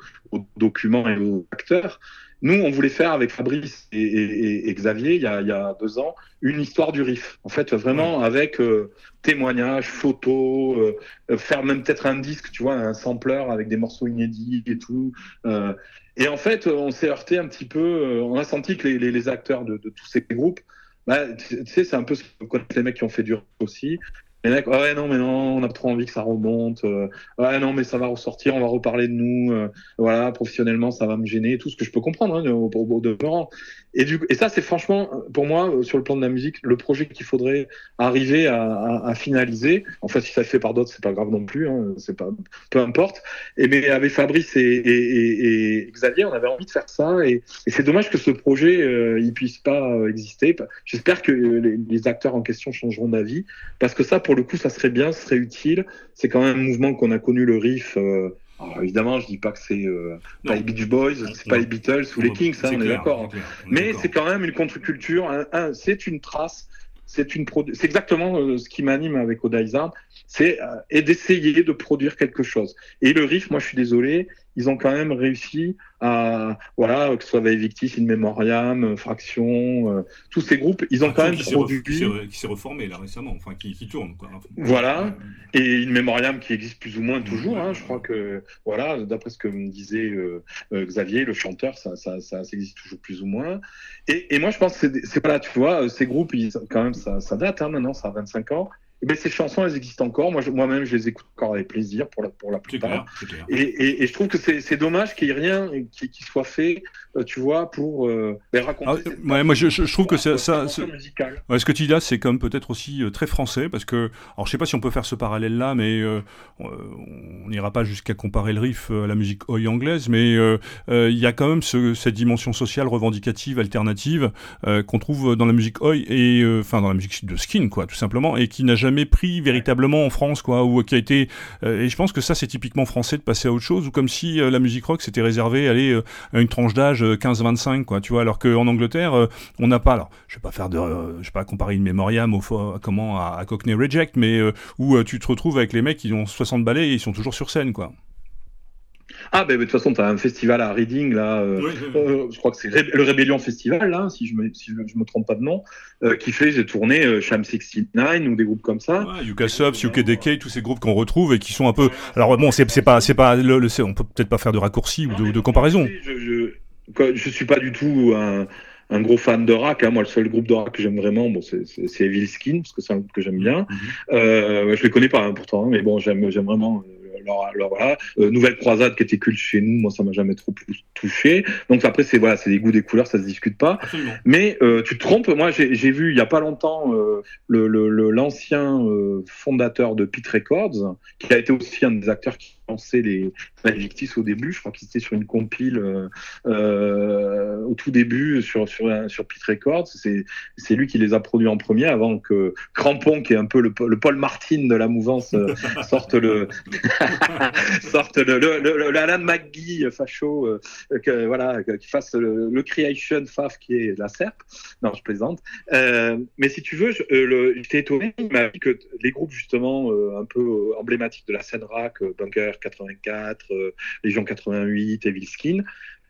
documents et aux acteurs. Nous, on voulait faire avec Fabrice et, et, et Xavier, il y, a, il y, a, deux ans, une histoire du riff. En fait, vraiment avec euh, témoignages, photos, euh, faire même peut-être un disque, tu vois, un sampler avec des morceaux inédits et tout. Euh, et en fait, on s'est heurté un petit peu, on a senti que les, les, les acteurs de, de, tous ces groupes, bah, tu sais, c'est un peu ce que connaissent les mecs qui ont fait du riff aussi. Les mecs, ouais, non, mais non, on a trop envie que ça remonte. Euh, ouais, non, mais ça va ressortir, on va reparler de nous. Euh, voilà, professionnellement, ça va me gêner. Tout ce que je peux comprendre, hein, au, au, demeurant. Et, et ça, c'est franchement, pour moi, euh, sur le plan de la musique, le projet qu'il faudrait arriver à, finaliser. En fait, si ça se fait par d'autres, c'est pas grave non plus. Hein, c'est pas, peu importe. Et mais avec Fabrice et, Xavier, on avait envie de faire ça. Et, c'est dommage que ce projet, euh, il puisse pas exister. J'espère que les, les acteurs en question changeront d'avis, parce que ça, pour le coup, ça serait bien, ce serait utile. C'est quand même un mouvement qu'on a connu le riff. Euh, alors évidemment, je dis pas que c'est euh, pas les Beach Boys, c'est pas les Beatles ou les Kings, ça, on est d'accord. Mais c'est quand même une contre-culture. c'est une trace. C'est une c'est exactement euh, ce qui m'anime avec Odaizard, c'est euh, d'essayer de produire quelque chose. Et le riff, moi, je suis désolé, ils ont quand même réussi à, voilà, que ce soit avec Victis, In Memoriam, Fraction, euh, tous ces groupes, ils ont quand même produit. Qui s'est reformé là récemment, enfin qui, qui tourne. Quoi. Voilà, et In Memoriam qui existe plus ou moins toujours. Hein, je crois que, voilà, d'après ce que me disait euh, euh, Xavier, le chanteur, ça, ça, ça, existe toujours plus ou moins. Et, et moi, je pense que c'est pas là, tu vois, ces groupes, ils, quand même, ça, ça date hein, maintenant, ça a 25 ans. Eh ben, ces chansons, elles existent encore. Moi, moi-même, je les écoute encore avec plaisir pour la, pour la plupart. Et, et, et, je trouve que c'est dommage qu'il n'y ait rien qui, qui, soit fait, euh, tu vois, pour euh, ben, raconter. Ah, ouais, moi, je, je, trouve que ça. ouais, ce que tu dis là, c'est comme peut-être aussi euh, très français, parce que. Alors, je sais pas si on peut faire ce parallèle-là, mais euh, on n'ira pas jusqu'à comparer le riff à la musique oi anglaise, mais il y a quand même ce, cette dimension sociale revendicative, alternative, qu'on trouve dans la musique oi, et enfin, dans la musique de Skin, quoi, tout simplement, et qui n'a jamais jamais pris véritablement en France, quoi, ou qui a été. et je pense que ça, c'est typiquement français de passer à autre chose, ou comme si la musique rock s'était réservée aller à une tranche d'âge 15-25, quoi, tu vois, alors qu'en Angleterre, on n'a pas. Alors, je vais pas faire de, je vais pas comparer une mémoriam au comment à, Cockney Reject, mais où tu te retrouves avec les mecs qui ont 60 ballets et ils sont toujours sur scène, quoi. Ah, ben de toute façon, tu as un festival à Reading, là, euh, euh, je crois que c'est le Rébellion Festival, là, si je me, si je, me trompe pas de nom, euh, qui fait des tournées Sham 69 ou des groupes comme ça. Ouais, UK Subs, UK Decay, tous ces groupes qu'on retrouve et qui sont un peu. Alors, bon, c'est pas. pas le, le on peut peut-être pas faire de raccourci ou de, de comparaison. Je, je, je, suis pas du tout un un gros fan de rock. Hein. Moi, le seul groupe de rock que j'aime vraiment, bon, c'est Evil Skin, parce que c'est un groupe que j'aime bien. Mm -hmm. euh, je les connais pas hein, pourtant, mais bon, j'aime vraiment alors, voilà, euh, Nouvelle Croisade qui était culte chez nous, moi ça m'a jamais trop touché. Donc après c'est voilà, c'est des goûts, des couleurs, ça se discute pas. Mais euh, tu te trompes. Moi j'ai vu il y a pas longtemps euh, le l'ancien fondateur de Pit Records, qui a été aussi un des acteurs qui lancé les Invictis au début. Je crois qu'ils étaient sur une compile euh, euh, au tout début sur sur sur Pit Records. C'est lui qui les a produits en premier avant que Crampon, qui est un peu le, le Paul Martin de la mouvance, euh, sorte le sorte le, le, le, Alan McGee facho, euh, que, voilà, qui fasse le, Creation Faf qui est la SERP. Non, je plaisante. mais si tu veux, j'étais étonné. Il m'a dit que les groupes justement un peu emblématiques de la scène rock, Bunker 84, euh, Légion 88, Evil Skin,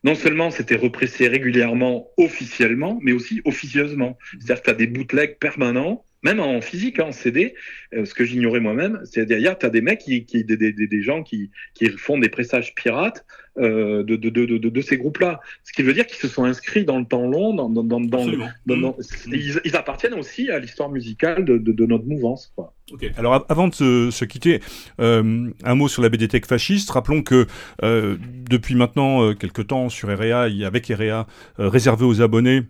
non seulement c'était repressé régulièrement officiellement, mais aussi officieusement. C'est-à-dire que tu as des bootlegs permanents même en physique, hein, en CD, euh, ce que j'ignorais moi-même, c'est derrière, tu as des mecs, qui, qui des, des, des, gens qui, qui font des pressages pirates euh, de, de, de, de, ces groupes-là. Ce qui veut dire qu'ils se sont inscrits dans le temps long, dans, dans, dans, dans, mmh. ils, ils, appartiennent aussi à l'histoire musicale de, de, notre mouvance. Quoi. Okay. Alors avant de se, se quitter, euh, un mot sur la BDTech fasciste. Rappelons que euh, depuis maintenant quelques temps sur REA, avec REA, réservé aux abonnés,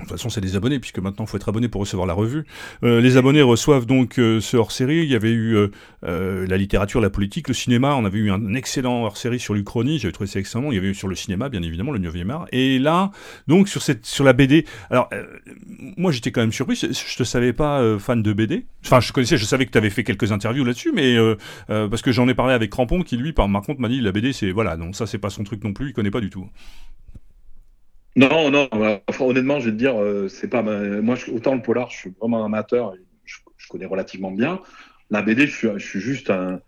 de toute façon, c'est des abonnés, puisque maintenant, il faut être abonné pour recevoir la revue. Euh, les abonnés reçoivent donc euh, ce hors-série. Il y avait eu euh, la littérature, la politique, le cinéma. On avait eu un excellent hors-série sur l'Uchronie. J'avais trouvé ça excellent. Il y avait eu sur le cinéma, bien évidemment, le 9e art. Et là, donc, sur, cette, sur la BD. Alors, moi, j'étais quand même surpris. Je te savais pas fan de BD. Enfin, je connaissais, je savais que tu avais fait quelques interviews là-dessus, mais parce que j'en ai parlé avec Crampon, qui lui, par, contre, m'a dit la BD, c'est. Voilà, donc ça, c'est pas son truc non plus. Il connaît pas du tout. Non, non, honnêtement, je vais te dire, euh, c'est pas. Moi, autant le polar, je suis vraiment amateur, je, je connais relativement bien. La BD, je suis, je suis juste un,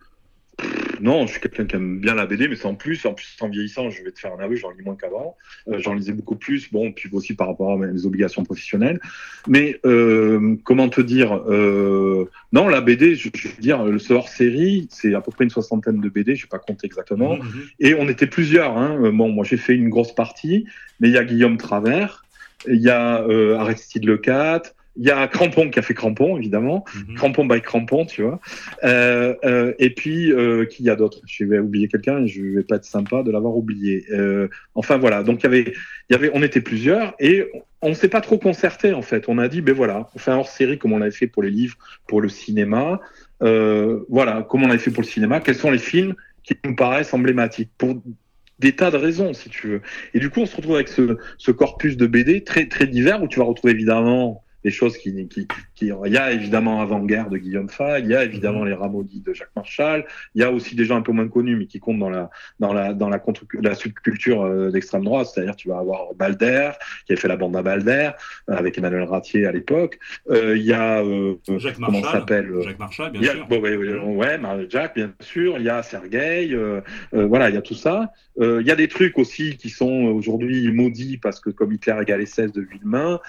non, je suis quelqu'un qui aime bien la BD, mais sans plus. En plus, en vieillissant, je vais te faire un aveu, j'en lis moins qu'avant. Euh, j'en lisais beaucoup plus. Bon, puis aussi par rapport à mes obligations professionnelles. Mais euh, comment te dire euh, Non, la BD, je, je, veux dire, le hors série, c'est à peu près une soixantaine de BD. Je vais pas compter exactement. Mmh, mmh. Et on était plusieurs. Hein. Bon, moi, j'ai fait une grosse partie, mais il y a Guillaume Travers, il y a euh, Aristide Lecat. Il y a Crampon qui a fait Crampon, évidemment. Mm -hmm. Crampon by Crampon, tu vois. Euh, euh, et puis, euh, qui y a d'autres Je vais oublier quelqu'un, je vais pas être sympa de l'avoir oublié. Euh, enfin, voilà. Donc, il y avait, il y avait, on était plusieurs et on ne s'est pas trop concerté, en fait. On a dit, ben voilà, on fait un hors-série comme on l'avait fait pour les livres, pour le cinéma. Voilà, comme on l'avait fait pour le cinéma. Quels sont les films qui nous paraissent emblématiques pour des tas de raisons, si tu veux. Et du coup, on se retrouve avec ce, ce corpus de BD très, très divers où tu vas retrouver évidemment des choses qui, qui, qui, il y a évidemment Avant-Guerre de Guillaume Fay, il y a évidemment les Ramoudis de Jacques Marshall, il y a aussi des gens un peu moins connus mais qui comptent dans la dans la dans la contre la subculture euh, d'extrême droite, c'est-à-dire tu vas avoir Balder qui a fait la bande à Balder euh, avec Emmanuel Ratier à l'époque, euh, il y a euh, Jacques comment Marshall, s'appelle Jacques Marshall bien a, sûr. Bon, ouais, ouais, ouais, Jacques bien sûr, il y a Sergueï, voilà, il y a tout ça. Il y a des trucs aussi qui sont aujourd'hui maudits parce que comme Hitler égale 16 de Villemain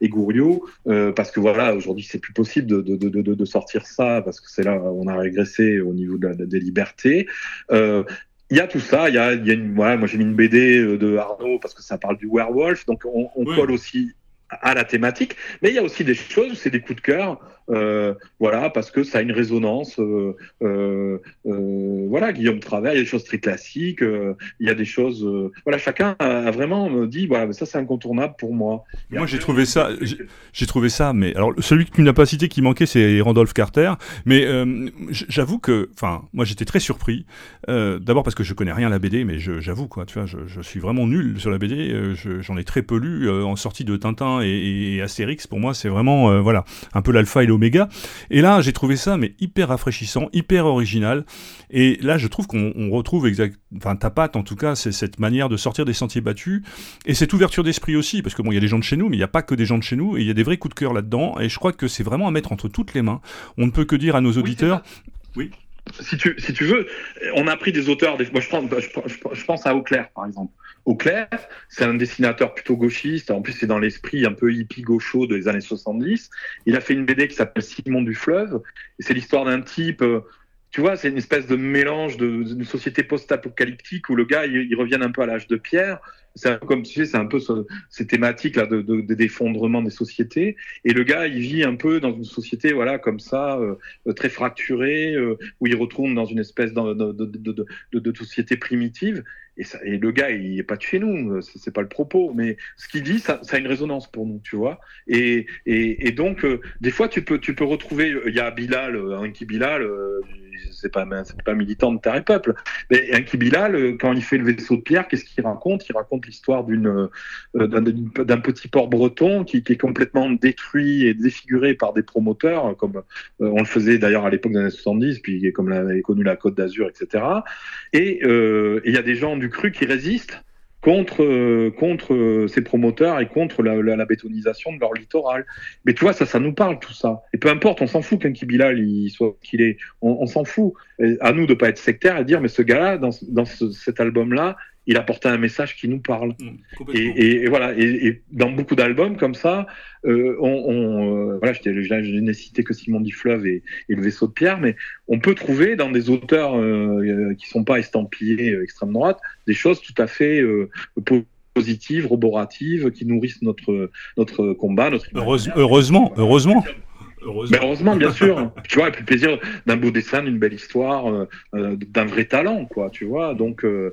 et Gouriot euh, parce que voilà, aujourd'hui, c'est plus possible de, de, de, de, sortir ça parce que c'est là on a régressé au niveau de la, des libertés. Euh, il y a tout ça, il y a, il y a une, voilà, moi j'ai mis une BD euh, de Arnaud parce que ça parle du werewolf, donc on, on oui. colle aussi à la thématique, mais il y a aussi des choses, c'est des coups de cœur, euh, voilà, parce que ça a une résonance. Euh, euh, voilà, Guillaume Travers, il y a des choses très classiques, il y a des choses. Voilà, chacun a, vraiment dit, voilà, ça c'est incontournable pour moi. Et moi j'ai trouvé ça, j'ai trouvé ça, mais alors celui que tu n'as pas cité qui manquait, c'est Randolph Carter, mais j'avoue que, enfin, moi j'étais très surpris. D'abord parce que je connais rien à la BD, mais j'avoue quoi, tu vois, je, je, suis vraiment nul sur la BD. J'en ai très peu lu en sortie de Tintin Tintin et, Astérix, pour moi, c'est vraiment voilà un peu l'alpha et l'oméga. Et là, j'ai trouvé ça mais hyper rafraîchissant, hyper original. Et là, je trouve qu'on retrouve exact, enfin ta patte en tout cas, c'est cette manière de sortir des sentiers battus et cette ouverture d'esprit aussi, parce que bon, il y a des gens de chez nous, mais il n'y a pas que des gens de chez nous, et il y a des vrais coups de cœur là-dedans. Et je crois que c'est vraiment à mettre entre toutes les mains. On ne peut que dire à nos auditeurs. Oui. Si tu, si tu veux, on a pris des auteurs. Des, moi, je pense, je, pense à Auclair, par exemple. Auclair, c'est un dessinateur plutôt gauchiste. En plus, c'est dans l'esprit un peu hippie gaucho des années 70. Il a fait une BD qui s'appelle Simon du Fleuve. C'est l'histoire d'un type. Euh, tu vois, c'est une espèce de mélange d'une société post-apocalyptique où le gars, il, revient un peu à l'âge de pierre c'est un peu comme tu sais, c'est un peu ces thématiques là de, de, d'effondrement des sociétés. Et le gars, il vit un peu dans une société, voilà, comme ça, euh, très fracturée, euh, où il retourne dans une espèce de société primitive. Et, ça, et, le gars, il est pas de chez nous, c'est pas le propos, mais ce qu'il dit, ça, ça, a une résonance pour nous, tu vois. Et, et, et donc, euh, des fois, tu peux, tu peux retrouver, il y a Bilal, Anki Bilal, c'est pas, c'est pas militant de Terre et Peuple. Mais Inki Bilal, euh, quand il fait le vaisseau de pierre, qu'est-ce qu'il raconte? Il raconte l'histoire euh, d'un, petit port breton qui, est complètement détruit et défiguré par des promoteurs, comme euh, on le faisait d'ailleurs à l'époque des années 70, puis comme l'avait connu la Côte d'Azur, etc. Et il y a des gens du cru qui résistent contre, euh, contre euh, ces promoteurs et contre la, bétonisation de leur littoral. Mais tu vois, ça, ça nous parle tout ça. Et peu importe, on s'en fout qu'un Kibilal il soit qu'il est, on, s'en fout. à nous de pas être sectaire et dire, mais ce gars-là, dans, dans cet album-là, il apportait un message qui nous parle. Mmh, et, et, voilà, et, dans beaucoup d'albums comme ça, euh, on, on euh, voilà, je n'ai cité que Simon Fleuve et, le vaisseau de pierre, mais on peut trouver dans des auteurs euh, qui sont pas estampillés euh, extrême droite des choses tout à fait euh, positives, roboratives, qui nourrissent notre notre combat, notre heureusement, heureusement. Heureusement. heureusement, bien sûr. tu vois, et puis le plaisir d'un beau dessin, d'une belle histoire, euh, euh, d'un vrai talent, quoi, tu vois. Donc, euh,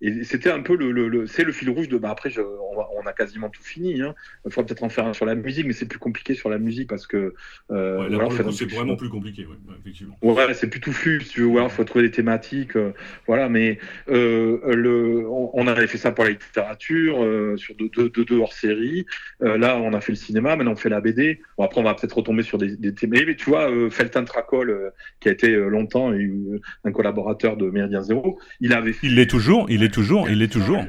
et c'était un peu le, le, c'est le fil rouge de. Bah, après, je, on, on, a quasiment tout fini. Hein. Il faudra peut-être en faire un sur la musique, mais c'est plus compliqué sur la musique parce que. Ouais, c'est vraiment plus compliqué, ouais, effectivement. Ouais, c'est plus touffu, si tu veux. il faut trouver des thématiques, voilà. Mais le, on, on, avait fait ça pour la littérature sur deux, deux, deux, deux hors série. là, on a fait le cinéma, maintenant on fait la BD. Bon, après, on va peut-être retomber sur des, des thèmes. Mais tu vois, euh, Feltin Tracol, euh, qui a été euh, longtemps un collaborateur de Méridien Zéro, il avait. Il l'est toujours, il est toujours, il est toujours.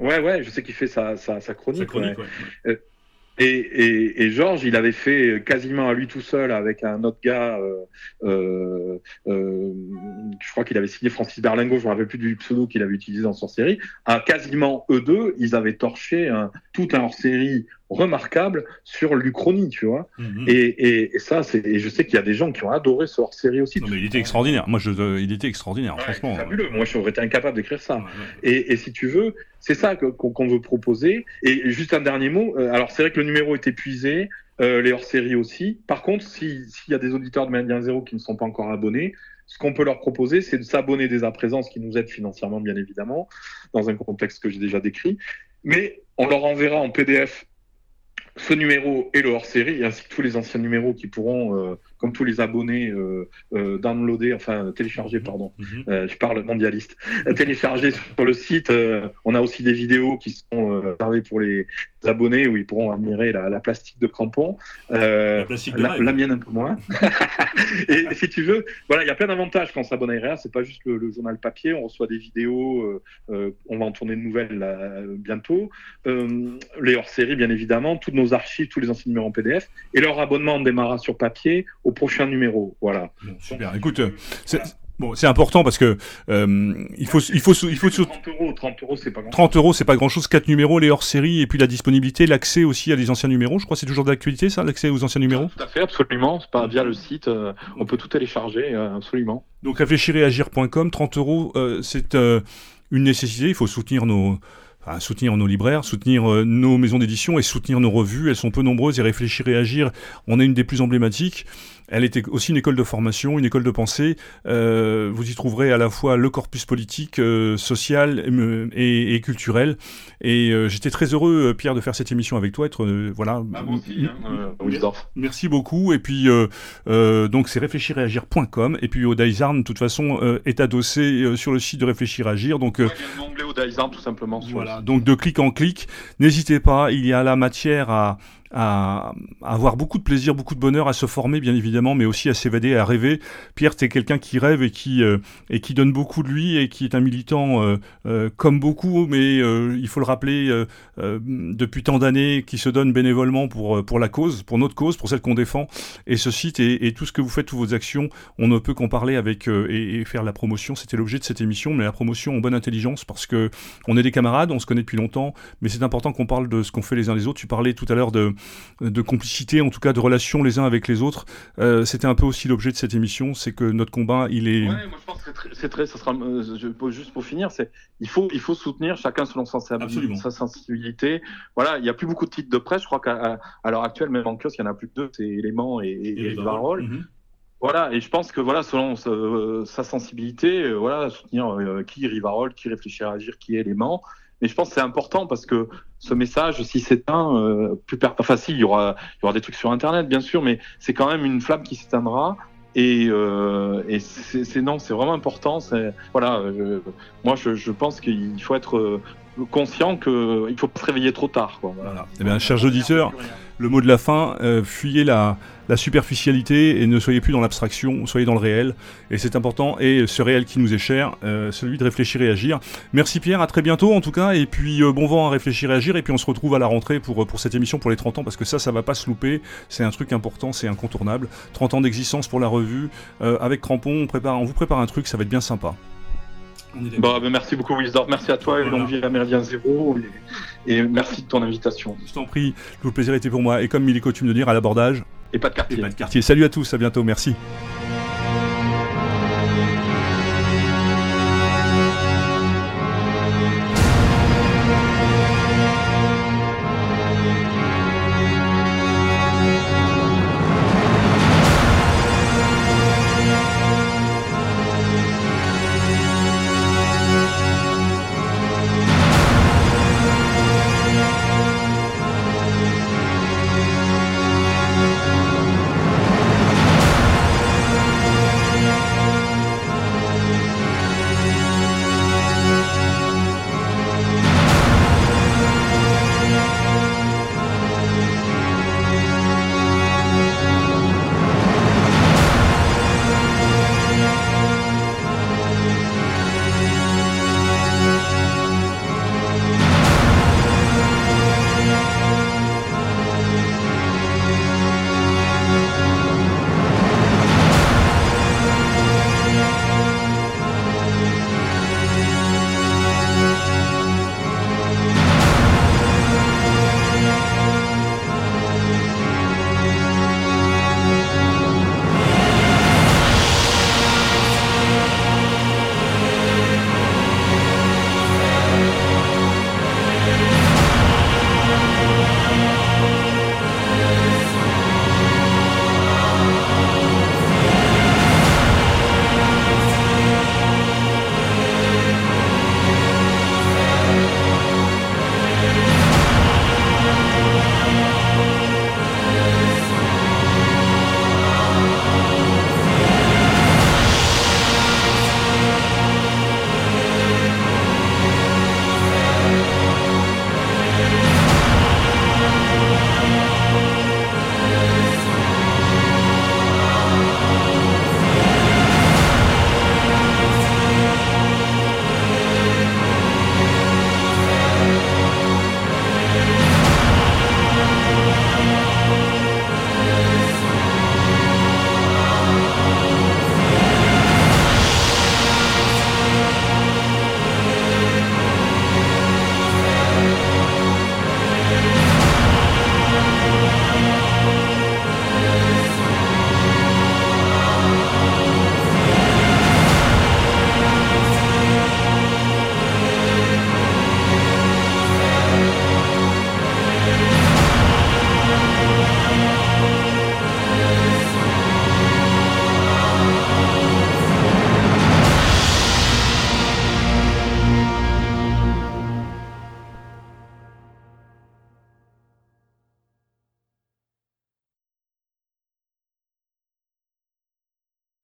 Ouais, ouais, je sais qu'il fait sa, sa, chronique. Sa chronique et, et, et, Georges, il avait fait quasiment à lui tout seul avec un autre gars. Euh, euh, euh je crois qu'il avait signé Francis Berlingo. Je me rappelle plus du pseudo qu'il avait utilisé dans son série. À quasiment eux deux, ils avaient torché un, tout un hors-série remarquable sur l'Uchronie, tu vois. Mhm. et, et, ça, c'est, et je sais qu'il y a des gens qui ont adoré ce hors-série aussi. Non, mais il était extraordinaire. Moi, je, il était extraordinaire, franchement. Fabuleux. Moi, j'aurais été incapable d'écrire ça. Et, et, si tu veux, c'est ça qu'on veut proposer. Et juste un dernier mot. Euh, alors, c'est vrai que le numéro est épuisé. Euh, les hors-séries aussi. Par contre, s'il y a des auditeurs de Méridien Zéro qui ne sont pas encore abonnés, ce qu'on peut leur proposer, c'est de s'abonner dès à présent, ce qui nous aide financièrement, bien évidemment, dans un contexte que j'ai déjà décrit. Mais on leur enverra en PDF ce numéro et le hors-série, ainsi que tous les anciens numéros qui pourront, euh, comme tous les abonnés, euh, euh, downloader, enfin télécharger, pardon, mhm. euh, je parle mondialiste, télécharger sur le site. on a aussi des vidéos qui sont réservées pour les abonnés où ils pourront admirer la, la plastique de crampon. la, la, mienne un peu moins. et, si tu veux, voilà, il y a plein d'avantages quand on s'abonne à RR. C'est pas juste le, le, journal papier, on reçoit des vidéos, on va en tourner de nouvelles là, bientôt. les hors-séries, bien évidemment, toutes nos archives, tous les anciens numéros en PDF, et leur abonnement démarra sur papier au prochain numéro. Voilà. super. Écoute, c'est... Bon, c'est important parce que euh, il faut il faut il faut 30 euros, 30 euros c'est pas grand. 30 euros c'est pas grand chose. Quatre numéros, les hors série et puis la disponibilité, l'accès aussi à des anciens numéros. Je crois que c'est toujours d'actualité ça, l'accès aux anciens numéros? Tout à fait, absolument. C'est pas via le site, euh, on peut tout télécharger, euh, absolument. Donc réfléchiréagir.com, 30 euros, c'est une nécessité. Il faut soutenir nos soutenir nos libraires, soutenir euh, nos maisons d'édition et soutenir nos revues. Elles sont peu nombreuses et réfléchir et agir. On a une des plus emblématiques. Elle était aussi une école de formation, une école de pensée. Euh, vous y trouverez à la fois le corpus politique, euh, social et, et, culturel. Et euh, j'étais très heureux, Pierre, de faire cette émission avec toi. Être voilà. Ah, hein, merci beaucoup. Et puis donc c'est réfléchiréagir.com. Et puis Odaizarn, de toute façon, est adossé sur le site de Réfléchir Agir. Donc il y a un onglet Odaizan tout simplement. Voilà, donc de clic en clic, n'hésitez pas, il y a la matière à, à, avoir beaucoup de plaisir, beaucoup de bonheur, à se former bien évidemment, mais aussi à s'évader, à rêver. Pierre, tu es quelqu'un qui rêve et qui, euh, et qui donne beaucoup de lui et qui est un militant euh, euh, comme beaucoup, mais il faut le rappeler, depuis tant d'années, qui se donne bénévolement pour, pour la cause, pour notre cause, pour celle qu'on défend. Et ce site et, et, tout ce que vous faites, toutes vos actions, on ne peut qu'en parler avec et, et, faire la promotion. C'était l'objet de cette émission, mais la promotion en bonne intelligence parce que on est des camarades, on se connaît depuis longtemps, mais c'est important qu'on parle de ce qu'on fait les uns les autres. Tu parlais tout à l'heure de de complicité, en tout cas de relations les uns avec les autres. Euh, c'était un peu aussi l'objet de cette émission, c'est que notre combat, il est. Ouais, moi je pense que c'est très, ça sera, euh, juste pour finir, c'est il faut, il faut soutenir chacun selon sa sensibilité. Voilà, il n'y a plus beaucoup de titres de presse. Je crois qu'à l'heure actuelle, même en kiosque, il y en a plus que deux, c'est Élément et, et, mhm. Voilà, et je pense que voilà, selon sa, sensibilité, voilà, soutenir euh, qui Rivarol, qui réfléchit à agir, qui est Élément. Mais je pense que c'est important parce que ce message, si s'éteint, euh, plus pas facile, il y aura, il y aura des trucs sur Internet, bien sûr, mais c'est quand même une flamme qui s'éteindra. Et, euh, et c'est non, c'est vraiment important. Voilà, moi je, je pense qu'il faut être euh, conscient qu'il ne faut pas se réveiller trop tard. Quoi. Voilà. Eh bien, chers auditeurs, le mot de la fin, euh, fuyez la, superficialité et ne soyez plus dans l'abstraction, soyez dans le réel. Et c'est important, et ce réel qui nous est cher, euh, celui de réfléchir et agir. Merci Pierre, à très bientôt en tout cas, et puis euh, bon vent à réfléchir et agir, et puis on se retrouve à la rentrée pour, pour cette émission pour les 30 ans, parce que ça, ça va pas se louper, c'est un truc important, c'est incontournable. 30 ans d'existence pour la revue, avec Crampon, on, prépare, on vous prépare un truc, ça va être bien sympa. Bon, ben, merci beaucoup, Wisdor. Merci à toi et longue vie à Méridien Zéro. Et, merci de ton invitation. Je t'en prie, tout le plaisir était pour moi. Et comme il est coutume de dire, à l'abordage. Et pas de quartier. Et pas de quartier. Salut à tous, à bientôt, merci.